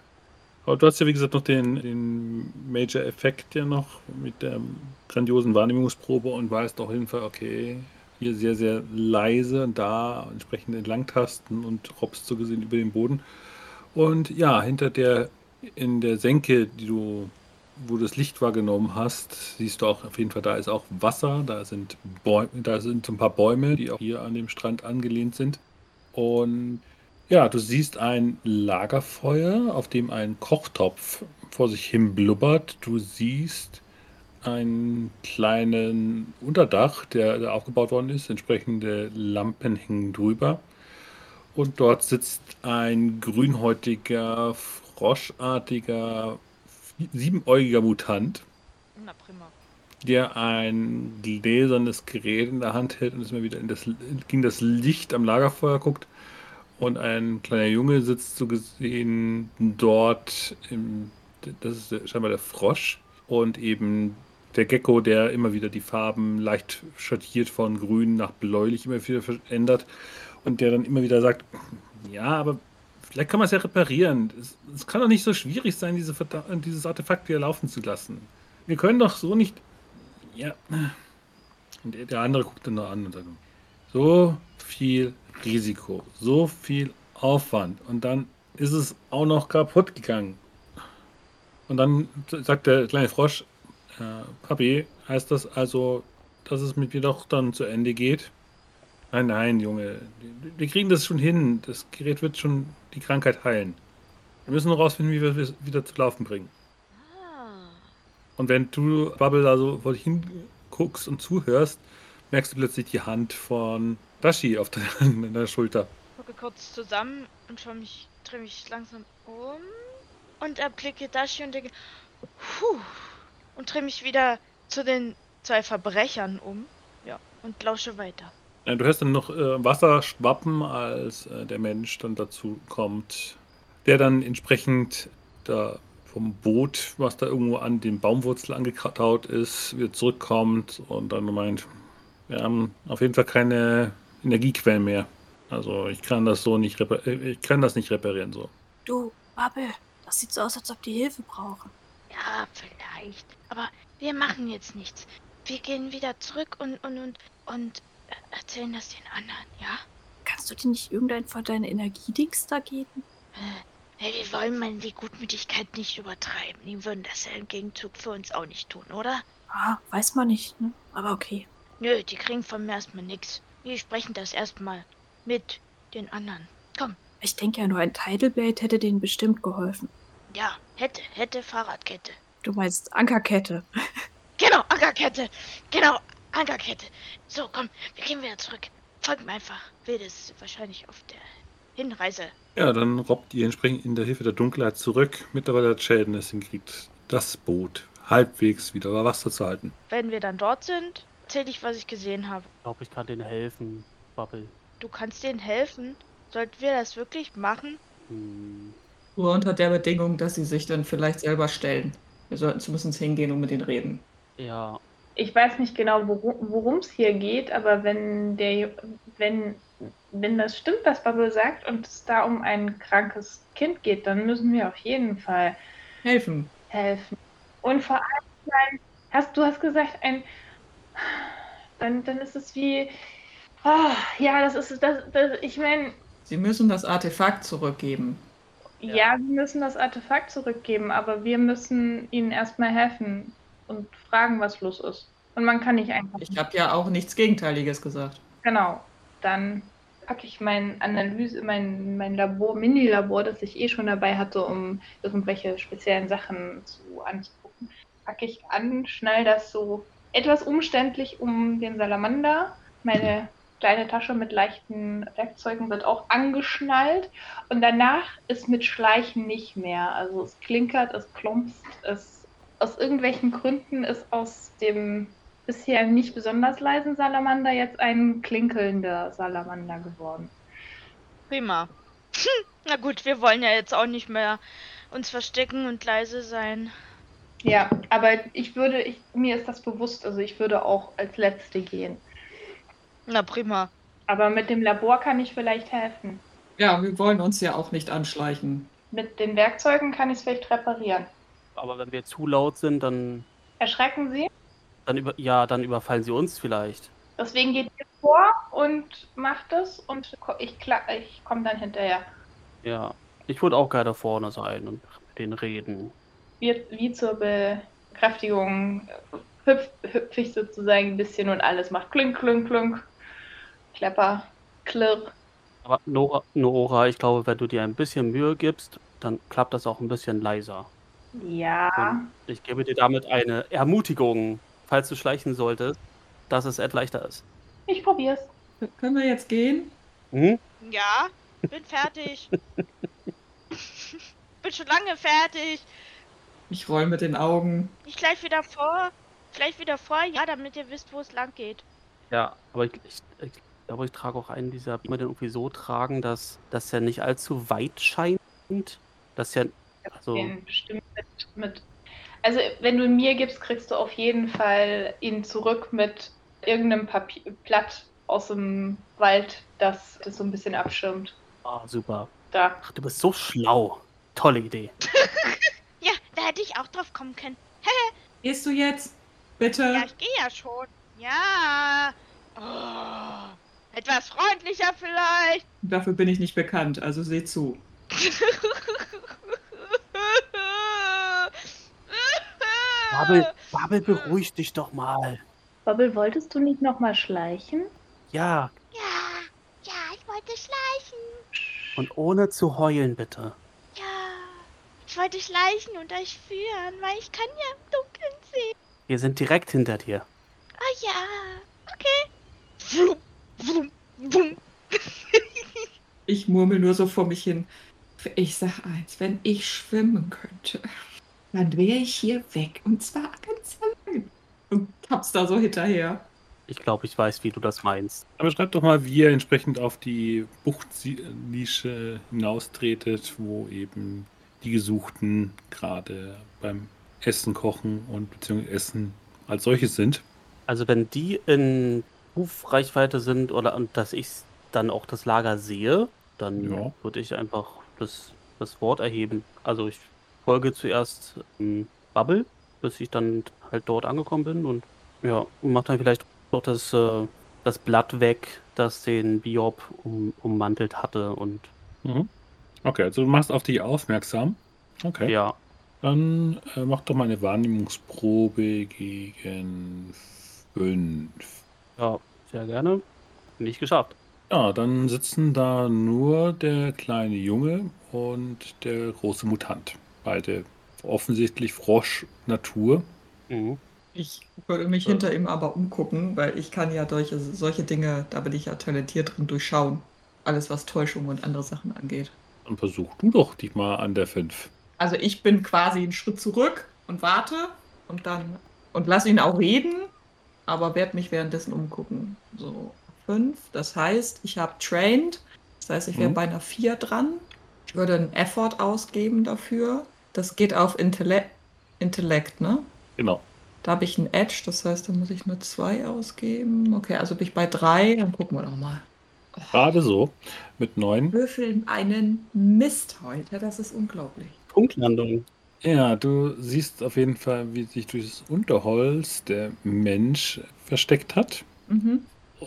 Aber du hast ja, wie gesagt, noch den, den Major-Effekt ja noch mit der grandiosen Wahrnehmungsprobe und weißt auf jeden Fall, okay, hier sehr, sehr leise und da entsprechend entlangtasten und hoppst so gesehen über den Boden. Und ja, hinter der, in der Senke, die du, wo du das Licht wahrgenommen hast, siehst du auch auf jeden Fall, da ist auch Wasser, da sind Bäume, da sind ein paar Bäume, die auch hier an dem Strand angelehnt sind. Und ja, du siehst ein Lagerfeuer, auf dem ein Kochtopf vor sich hin blubbert. Du siehst einen kleinen Unterdach, der, der aufgebaut worden ist. Entsprechende Lampen hängen drüber. Und dort sitzt ein grünhäutiger, froschartiger, siebenäugiger Mutant, Na prima. der ein gläsernes Gerät in der Hand hält und es mal wieder in das, gegen das Licht am Lagerfeuer guckt. Und ein kleiner Junge sitzt so gesehen dort, im, das ist scheinbar der Frosch. Und eben der Gecko, der immer wieder die Farben leicht schattiert von grün nach bläulich immer wieder verändert. Und der dann immer wieder sagt, ja, aber vielleicht kann man es ja reparieren. Es, es kann doch nicht so schwierig sein, diese, dieses Artefakt wieder laufen zu lassen. Wir können doch so nicht... Ja. Und der- der andere guckt dann nur an und sagt, so viel Risiko, so viel Aufwand und dann ist es auch noch kaputt gegangen. Und dann sagt der kleine Frosch, äh, Papi, heißt das also, dass es mit mir doch dann zu Ende geht? Nein, nein, Junge, wir kriegen das schon hin. Das Gerät wird schon die Krankheit heilen. Wir müssen nur rausfinden, wie wir es wieder zu laufen bringen. Ah. Und wenn du, Bubble, da so vor dich hinguckst und zuhörst, merkst du plötzlich die Hand von Dashi auf deiner Schulter. gucke kurz zusammen und schaue mich, drehe mich langsam um und erblicke Dashi und denke, puh, und drehe mich wieder zu den zwei Verbrechern um. Ja, und lausche weiter. Ja, du hörst dann noch äh, Wasser schwappen, als äh, der Mensch dann dazu kommt, der dann entsprechend da vom Boot, was da irgendwo an den Baumwurzel angetaut ist, wieder zurückkommt und dann meint, wir haben auf jeden Fall keine Energiequellen mehr. Also ich kann das so nicht repar- äh, ich kann das nicht reparieren so. Du, Bubble, das sieht so aus, als ob die Hilfe brauchen. Ja, vielleicht. Aber wir machen jetzt nichts. Wir gehen wieder zurück und, und, und, und äh, erzählen das den anderen, ja? Kannst du dir nicht irgendein von deinen Energiedings da geben? Hey, wir wollen mal die Gutmütigkeit nicht übertreiben. Die würden das ja im Gegenzug für uns auch nicht tun, oder? Ah, weiß man nicht, ne? Aber okay. Nö, die kriegen von mir erstmal nix. Wir sprechen das erstmal mit den anderen. Komm, Ich denke ja nur, ein Tidal Blade hätte denen bestimmt geholfen. ja, hätte, hätte Fahrradkette. Du meinst Ankerkette. Genau, Ankerkette. Genau, Ankerkette. So, komm, wir gehen wieder zurück. Folgt mir einfach. Will das wahrscheinlich auf der Hinreise. Ja, dann robbt ihr entsprechend in der Hilfe der Dunkelheit zurück. Mittlerweile hat Sheldon es hingekriegt, das Boot halbwegs wieder über Wasser zu halten. Wenn wir dann dort sind, erzähl ich, was ich gesehen habe. Ich glaube, ich kann denen helfen, Bubble. Du kannst denen helfen. Sollten wir das wirklich machen? Hm, Nur unter der Bedingung, dass sie sich dann vielleicht selber stellen. Wir sollten zumindest hingehen und mit denen reden. ja, Ich weiß nicht genau, worum es hier geht, aber wenn der wenn, wenn das stimmt, was Bubble sagt, und es da um ein krankes Kind geht, dann müssen wir auf jeden Fall Helfen. helfen. Und vor allem, hast, du hast gesagt, ein dann, dann ist es wie ah, ja, das ist das, das ich meine, Sie müssen das Artefakt zurückgeben. ja, wir müssen das Artefakt zurückgeben, aber wir müssen ihnen erstmal helfen und fragen, was los ist. Und man kann nicht einfach Ich habe ja auch nichts Gegenteiliges gesagt. Genau. Dann packe ich mein Analyse, mein, mein Labor, Mini-Labor, das ich eh schon dabei hatte, um irgendwelche speziellen Sachen zu anzugucken, packe ich an, schnall das so etwas umständlich um den Salamander. Meine kleine Tasche mit leichten Werkzeugen wird auch angeschnallt. Und danach ist mit Schleichen nicht mehr. Also es klinkert, es plumpst, es aus irgendwelchen Gründen ist aus dem bisher nicht besonders leisen Salamander jetzt ein klinkelnder Salamander geworden. Prima. Na gut, wir wollen ja jetzt auch nicht mehr uns verstecken und leise sein. Ja, aber ich würde, ich, mir ist das bewusst, also ich würde auch als Letzte gehen. Na prima. Aber mit dem Labor kann ich vielleicht helfen. Ja, wir wollen uns ja auch nicht anschleichen. mit den Werkzeugen kann ich es vielleicht reparieren. Aber wenn wir zu laut sind, dann, Erschrecken Sie? dann über, ja, dann überfallen sie uns vielleicht. Deswegen geht ihr vor und macht es und ich, ich komme dann hinterher. Ja. Ich würde auch gerne vorne sein und mit denen reden. Wie, wie zur Bekräftigung äh, hüpf, hüpfe ich sozusagen ein bisschen und alles macht klünk, klünk, klünk. Klepper, klirr. Aber Nora, Nora, ich glaube, wenn du dir ein bisschen Mühe gibst, dann klappt das auch ein bisschen leiser. Ja. Und ich gebe dir damit eine Ermutigung, falls du schleichen solltest, dass es etwas leichter ist. Ich probier's. Können wir jetzt gehen? Mhm. Ja, bin fertig. bin schon lange fertig. Ich roll mit den Augen. Nicht gleich wieder vor. Vielleicht wieder vor, ja, damit ihr wisst, wo es lang geht. Ja, aber ich, ich, ich glaube, ich trage auch einen dieser immer den irgendwie so tragen, dass, dass er nicht allzu weit scheint. Dass ja, also, Den bestimmt mit. Also, wenn du ihn mir gibst, kriegst du auf jeden Fall ihn zurück mit irgendeinem Papier, Blatt aus dem Wald, das das so ein bisschen abschirmt. ah, super. Da. Ach, du bist so schlau. Tolle Idee. Ja, da hätte ich auch drauf kommen können. Gehst du jetzt? Bitte? Ja, ich gehe ja schon. Ja. Oh, etwas freundlicher vielleicht. Dafür bin ich nicht bekannt, also seh zu. Babbel, Babbel, beruhig dich doch mal. Bobble, wolltest du nicht nochmal schleichen? Ja, Ja, ja, ich wollte schleichen. und ohne zu heulen, bitte. Ja, ich wollte schleichen und euch führen, weil ich kann ja im Dunkeln sehen. Wir sind direkt hinter dir. Oh ja, okay. Vroom, vroom, vroom. Ich murmel nur so vor mich hin. Ich sag eins, wenn ich schwimmen könnte, dann wäre ich hier weg. Und zwar ganz allein. Und tapp's da so hinterher. Ich glaube, ich weiß, wie du das meinst. Aber schreibt doch mal, wie ihr entsprechend auf die Buchtnische hinaustretet, wo eben die Gesuchten gerade beim Essen kochen und beziehungsweise Essen als solches sind. Also wenn die in Rufreichweite sind oder und dass ich dann auch das Lager sehe, dann Ja. würde ich einfach das, das Wort erheben. Also ich folge zuerst ähm, Bubble, bis ich dann halt dort angekommen bin und ja, und mach dann vielleicht auch das, äh, das Blatt weg, das den Biob um, ummantelt hatte und Mhm. Okay, also du machst auf dich aufmerksam. Okay. ja, Dann äh, mach doch mal eine Wahrnehmungsprobe gegen fünf. ja, sehr gerne. Nicht geschafft. Ja, dann sitzen da nur der kleine Junge und der große Mutant. Beide offensichtlich Frosch-Natur. Mhm. Ich würde mich hinter ihm aber umgucken, weil ich kann ja solche, solche Dinge, da bin ich ja talentiert drin, durchschauen. Alles, was Täuschung und andere Sachen angeht. Dann versuch du doch dich mal an der 5. Also ich bin quasi einen Schritt zurück und warte und dann und lass ihn auch reden, aber werde mich währenddessen umgucken. So fünf, das heißt, ich habe trained, das heißt, ich wäre Mhm. bei einer vier dran. Ich würde einen Effort ausgeben dafür. Das geht auf Intellekt, Intellekt ne? Genau. Da habe ich einen Edge, das heißt, da muss ich nur zwei ausgeben. Okay, also bin ich bei drei, dann gucken wir doch mal. Gerade so. Mit 9. Würfeln einen Mist heute, das ist unglaublich. Punktlandung. Ja, du siehst auf jeden Fall, wie sich durch das Unterholz der Mensch versteckt hat. Mhm.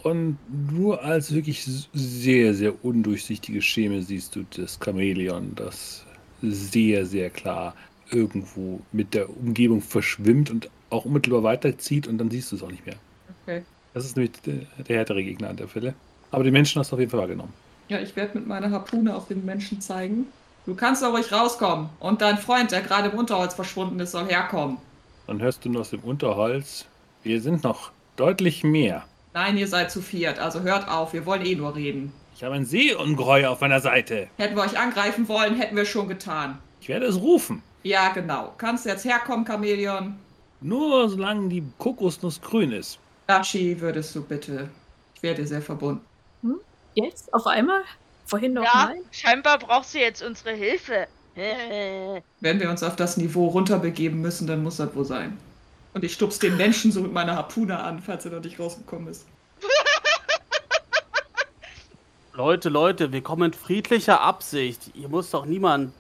Und nur als wirklich sehr, sehr undurchsichtige Scheme siehst du das Chamäleon, das sehr, sehr klar irgendwo mit der Umgebung verschwimmt und auch unmittelbar weiterzieht und dann siehst du es auch nicht mehr. Okay. Das ist nämlich der, der härtere Gegner an der Fälle. Aber die Menschen hast du auf jeden Fall wahrgenommen. Ja, ich werde mit meiner Harpune auf den Menschen zeigen. Du kannst doch ruhig rauskommen. Und dein Freund, der gerade im Unterholz verschwunden ist, soll herkommen. Dann hörst du nur aus dem Unterholz, wir sind noch deutlich mehr. Nein, ihr seid zu viert, also hört auf, wir wollen eh nur reden. Ich habe ein Seeungeheuer auf meiner Seite. Hätten wir euch angreifen wollen, hätten wir schon getan. Ich werde es rufen. Ja, genau. Kannst jetzt herkommen, Chamäleon? Nur solange die Kokosnuss grün ist. Dashi, würdest du bitte. Ich wäre dir sehr verbunden. Jetzt? Auf einmal? Vorhin noch Ja, nein? scheinbar braucht sie jetzt unsere Hilfe. Wenn wir uns auf das Niveau runterbegeben müssen, dann muss das wohl sein. Und ich stupst den Menschen so mit meiner Harpune an, falls er noch nicht rausgekommen ist. Leute, Leute, wir kommen in friedlicher Absicht. Hier muss doch niemand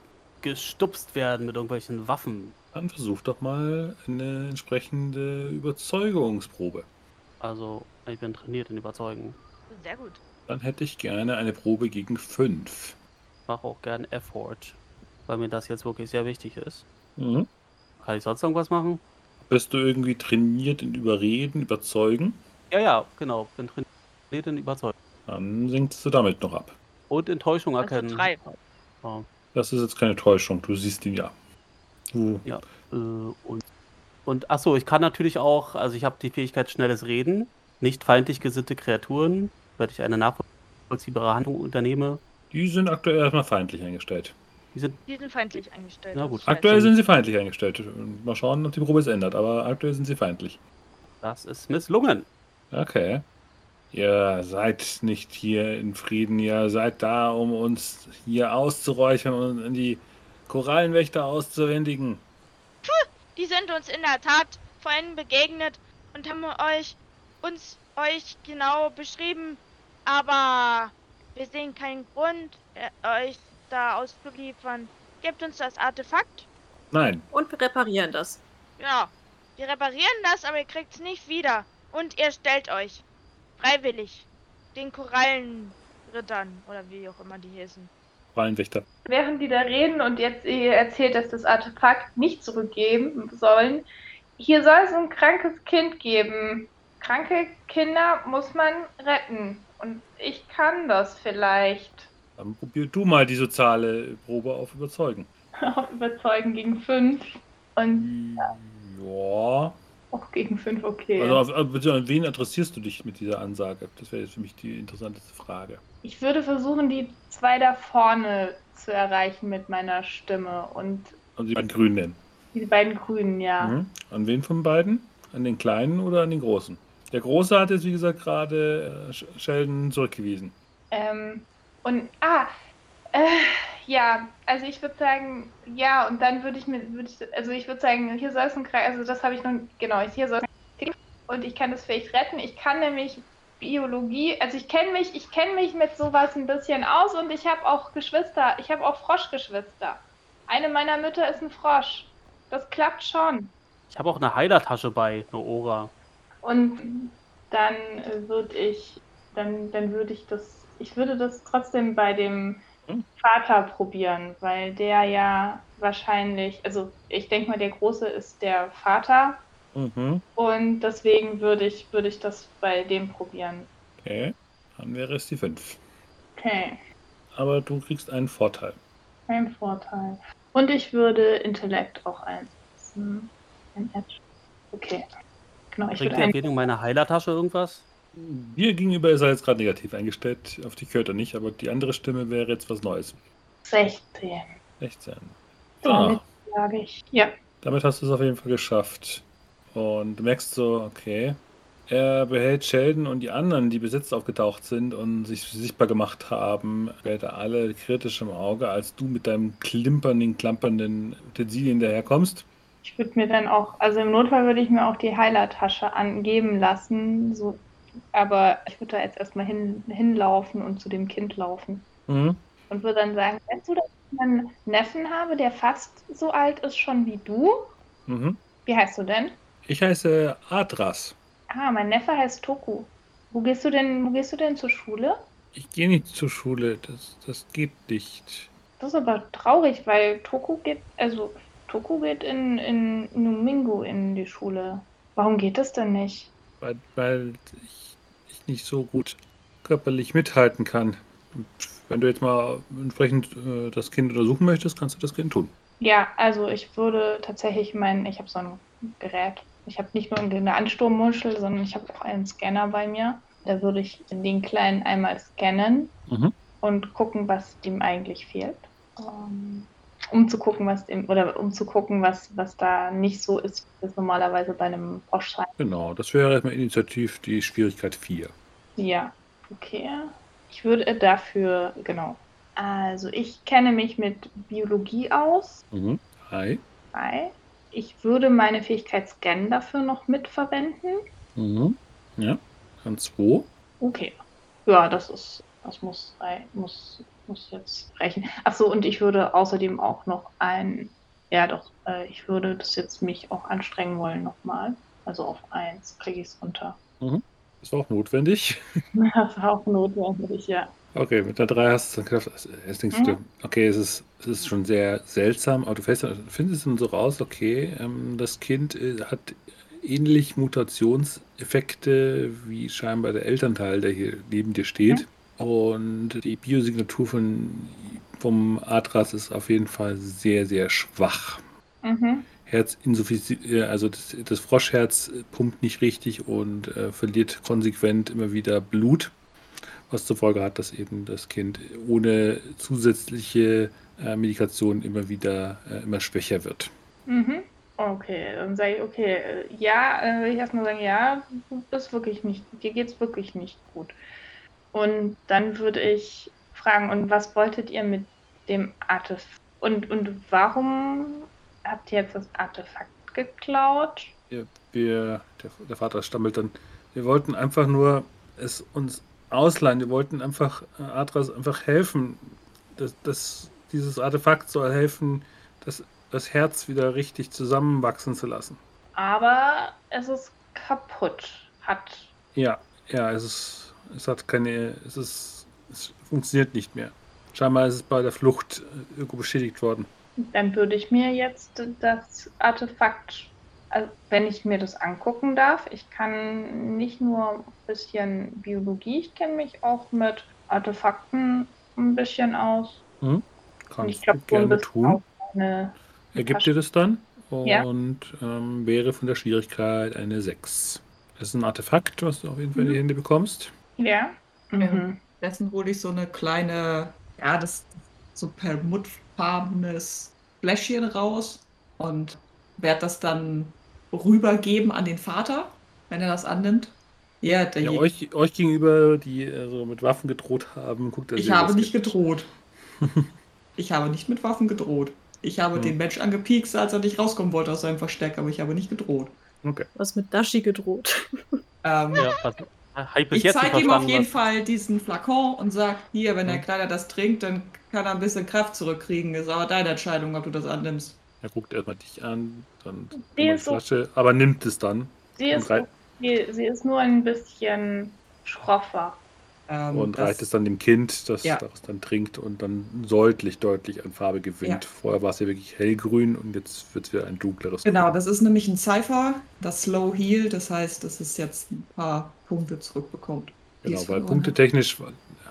gestupst werden mit irgendwelchen Waffen. Dann versuch doch mal eine entsprechende Überzeugungsprobe. Also, ich bin trainiert in Überzeugen. Sehr gut. Dann hätte ich gerne eine Probe gegen 5. Mache auch gern Effort, weil mir das jetzt wirklich sehr wichtig ist. Mhm. Kann ich sonst irgendwas machen? Bist du irgendwie trainiert in Überreden, Überzeugen? Ja, ja, genau. Bin trainiert in Überzeugen. Dann sinkst du damit noch ab. Und Enttäuschung Also erkennen. drei. Ja, Das ist jetzt keine Täuschung, du siehst ihn ja. Du, ja. Äh, und, und achso, ich kann natürlich auch, also ich habe die Fähigkeit schnelles Reden, nicht feindlich gesinnte Kreaturen, weil ich eine nachvollziehbare Handlung unternehme. die sind aktuell erstmal feindlich eingestellt. Die sind Die sind feindlich eingestellt. Na gut. Aktuell sind sie feindlich eingestellt. Mal schauen, ob die Probe es ändert, aber aktuell sind sie feindlich. Das ist misslungen. Okay. Ihr seid nicht hier in Frieden, ihr seid da, um uns hier auszuräuchern und in die Korallenwächter auszuwendigen. Die sind uns in der Tat vorhin begegnet und haben euch uns euch genau beschrieben, aber wir sehen keinen Grund, äh, euch da auszuliefern. Gebt uns das Artefakt. Nein, Und wir reparieren das. Ja, wir reparieren das, aber ihr kriegt's nicht wieder. Und ihr stellt euch freiwillig den Korallenrittern oder wie auch immer die hießen. Korallenwächter. Während die da reden und jetzt ihr erzählt, dass das Artefakt nicht zurückgeben sollen, hier soll es ein krankes Kind geben. Kranke Kinder muss man retten. Und ich kann das vielleicht. Dann probier du mal die soziale Probe auf Überzeugen. Auf überzeugen gegen fünf. Und Ja. Auch gegen fünf, okay. Also auf, an wen interessierst du dich mit dieser Ansage? Das wäre jetzt für mich die interessanteste Frage. Ich würde versuchen, die zwei da vorne zu erreichen mit meiner Stimme. Und Also die beiden Grünen die beiden Grünen, ja. Mhm. An wen von beiden? An den Kleinen oder an den Großen? Der Große hat jetzt, wie gesagt, gerade äh, Sh- Sheldon zurückgewiesen. Ähm, und, ah, äh, ja, also ich würde sagen, ja, und dann würde ich mir, würde ich, also ich würde sagen, hier soll es ein Kreis, also das habe ich noch, genau, hier soll es und ich kann das vielleicht retten. Ich kann nämlich Biologie, also ich kenne mich, ich kenne mich mit sowas ein bisschen aus und ich habe auch Geschwister, ich habe auch Froschgeschwister. Eine meiner Mütter ist ein Frosch. Das klappt schon. Ich habe auch eine Heilertasche bei, eine Ora. Und dann würde ich, dann, dann würde ich das, ich würde das trotzdem bei dem Hm? Vater probieren, weil der ja wahrscheinlich, also ich denke mal, der Große ist der Vater Mhm. und deswegen würde ich, würde ich das bei dem probieren. Okay. Dann wäre es die 5. Okay, Aber du kriegst einen Vorteil. ein Vorteil. Und ich würde Intellekt auch einsetzen. Ein Edge. Okay. Genau, ich Bringt würde die Erwähnung meiner Heilertasche irgendwas? Dir gegenüber ist er jetzt gerade negativ eingestellt. Auf die hört er nicht, aber die andere Stimme wäre jetzt was Neues. 16. 16. Damit Ah, sage ich. Ja. damit hast du es auf jeden Fall geschafft. Und du merkst so, okay. Er behält Sheldon und die anderen, die besetzt aufgetaucht sind und sich sichtbar gemacht haben, behält er alle kritisch im Auge, als du mit deinem klimpernden, klampernden Utensilien daherkommst. Ich würde mir dann auch, also im Notfall würde ich mir auch die Heilertasche angeben lassen, so, aber ich würde da jetzt erstmal hin, hinlaufen und zu dem Kind laufen Mhm. und würde dann sagen, kennst du, dass ich einen Neffen habe, der fast so alt ist schon wie du? Mhm. Wie heißt du denn? Ich heiße Adras. Ah, mein Neffe heißt Toku. Wo gehst du denn, wo gehst du denn zur Schule? Ich gehe nicht zur Schule, das, das geht nicht. Das ist aber traurig, weil Toku geht, also Toku geht in, in Numingo in die Schule. Warum geht das denn nicht? Weil, weil ich, ich nicht so gut körperlich mithalten kann. Und wenn du jetzt mal entsprechend äh, das Kind untersuchen möchtest, kannst du das Kind tun. Ja, also ich würde tatsächlich meinen, ich habe so ein Gerät. Ich habe nicht nur eine Ansturmmuschel, sondern ich habe auch einen Scanner bei mir. Da würde ich den Kleinen einmal scannen Mhm. und gucken, was dem eigentlich fehlt. Ähm, um zu gucken, was dem, oder um zu gucken, was, was da nicht so ist, wie es normalerweise bei einem Frosch sein. Genau, das wäre erstmal initiativ die Schwierigkeit 4. Ja, okay. Ich würde dafür, genau. Also ich kenne mich mit Biologie aus. Mhm. Hi. Drei. Ich würde meine Fähigkeit Scan dafür noch mitverwenden. Mhm. Ja. Dann 2. Okay. Ja, das ist, das muss, muss muss jetzt rechnen. Achso, und ich würde außerdem auch noch ein, ja doch, äh, ich würde das jetzt mich auch anstrengen wollen nochmal. Also auf 1 kriege ich es runter. Ist auch notwendig. Das war auch notwendig, ja. Okay, mit der 3 hast du dann. Also, Erst denkst du, okay, es ist, es ist schon sehr seltsam, aber du fällst- findest dann so raus, okay, ähm, das Kind äh, hat ähnlich Mutationseffekte wie scheinbar der Elternteil, der hier neben dir steht. Und die Biosignatur von, vom Atras ist auf jeden Fall sehr, sehr schwach. Mhm. Herzinsuffizienz, also das, das Froschherz pumpt nicht richtig und äh, verliert konsequent immer wieder Blut, was zur Folge hat, dass eben das Kind ohne zusätzliche äh, Medikation immer wieder äh, immer schwächer wird. Mhm. Okay, dann sage ich, okay, äh, ja, äh, will ich erstmal sagen, ja, das ist wirklich nicht, dir geht's wirklich nicht gut. Und dann würde ich fragen, und was wolltet ihr mit dem Artefakt? Und, und warum habt ihr jetzt das Artefakt geklaut? Wir, wir der, der Vater stammelt dann, wir wollten einfach nur es uns ausleihen, wir wollten einfach äh, Atras einfach helfen. Das, das, dieses Artefakt soll helfen, das, das Herz wieder richtig zusammenwachsen zu lassen. Aber es ist kaputt. Hat. Ja, ja, es ist, es hat keine, es ist, es funktioniert nicht mehr. Scheinbar ist es bei der Flucht äh, irgendwo beschädigt worden. Dann würde ich mir jetzt das Artefakt, also wenn ich mir das angucken darf, ich kann nicht nur ein bisschen Biologie, ich kenne mich auch mit Artefakten ein bisschen aus. Und Kannst ich glaube, du gerne tun. Er gibt dir das dann Ja. und ähm, wäre von der Schwierigkeit eine 6. Das ist ein Artefakt, was du auf jeden Fall in die Mhm. Hände bekommst. Ja. Mhm. Dessen hole ich so eine kleine, ja, das so perlmuttfarbenes Fläschchen raus und werde das dann rübergeben an den Vater, wenn er das annimmt. Ja, der Ja, euch, euch gegenüber, die äh, so mit Waffen gedroht haben, guckt er ich habe nicht gedroht. ich habe nicht mit Waffen gedroht. Ich habe Hm. den Mensch angepiekst, als er nicht rauskommen wollte aus seinem Versteck, aber ich habe nicht gedroht. Okay. Was mit Dashi gedroht. Ähm, Ja, was, hab ich zeige ihm auf jeden was- Fall diesen Flakon und sage, hier, wenn der Hm. Kleiner das trinkt, dann kann er ein bisschen Kraft zurückkriegen. Ist aber deine Entscheidung, ob du das annimmst. Er guckt erstmal dich an, dann Die die ist so- Flasche, aber nimmt es dann Sie, ist, sie, sie ist nur ein bisschen schroffer. Ähm, und das- reicht es dann dem Kind, das Ja. daraus dann trinkt und dann deutlich, deutlich an Farbe gewinnt. Ja. Vorher war es ja wirklich hellgrün und jetzt wird es wieder ein dunkleres Genau, das ist nämlich ein Cypher, das Slow Heal, das heißt, dass es jetzt ein paar Punkte zurückbekommt. Genau, weil punktetechnisch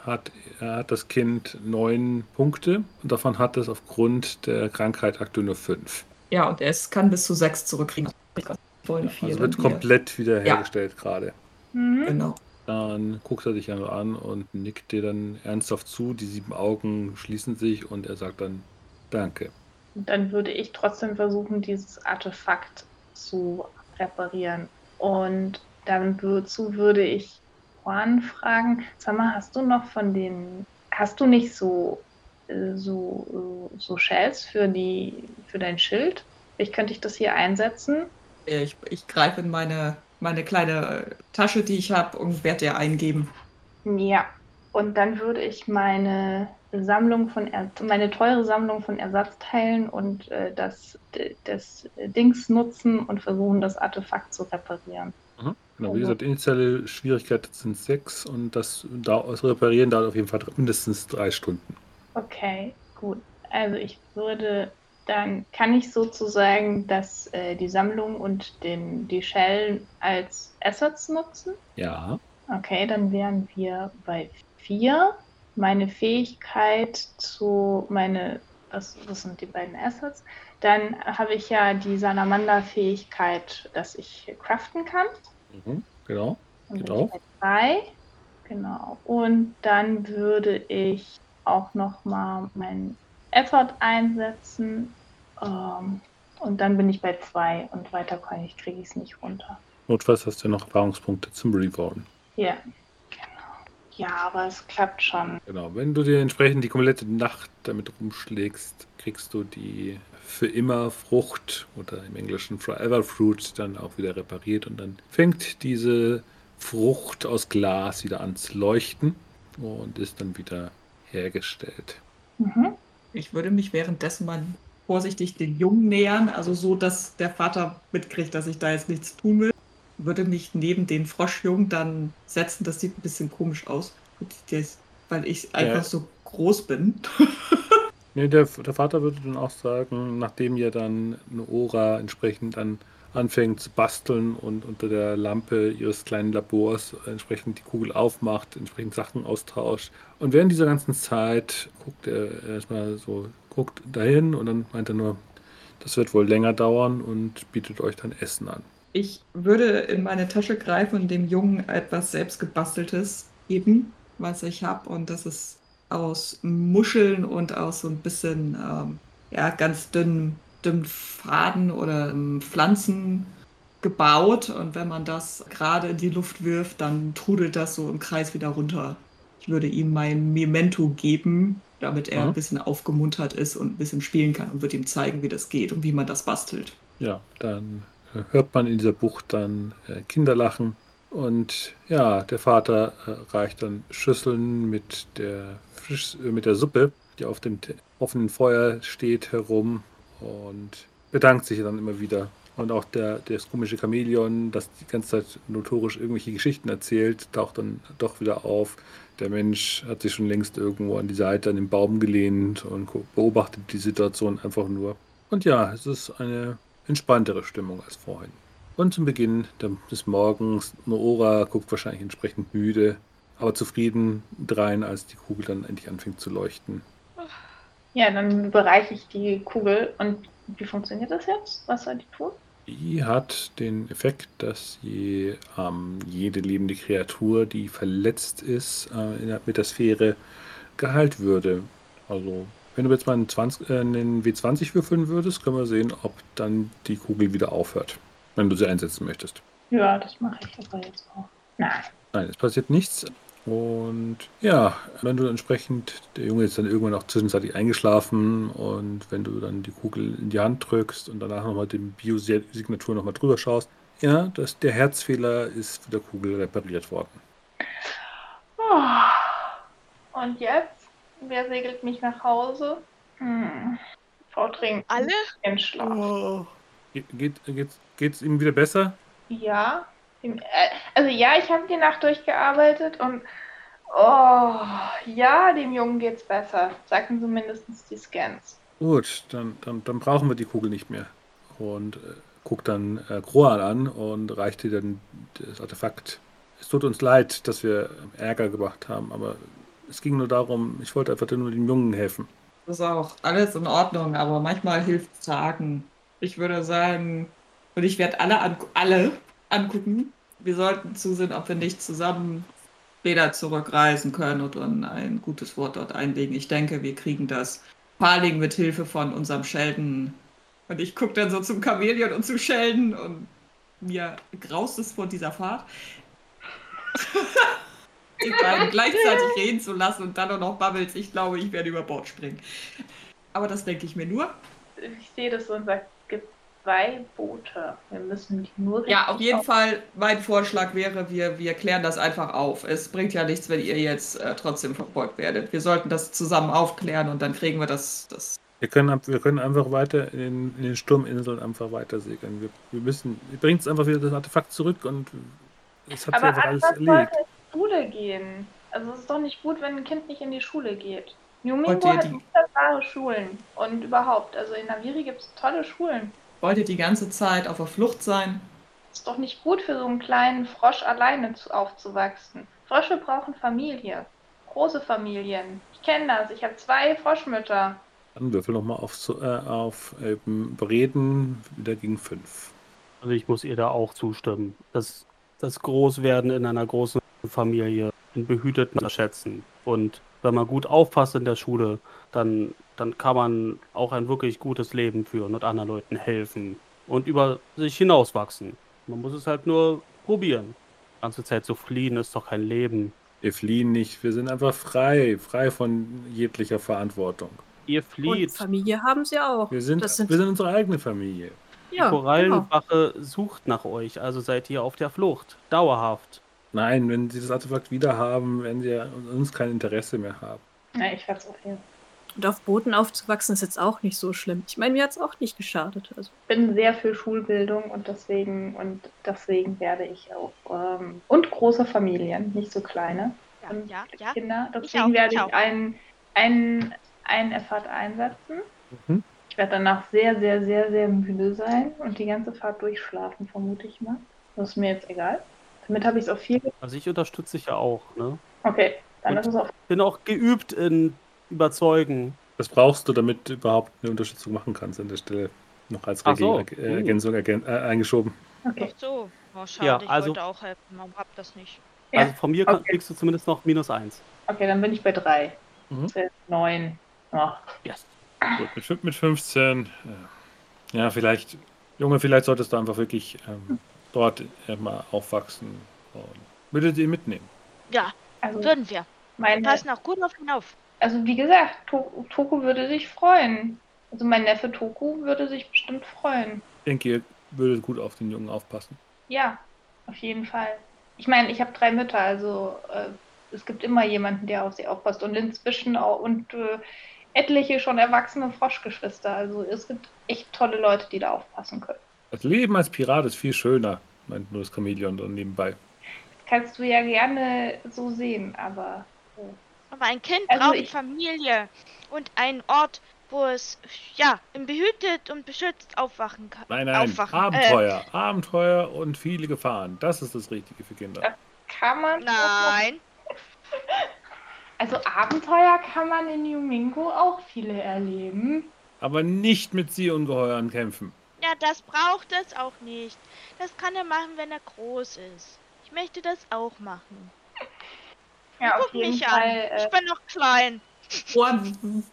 hat, hat das Kind neun Punkte und davon hat es aufgrund der Krankheit aktuell nur fünf. Ja, und es kann bis zu sechs zurückkriegen. Vier Also wird wieder. komplett wiederhergestellt gerade. Mhm. Genau. Dann guckt er dich an an und nickt dir dann ernsthaft zu. Die sieben Augen schließen sich und er sagt dann Danke. Dann würde ich trotzdem versuchen, dieses Artefakt zu reparieren. Und dazu würde ich Juan fragen, sag mal, hast du noch von den, hast du nicht so, äh, so, äh, so Shells für die, für dein Schild? Ich könnte ich das hier einsetzen. Ja, Ich, ich greife in meine, meine kleine äh, Tasche, die ich habe, und werde dir eingeben. Ja. Und dann würde ich meine Sammlung von er meine teure Sammlung von Ersatzteilen und äh, das, das Dings nutzen und versuchen, das Artefakt zu reparieren. Genau, wie Also- gesagt, initiale Schwierigkeit sind sechs und das, da, das Reparieren dauert auf jeden Fall mindestens drei Stunden. Okay, gut. Also ich würde dann kann ich sozusagen das, äh, die Sammlung und den, die Schellen als Assets nutzen. Ja. Okay, dann wären wir bei vier. Meine Fähigkeit zu meine, was, was sind die beiden Assets? Dann habe ich ja die Salamander-Fähigkeit, dass ich craften kann. Mhm. Genau. Bei drei. Genau. Und dann würde ich auch nochmal meinen Effort einsetzen. Ähm, und dann bin ich bei zwei und weiter kann ich, kriege ich es nicht runter. Notfalls hast du ja noch Erfahrungspunkte zum Reborn. Ja, genau. Ja, aber es klappt schon. Genau. Wenn du dir entsprechend die komplette Nacht damit rumschlägst, kriegst du die für immer Frucht oder im Englischen Forever Fruit dann auch wieder repariert und dann fängt diese Frucht aus Glas wieder an zu leuchten und ist dann wieder hergestellt. Mhm. Ich würde mich währenddessen mal vorsichtig den Jungen nähern, also so, dass der Vater mitkriegt, dass ich da jetzt nichts tun will. Würde mich neben den Froschjungen dann setzen. Das sieht ein bisschen komisch aus, weil ich einfach Ja. so groß bin. Nee, der, der Vater würde dann auch sagen, nachdem ihr dann Noora entsprechend dann anfängt zu basteln und unter der Lampe ihres kleinen Labors entsprechend die Kugel aufmacht, entsprechend Sachen austauscht. Und während dieser ganzen Zeit guckt er erstmal so, guckt dahin und dann meint er nur, das wird wohl länger dauern und bietet euch dann Essen an. Ich würde in meine Tasche greifen und dem Jungen etwas selbstgebasteltes geben, was ich habe. Und das ist aus Muscheln und aus so ein bisschen, ähm, ja, ganz dünnen, dünnen Faden oder ähm, Pflanzen gebaut. Und wenn man das gerade in die Luft wirft, dann trudelt das so im Kreis wieder runter. Ich würde ihm mein Memento geben, damit er Mhm. ein bisschen aufgemuntert ist und ein bisschen spielen kann und würde ihm zeigen, wie das geht und wie man das bastelt. Ja, dann hört man in dieser Bucht dann äh, Kinderlachen. Und ja, der Vater äh, reicht dann Schüsseln mit der, Fisch, äh, mit der Suppe, die auf dem offenen Feuer steht, herum und bedankt sich dann immer wieder. Und auch der, das komische Chamäleon, das die ganze Zeit notorisch irgendwelche Geschichten erzählt, taucht dann doch wieder auf. Der Mensch hat sich schon längst irgendwo an die Seite, an den Baum gelehnt und beobachtet die Situation einfach nur. Und ja, es ist eine entspanntere Stimmung als vorhin. Und zum Beginn des Morgens, Noora guckt wahrscheinlich entsprechend müde, aber zufrieden drein, als die Kugel dann endlich anfängt zu leuchten. Ja, dann bereiche ich die Kugel. Und wie funktioniert das jetzt? Was soll die tun? Die hat den Effekt, dass je, ähm, jede lebende Kreatur, die verletzt ist äh, innerhalb der Sphäre, geheilt würde. Also, wenn du jetzt mal einen, 20, äh, einen W20 würfeln würdest, können wir sehen, ob dann die Kugel wieder aufhört, wenn du sie einsetzen möchtest. Ja, das mache ich aber jetzt auch. Nein. Nein, es passiert nichts. Und ja, wenn du entsprechend, der Junge ist dann irgendwann auch zwischenzeitlich eingeschlafen und wenn du dann die Kugel in die Hand drückst und danach nochmal die Biosignatur nochmal drüber schaust, ja, das, der Herzfehler ist für der Kugel repariert worden. Oh. Und jetzt? Wer segelt mich nach Hause? Hm. Frau Trinken. Alle? In Schlaf. Ge geht, geht's, geht's ihm wieder besser? Ja. Äh, Also ja, ich habe die Nacht durchgearbeitet und oh, ja, dem Jungen geht's besser. Sagten zumindest die Scans. Gut, dann, dann, dann brauchen wir die Kugel nicht mehr. Und äh, guckt dann äh, Kroan an und reicht dir dann das Artefakt. Es tut uns leid, dass wir Ärger gemacht haben, aber es ging nur darum, ich wollte einfach nur dem Jungen helfen. Das ist auch alles in Ordnung, aber manchmal hilft sagen. Ich würde sagen, und ich werde alle, an, alle angucken. Wir sollten zusehen, ob wir nicht zusammen später zurückreisen können und ein gutes Wort dort einlegen. Ich denke, wir kriegen das. Dingen mit Hilfe von unserem Sheldon. Und ich gucke dann so zum Chamäleon und zu Sheldon und mir graust es vor dieser Fahrt. die beiden gleichzeitig reden zu lassen und dann auch noch Bubbles. Ich glaube, ich werde über Bord springen. Aber das denke ich mir nur. Ich sehe das so und sage, zwei Boote. Wir müssen die nur Ja, auf jeden auf- Fall, mein Vorschlag wäre, wir, wir klären das einfach auf. Es bringt ja nichts, wenn ihr jetzt äh, trotzdem verfolgt werdet. Wir sollten das zusammen aufklären und dann kriegen wir das. das Wir können, ab- wir können einfach weiter in, in den Sturminseln einfach weiter segeln. Wir, wir müssen, ihr bringt es einfach wieder das Artefakt zurück und es hat sich Aber einfach alles erledigt. sollte in die Schule gehen. Also es ist doch nicht gut, wenn ein Kind nicht in die Schule geht. Ihr hat wunderbare Schulen. Und überhaupt, also in Naviri gibt es tolle Schulen. Wollt ihr die ganze Zeit auf der Flucht sein? Ist doch nicht gut für so einen kleinen Frosch alleine zu, aufzuwachsen. Frösche brauchen Familie. Große Familien. Ich kenne das. Ich habe zwei Froschmütter. Dann würfel nochmal auf, äh, auf ähm, Reden, wieder gegen fünf. Also ich muss ihr da auch zustimmen. Das, das Großwerden in einer großen Familie, in behüteten unterschätzen. Und wenn man gut aufpasst in der Schule, dann, dann kann man auch ein wirklich gutes Leben führen und anderen Leuten helfen und über sich hinauswachsen. Man muss es halt nur probieren. Die ganze Zeit zu fliehen ist doch kein Leben. Wir fliehen nicht, wir sind einfach frei, frei von jeglicher Verantwortung. Ihr Und flieht. Familie haben sie auch. Wir sind, das sind, wir sind unsere eigene Familie. Die ja, genau. Korallenwache sucht nach euch, also seid ihr auf der Flucht. Dauerhaft. Nein, wenn sie das Artefakt wieder haben, werden sie an uns kein Interesse mehr haben. Ja, ich es auch hier. Und auf Booten aufzuwachsen ist jetzt auch nicht so schlimm. Ich meine, mir hat es auch nicht geschadet. Also, Ich bin sehr für Schulbildung und deswegen und deswegen werde ich auch ähm, und große Familien, nicht so kleine Ja, ähm, ja, ja. Kinder. Ich Deswegen auch, werde ich ich auch. einen einen einen Effort einsetzen. Mhm. Ich werde danach sehr, sehr, sehr, sehr müde sein und die ganze Fahrt durchschlafen, vermute ich mal. Das ist mir jetzt egal. Damit habe ich es auf viel. Also ich unterstütze dich ja auch, ne? Okay, dann Und- ist es auf. Bin auch geübt in Überzeugen. Das brauchst du, damit du überhaupt eine Unterstützung machen kannst an der Stelle. Noch als so. Äh, Ergänzung ergän äh, eingeschoben. Okay. Ach so. Oh, schade, Ja, ich also- wollte auch helfen. Warum hab das nicht? Ja, Also von mir okay. kriegst du zumindest noch minus eins. Okay, dann bin ich bei drei. Mhm. Das wäre neun. Ach, Yes. Gut, mit, fün- mit 15. äh, Ja, vielleicht, Junge, vielleicht solltest du einfach wirklich ähm, dort äh, mal aufwachsen. Und würdet ihr mitnehmen? Ja, also würden wir. Wir meine, passen auch gut auf ihn auf. Also wie gesagt, to Toku würde sich freuen. Also mein Neffe Toku würde sich bestimmt freuen. Ich denke, ihr würdet gut auf den Jungen aufpassen. Ja, auf jeden Fall. Ich meine, ich habe drei Mütter, also äh, es gibt immer jemanden, der auf sie aufpasst. Und inzwischen auch und äh, etliche schon erwachsene Froschgeschwister. Also es gibt echt tolle Leute, die da aufpassen können. Das Leben als Pirat ist viel schöner, meint nur das Chamäleon dann nebenbei. Das kannst du ja gerne so sehen, aber Aber ein Kind Also braucht ich- Familie und einen Ort, wo es ja im behütet und beschützt aufwachen kann. Nein, nein, Aufwachen. Abenteuer. Abenteuer und viele Gefahren. Das ist das Richtige für Kinder. Kann man. Äh, nein. Also Abenteuer kann man in New Mingo auch viele erleben. Aber nicht mit Sie-Ungeheuern kämpfen. Ja, das braucht es auch nicht. Das kann er machen, wenn er groß ist. Ich möchte das auch machen. Ja, auf Guck jeden mich Fall. an. Äh, Ich bin noch klein. Juan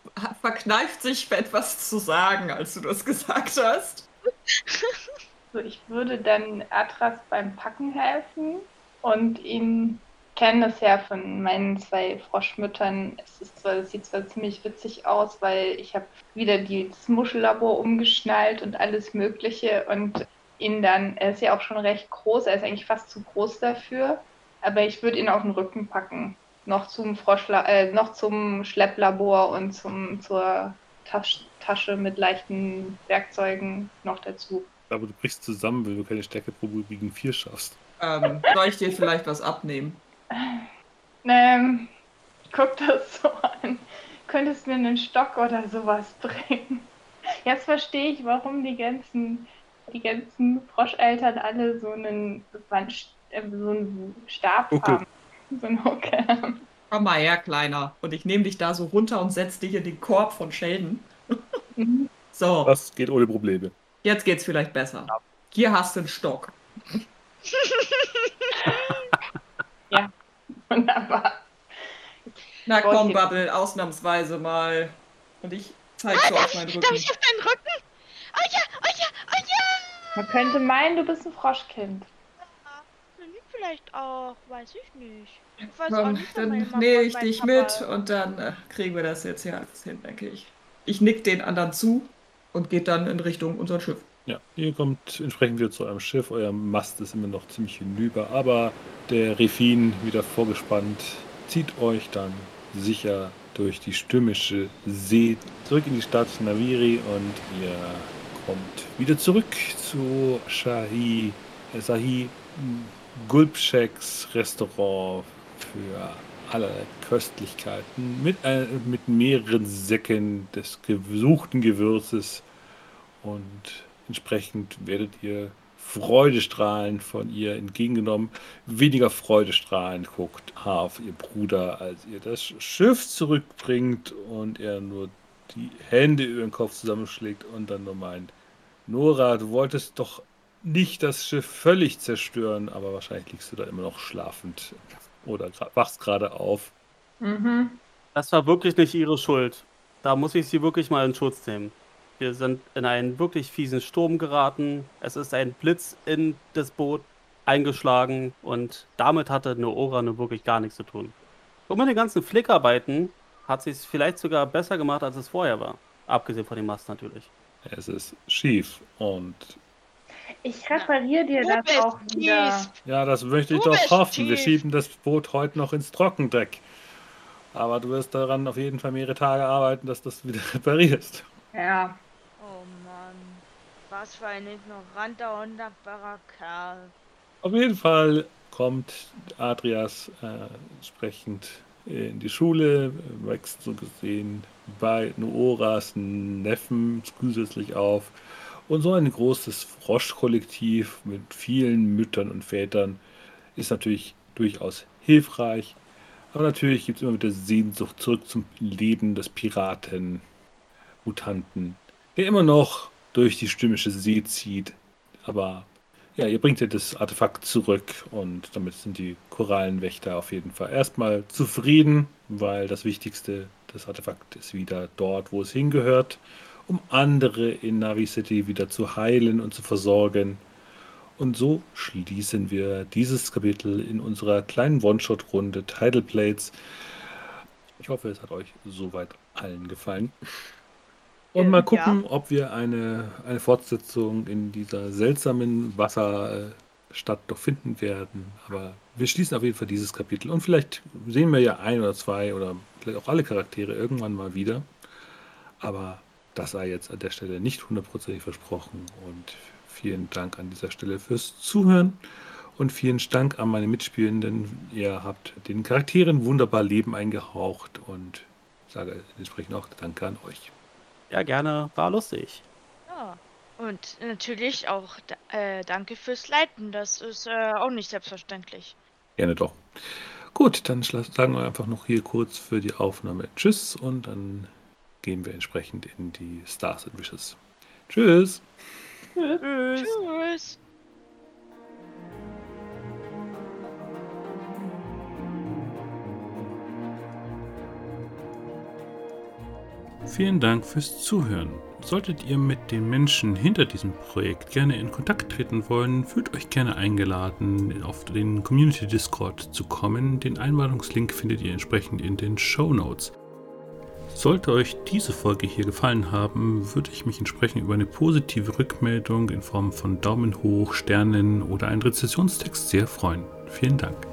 verkneift sich etwas zu sagen, als du das gesagt hast. So, ich würde dann Atras beim Packen helfen und ihn kenne es ja von meinen zwei Froschmüttern. Es ist zwar, es sieht zwar ziemlich witzig aus, weil ich habe wieder die, das Muschellabor umgeschnallt und alles Mögliche und ihn dann, er ist ja auch schon recht groß, er ist eigentlich fast zu groß dafür, aber ich würde ihn auf den Rücken packen. Noch zum Froschla äh, noch zum Schlepplabor und zum, zur Tasch Tasche mit leichten Werkzeugen noch dazu. Aber du brichst zusammen, weil du keine Stärkeprobe gegen 4 schaffst. Ähm, soll ich dir vielleicht was abnehmen? Ähm, guck das so an. Könntest mir einen Stock oder sowas bringen? Jetzt verstehe ich, warum die ganzen, die ganzen Froscheltern alle so einen, Wand- so einen Stab Hucke. haben. So einen Hucke haben. Komm mal her, Kleiner. Und ich nehme dich da so runter und setze dich in den Korb von Sheldon. Mhm. So, Das geht ohne Probleme. jetzt geht's vielleicht besser. Hier hast du einen Stock. Wunderbar. Na komm, Bubble, ausnahmsweise mal. Und ich zeig so auf meinen Darf Rücken. ich auf deinen Rücken? Oh ja, oh ja, oh ja. Man könnte meinen, du bist ein Froschkind. Hm, Vielleicht auch, weiß ich nicht. Ich weiß auch Komm, nicht, von dann nehme und ich dich Papa. mit und dann äh, kriegen wir das jetzt hier alles hin, denke ich. Ich nick den anderen zu und geht dann in Richtung unser Schiff. Ja, ihr kommt entsprechend wieder zu eurem Schiff. Euer Mast ist immer noch ziemlich hinüber, aber der Refin, wieder vorgespannt, zieht euch dann sicher durch die stürmische See zurück in die Stadt Naviri und ihr kommt wieder zurück zu Shahi, äh, Sahi Gulbscheks Restaurant für allerlei Köstlichkeiten mit, äh, mit mehreren Säcken des gesuchten Gewürzes und entsprechend werdet ihr Freudestrahlen von ihr entgegengenommen. Weniger Freudestrahlen guckt Harf, ihr Bruder, als ihr das Schiff zurückbringt und er nur die Hände über den Kopf zusammenschlägt und dann nur meint, Nora, du wolltest doch nicht das Schiff völlig zerstören, aber wahrscheinlich liegst du da immer noch schlafend oder wachst gerade auf. Mhm. Das war wirklich nicht ihre Schuld. Da muss ich sie wirklich mal in Schutz nehmen. Wir sind in einen wirklich fiesen Sturm geraten. Es ist ein Blitz in das Boot eingeschlagen und damit hatte Noora nur wirklich gar nichts zu tun. Und mit den ganzen Flickarbeiten hat sie es vielleicht sogar besser gemacht, als es vorher war. Abgesehen von dem Mast natürlich. Es ist schief und Ich repariere dir Du das bist auch wieder. tief. Ja, das möchte ich Du doch hoffen. Wir tief. schieben das Boot heute noch ins Trockendeck. Aber du wirst daran auf jeden Fall mehrere Tage arbeiten, dass du das wieder reparierst. Ja. Oh Mann. Was für ein ignoranter, undankbarer Kerl. Auf jeden Fall kommt Adrias äh, entsprechend in die Schule, wächst so gesehen bei Nooras Neffen zusätzlich auf. Und so ein großes Froschkollektiv mit vielen Müttern und Vätern ist natürlich durchaus hilfreich. Aber natürlich gibt es immer wieder Sehnsucht zurück zum Leben des Piraten, Mutanten, der immer noch durch die stürmische See zieht. Aber ja, ihr bringt ja das Artefakt zurück und damit sind die Korallenwächter auf jeden Fall erstmal zufrieden, weil das Wichtigste, das Artefakt ist wieder dort, wo es hingehört, um andere in Navi City wieder zu heilen und zu versorgen. Und so schließen wir dieses Kapitel in unserer kleinen One-Shot-Runde Tidal Plates. Ich hoffe, es hat euch soweit allen gefallen. Und mal gucken, ja. ob wir eine, eine Fortsetzung in dieser seltsamen Wasserstadt doch finden werden. Aber wir schließen auf jeden Fall dieses Kapitel. Und vielleicht sehen wir ja ein oder zwei oder vielleicht auch alle Charaktere irgendwann mal wieder. Aber das sei jetzt an der Stelle nicht hundertprozentig versprochen. Und Vielen Dank an dieser Stelle fürs Zuhören und vielen Dank an meine Mitspielenden. Ihr habt den Charakteren wunderbar Leben eingehaucht und sage entsprechend auch Danke an euch. Ja, gerne. War lustig. Ja. Und natürlich auch äh, danke fürs Leiten. Das ist äh, auch nicht selbstverständlich. Gerne doch. Gut, dann sagen wir einfach noch hier kurz für die Aufnahme Tschüss und dann gehen wir entsprechend in die Stars and Wishes. Tschüss. Tschüss. Tschüss. Vielen Dank fürs Zuhören. Solltet ihr mit den Menschen hinter diesem Projekt gerne in Kontakt treten wollen, fühlt euch gerne eingeladen, auf den Community Discord zu kommen. Den Einladungslink findet ihr entsprechend in den Show Notes. Sollte euch diese Folge hier gefallen haben, würde ich mich entsprechend über eine positive Rückmeldung in Form von Daumen hoch, Sternen oder einen Rezessionstext sehr freuen. Vielen Dank.